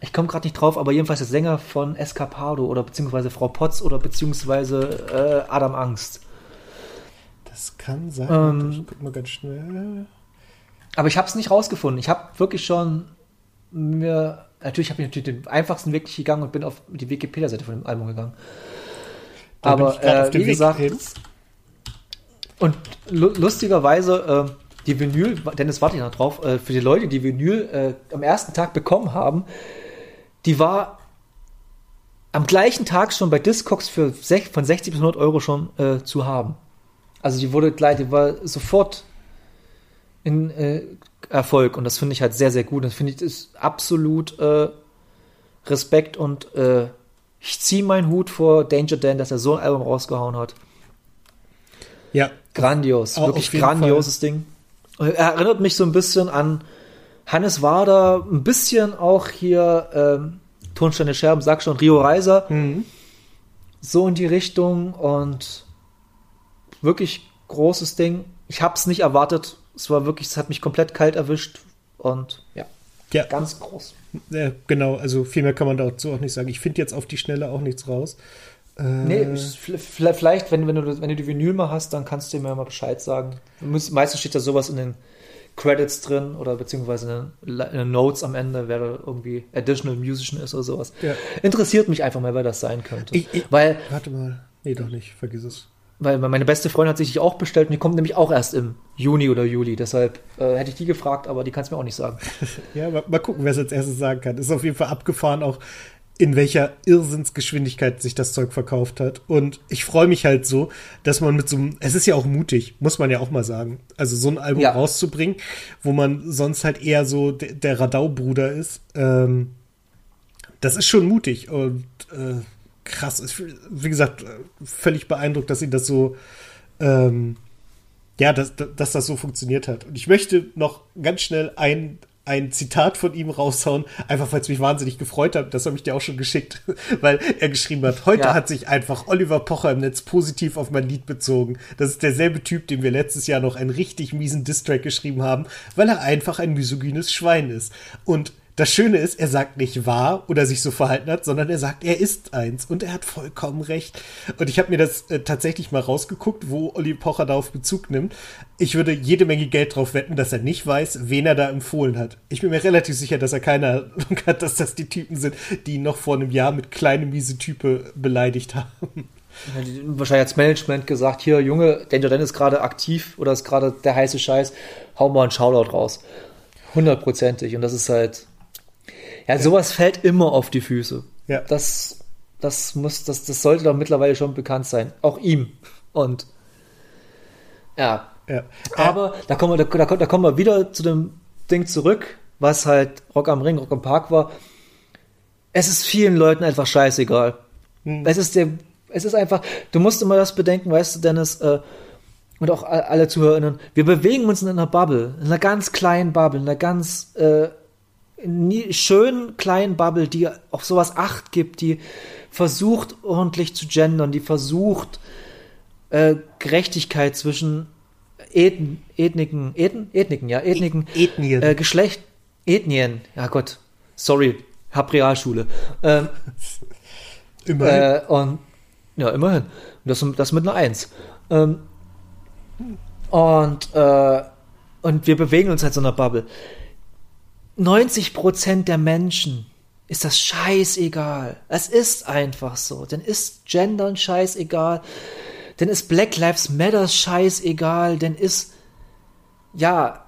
ich komme gerade nicht drauf, aber jedenfalls der Sänger von Escapado oder beziehungsweise Frau Potz oder beziehungsweise äh, Adam Angst. Das kann sein. Ähm. ich guck mal ganz schnell. Aber ich habe es nicht rausgefunden. Ich habe wirklich schon mir, natürlich habe ich natürlich den einfachsten Weg gegangen und bin auf die Wikipedia-Seite von dem Album gegangen. Da aber äh, wie Weg gesagt, hin. Und lu lustigerweise, äh, die Vinyl, Dennis warte ich noch drauf, äh, für die Leute, die Vinyl äh, am ersten Tag bekommen haben, die war am gleichen Tag schon bei Discogs für sech, von 60 bis 100 Euro schon äh, zu haben. Also die wurde gleich, die war sofort in äh, Erfolg und das finde ich halt sehr, sehr gut. Das finde ich ist absolut äh, Respekt und ich ziehe meinen Hut vor Danger Dan, dass er so ein Album rausgehauen hat. Ja, Grandios, Au- wirklich grandioses Ding. Er erinnert mich so ein bisschen an Hannes Wader, ein bisschen auch hier ähm, Tonsteine Scherben, sag schon, Rio Reiser, Mhm. so in die Richtung und wirklich großes Ding. Ich habe es nicht erwartet. Es war wirklich, es hat mich komplett kalt erwischt und ja, ja. ganz groß. Ja, genau, also viel mehr kann man dazu auch nicht sagen. Ich finde jetzt auf die Schnelle auch nichts raus. Äh, Nee, v- vielleicht, wenn, wenn, du, wenn du die Vinyl mal hast, dann kannst du mir mal Bescheid sagen. Meistens steht da sowas in den Credits drin oder beziehungsweise in den, Notes am Ende, wer da irgendwie Additional Musician ist oder sowas. Ja. Interessiert mich einfach mal, wer das sein könnte. Ich- ich- weil, Warte mal. Nee, doch nicht. Vergiss es. weil meine beste Freundin hat sich die auch bestellt und die kommt nämlich auch erst im Juni oder Juli. Deshalb äh, hätte ich die gefragt, aber die kannst du mir auch nicht sagen. Ja, mal, mal gucken, wer es als erstes sagen kann. Ist auf jeden Fall abgefahren, auch in welcher Irrsinnsgeschwindigkeit sich das Zeug verkauft hat. Und ich freue mich halt so, dass man mit so einem, es ist ja auch mutig, muss man ja auch mal sagen. Also so ein Album Ja. rauszubringen, wo man sonst halt eher so der, der Radau-Bruder ist. Ähm, das ist schon mutig und äh, krass. Wie gesagt, äh, völlig beeindruckt, dass sie das so, ähm, ja, dass, dass das so funktioniert hat. Und ich möchte noch ganz schnell ein, ein Zitat von ihm raushauen, einfach weil es mich wahnsinnig gefreut hat. Das habe ich dir auch schon geschickt, weil er geschrieben hat, heute Ja. hat sich einfach Oliver Pocher im Netz positiv auf mein Lied bezogen. Das ist derselbe Typ, dem wir letztes Jahr noch einen richtig miesen Distrack geschrieben haben, weil er einfach ein misogynes Schwein ist. Und das Schöne ist, er sagt nicht wahr oder sich so verhalten hat, sondern er sagt, er ist eins und er hat vollkommen recht. Und ich habe mir das äh, tatsächlich mal rausgeguckt, wo Olli Pocher darauf Bezug nimmt. Ich würde jede Menge Geld drauf wetten, dass er nicht weiß, wen er da empfohlen hat. Ich bin mir relativ sicher, dass er keine Ahnung hat, dass das die Typen sind, die ihn noch vor einem Jahr mit kleine miese Type beleidigt haben. Wahrscheinlich als Management gesagt, hier, Junge, Danger Dan ist gerade aktiv oder ist gerade der heiße Scheiß, hau mal einen Shoutout raus. Hundertprozentig. Und das ist halt, ja, sowas fällt immer auf die Füße. Ja. Das, das muss, das, das sollte doch mittlerweile schon bekannt sein. Auch ihm. Und, ja. Ja. Aber da kommen, wir, da, da, kommen wir wieder zu dem Ding zurück, was halt Rock am Ring, Rock am Park war. Es ist vielen Leuten einfach scheißegal. Es ist der, es ist einfach, du musst immer das bedenken, weißt du, Dennis, äh, und auch alle ZuhörerInnen, wir bewegen uns in einer Bubble, in einer ganz kleinen Bubble, in einer ganz äh, nie, schönen kleinen Bubble, die auf sowas Acht gibt, die versucht ordentlich zu gendern, die versucht äh, Gerechtigkeit zwischen Ethen, Ethniken, Ethen, Ethniken, ja, Ethniken, Ethnien. äh, Geschlecht, Ethnien, ja Gott, sorry, hab Realschule. Ähm, Immerhin. äh, und ja, immerhin. Und das, das mit einer Eins. Ähm, und, äh, und wir bewegen uns halt so in einer Bubble. 90% der Menschen ist das scheißegal. Es ist einfach so. Dann ist Gendern scheißegal. Dann ist Black Lives Matter scheißegal. Dann ist, ja,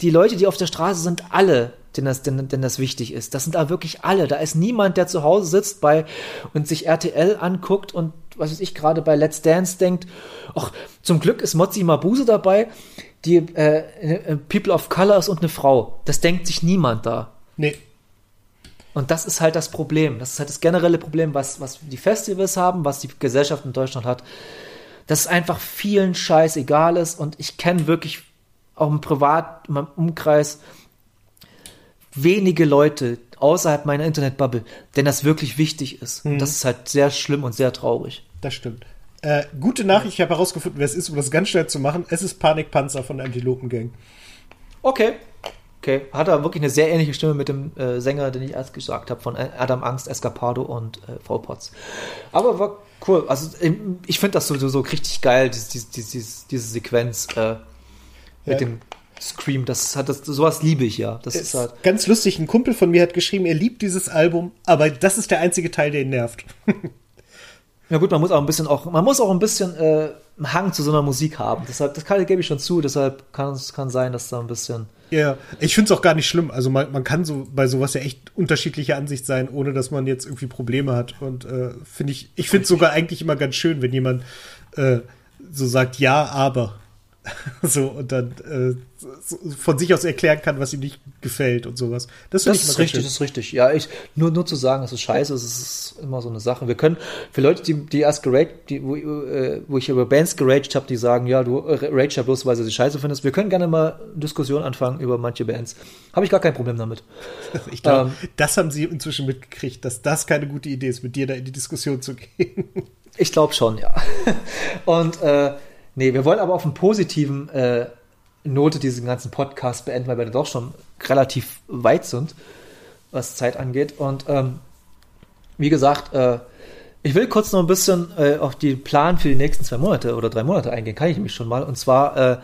die Leute, die auf der Straße sind, alle, denen das, denen, denen das wichtig ist. Das sind da wirklich alle. Da ist niemand, der zu Hause sitzt bei und sich RTL anguckt und was weiß ich gerade bei Let's Dance denkt, ach, zum Glück ist Mozzi Mabuse dabei, die äh, äh, People of Color ist und eine Frau. Das denkt sich niemand da. nee. Und das ist halt das Problem. Das ist halt das generelle Problem, was, was die Festivals haben, was die Gesellschaft in Deutschland hat. Dass es einfach vielen Scheiß egal ist. Und ich kenne wirklich auch im Privat, in meinem Umkreis wenige Leute außerhalb meiner Internetbubble, denn das wirklich wichtig ist. Und das ist halt sehr schlimm und sehr traurig. Das stimmt. Äh, gute Nachricht, ich habe herausgefunden, wer es ist, um das ganz schnell zu machen. Es ist Panikpanzer von Antilopen Gang. Okay. Okay. Hat er wirklich eine sehr ähnliche Stimme mit dem äh, Sänger, den ich erst gesagt habe, von Adam Angst, Escapado und äh, V. Potts. Aber war cool. Also ich finde das sowieso so richtig geil, diese, diese, diese, diese Sequenz äh, mit Ja. dem Scream. Das hat das, sowas liebe ich ja. Das ist Ist halt. ganz lustig, ein Kumpel von mir hat geschrieben, er liebt dieses Album, aber das ist der einzige Teil, der ihn nervt. Ja gut, man muss auch ein bisschen auch, man muss auch ein bisschen äh, einen Hang zu so einer Musik haben. Deshalb, das kann, gebe ich schon zu. Deshalb kann es kann sein, dass da ein bisschen Ja, ich finde es auch gar nicht schlimm. Also man, man kann so bei sowas ja echt unterschiedlicher Ansicht sein, ohne dass man jetzt irgendwie Probleme hat. Und äh, finde ich, ich finde es sogar eigentlich immer ganz schön, wenn jemand äh, so sagt, ja, aber. so, und dann äh, so, von sich aus erklären kann, was ihm nicht gefällt und sowas. Das Das ist richtig, das ist richtig. Ja, ich, nur, nur zu sagen, es ist scheiße, es ist immer so eine Sache. Wir können, für Leute, die, die erst geraged, die, wo, äh, wo ich über Bands geraged habe, die sagen, ja, du äh, raged ja bloß, weil du sie scheiße findest. Wir können gerne mal Diskussion anfangen über manche Bands. Habe ich gar kein Problem damit. Ich glaube, ähm, das haben sie inzwischen mitgekriegt, dass das keine gute Idee ist, mit dir da in die Diskussion zu gehen. Ich glaube schon, ja. Und äh, nee, wir wollen aber auf einen positiven äh, Note diesen ganzen Podcast beenden, weil wir doch schon relativ weit sind, was Zeit angeht. Und ähm, wie gesagt, äh, ich will kurz noch ein bisschen äh, auf die Plan für die nächsten zwei Monate oder drei Monate eingehen, kann ich nämlich schon mal. Und zwar, äh,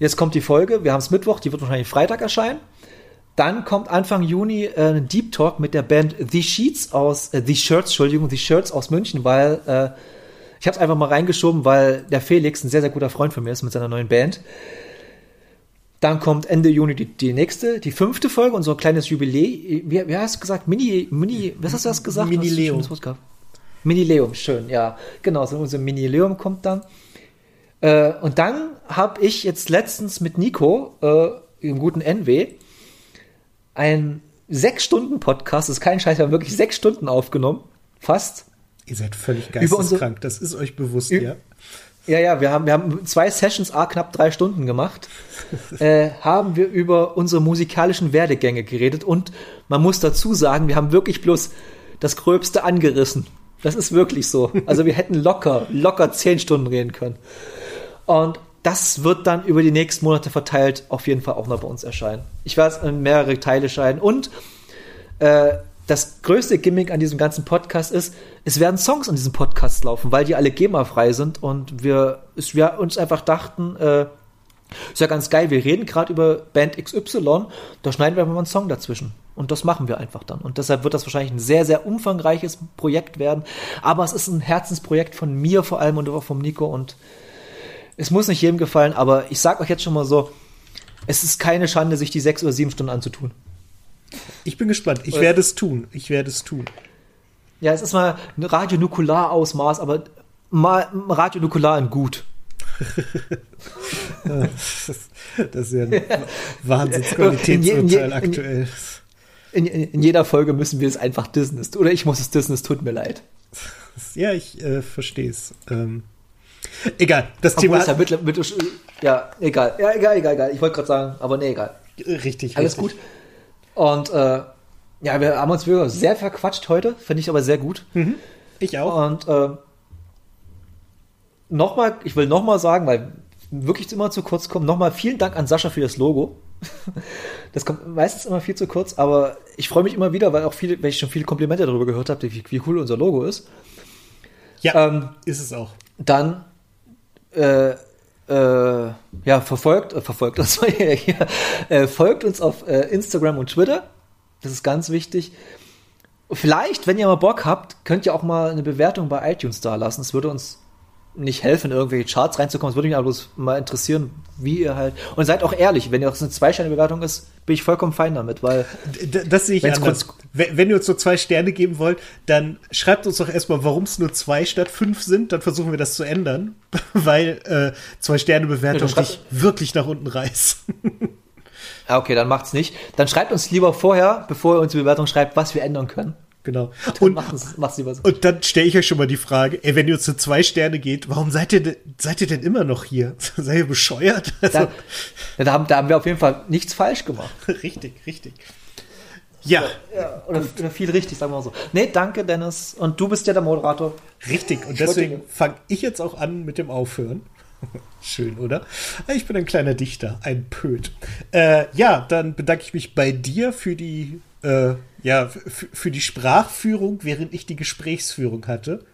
jetzt kommt die Folge, wir haben es Mittwoch, die wird wahrscheinlich Freitag erscheinen. Dann kommt Anfang Juni äh, ein Deep Talk mit der Band The Sheets aus, äh, The Shirts, Entschuldigung, The Shirts aus München, weil äh, ich habe es einfach mal reingeschoben, weil der Felix ein sehr, sehr guter Freund von mir ist mit seiner neuen Band. Dann kommt Ende Juni die, die nächste, die fünfte Folge, unser kleines Jubiläum. Wie, wie hast du gesagt? Mini, Mini, was hast du das gesagt? Minileum. Gehabt? Minileum, schön, ja. Genau, so unser Minileum kommt dann. Äh, und dann habe ich jetzt letztens mit Nico, äh, im guten NW, ein sechs Stunden Podcast, das ist kein Scheiß, wir haben wirklich sechs Stunden aufgenommen, fast. Ihr seid völlig geisteskrank, das ist euch bewusst, ja? Ja, ja, wir haben, wir haben zwei Sessions, a knapp drei Stunden gemacht, äh, haben wir über unsere musikalischen Werdegänge geredet und man muss dazu sagen, wir haben wirklich bloß das Gröbste angerissen. Das ist wirklich so. Also wir hätten locker, locker zehn Stunden reden können. Und das wird dann über die nächsten Monate verteilt auf jeden Fall auch noch bei uns erscheinen. Ich werde es in mehrere Teile scheiden und äh, das größte Gimmick an diesem ganzen Podcast ist, es werden Songs an diesem Podcast laufen, weil die alle GEMA-frei sind und wir, es, wir uns einfach dachten, äh, ist ja ganz geil, wir reden gerade über Band XY, da schneiden wir mal einen Song dazwischen. Und das machen wir einfach dann. Und deshalb wird das wahrscheinlich ein sehr, sehr umfangreiches Projekt werden. Aber es ist ein Herzensprojekt von mir vor allem und auch vom Nico. Und es muss nicht jedem gefallen, aber ich sag euch jetzt schon mal so, es ist keine Schande, sich die sechs oder sieben Stunden anzutun. Ich bin gespannt. Ich werde es tun. Ich werde es tun. Ja, es ist mal ein Radionukular-Ausmaß, aber mal Radionukular in gut. das ist ja ein Wahnsinnsqualitätsurteil aktuell. In, in, in, jeder Folge müssen wir es einfach dissen. Oder ich muss es dissen, es tut mir leid. Ja, ich äh, verstehe es. Ähm, egal, das Obwohl Thema. Ja, mit, mit, ja, egal. Ja, egal, egal, egal. Ich wollte gerade sagen, aber nee, egal. Richtig, Alles richtig. gut. Und äh, ja, wir haben uns wirklich sehr verquatscht heute, finde ich aber sehr gut. Mhm. Ich auch. Und äh, nochmal, ich will nochmal sagen, weil wirklich immer zu kurz kommt, nochmal vielen Dank an Sascha für das Logo. Das kommt meistens immer viel zu kurz, aber ich freue mich immer wieder, weil auch viele, weil ich schon viele Komplimente darüber gehört habe, wie, wie cool unser Logo ist. Ja, Ähm, ist es auch. dann äh, äh, ja, verfolgt, äh, verfolgt uns, äh, folgt uns auf äh, Instagram und Twitter. Das ist ganz wichtig. Vielleicht, wenn ihr mal Bock habt, könnt ihr auch mal eine Bewertung bei iTunes da lassen. Es würde uns nicht helfen, in irgendwelche Charts reinzukommen. Es würde mich aber bloß mal interessieren, wie ihr halt. Und seid auch ehrlich, wenn ihr auch so eine Zwei-Sterne-Bewertung ist, bin ich vollkommen fein damit, weil. D das sehe ich anders. kurz- Wenn, ihr uns so zwei Sterne geben wollt, dann schreibt uns doch erstmal, warum es nur zwei statt fünf sind. Dann versuchen wir das zu ändern, weil äh, zwei Sterne Ja, dich wirklich nach unten reißt. Ah, okay, dann macht's nicht. Dann schreibt uns lieber vorher, bevor ihr uns die Bewertung schreibt, was wir ändern können. Genau. Dann Und macht's lieber so. Und dann stelle ich euch schon mal die Frage, ey, wenn ihr zu zwei Sterne geht, warum seid ihr, denn- seid ihr denn immer noch hier? seid ihr bescheuert? Also, Da, da, haben, da haben wir auf jeden Fall nichts falsch gemacht. richtig, richtig. Ja, Ja, oder, oder viel richtig, sagen wir mal so. Nee, danke, Dennis. Und du bist ja der Moderator. richtig. Und deswegen fange ich jetzt auch an mit dem Aufhören. Schön, oder? Ich bin ein kleiner Dichter, ein Pöt. Äh, ja, dann bedanke ich mich bei dir für die, äh, ja, für die Sprachführung, während ich die Gesprächsführung hatte.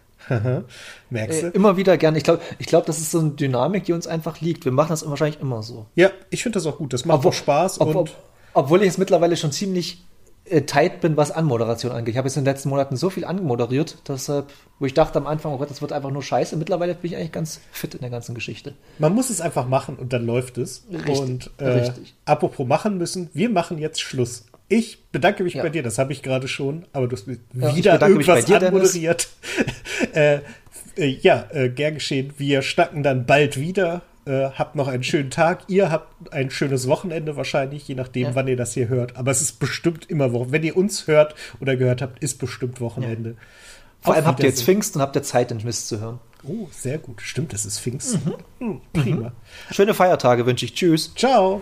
Merkst du? Äh, immer wieder gerne. Ich glaube, ich glaub, das ist so eine Dynamik, die uns einfach liegt. Wir machen das wahrscheinlich immer so. Ja, ich finde das auch gut. Das macht auch Spaß. Ob, und ob, obwohl ich jetzt mittlerweile schon ziemlich äh, tight bin, was Anmoderation angeht. Ich habe jetzt in den letzten Monaten so viel angemoderiert, deshalb, wo ich dachte am Anfang, oh Gott, das wird einfach nur scheiße. Mittlerweile bin ich eigentlich ganz fit in der ganzen Geschichte. Man muss es einfach machen und dann läuft es. Richtig, und äh, richtig. apropos machen müssen, wir machen jetzt Schluss. Ich bedanke mich Ja. bei dir, das habe ich gerade schon, aber du hast Ja, wieder irgendwas dir, anmoderiert. äh, äh, ja, äh, gern geschehen. Wir schnacken dann bald wieder. Äh, habt noch einen schönen Tag. Ihr habt ein schönes Wochenende wahrscheinlich, je nachdem, Ja. wann ihr das hier hört. Aber es ist bestimmt immer Wochenende. Wenn ihr uns hört oder gehört habt, ist bestimmt Wochenende. Vor Auf allem habt ihr jetzt. Pfingsten und habt ihr Zeit, den Mist zu hören. Oh, sehr gut. Stimmt, das ist Pfingsten. Hm, prima. Schöne Feiertage wünsche ich. Tschüss. Ciao.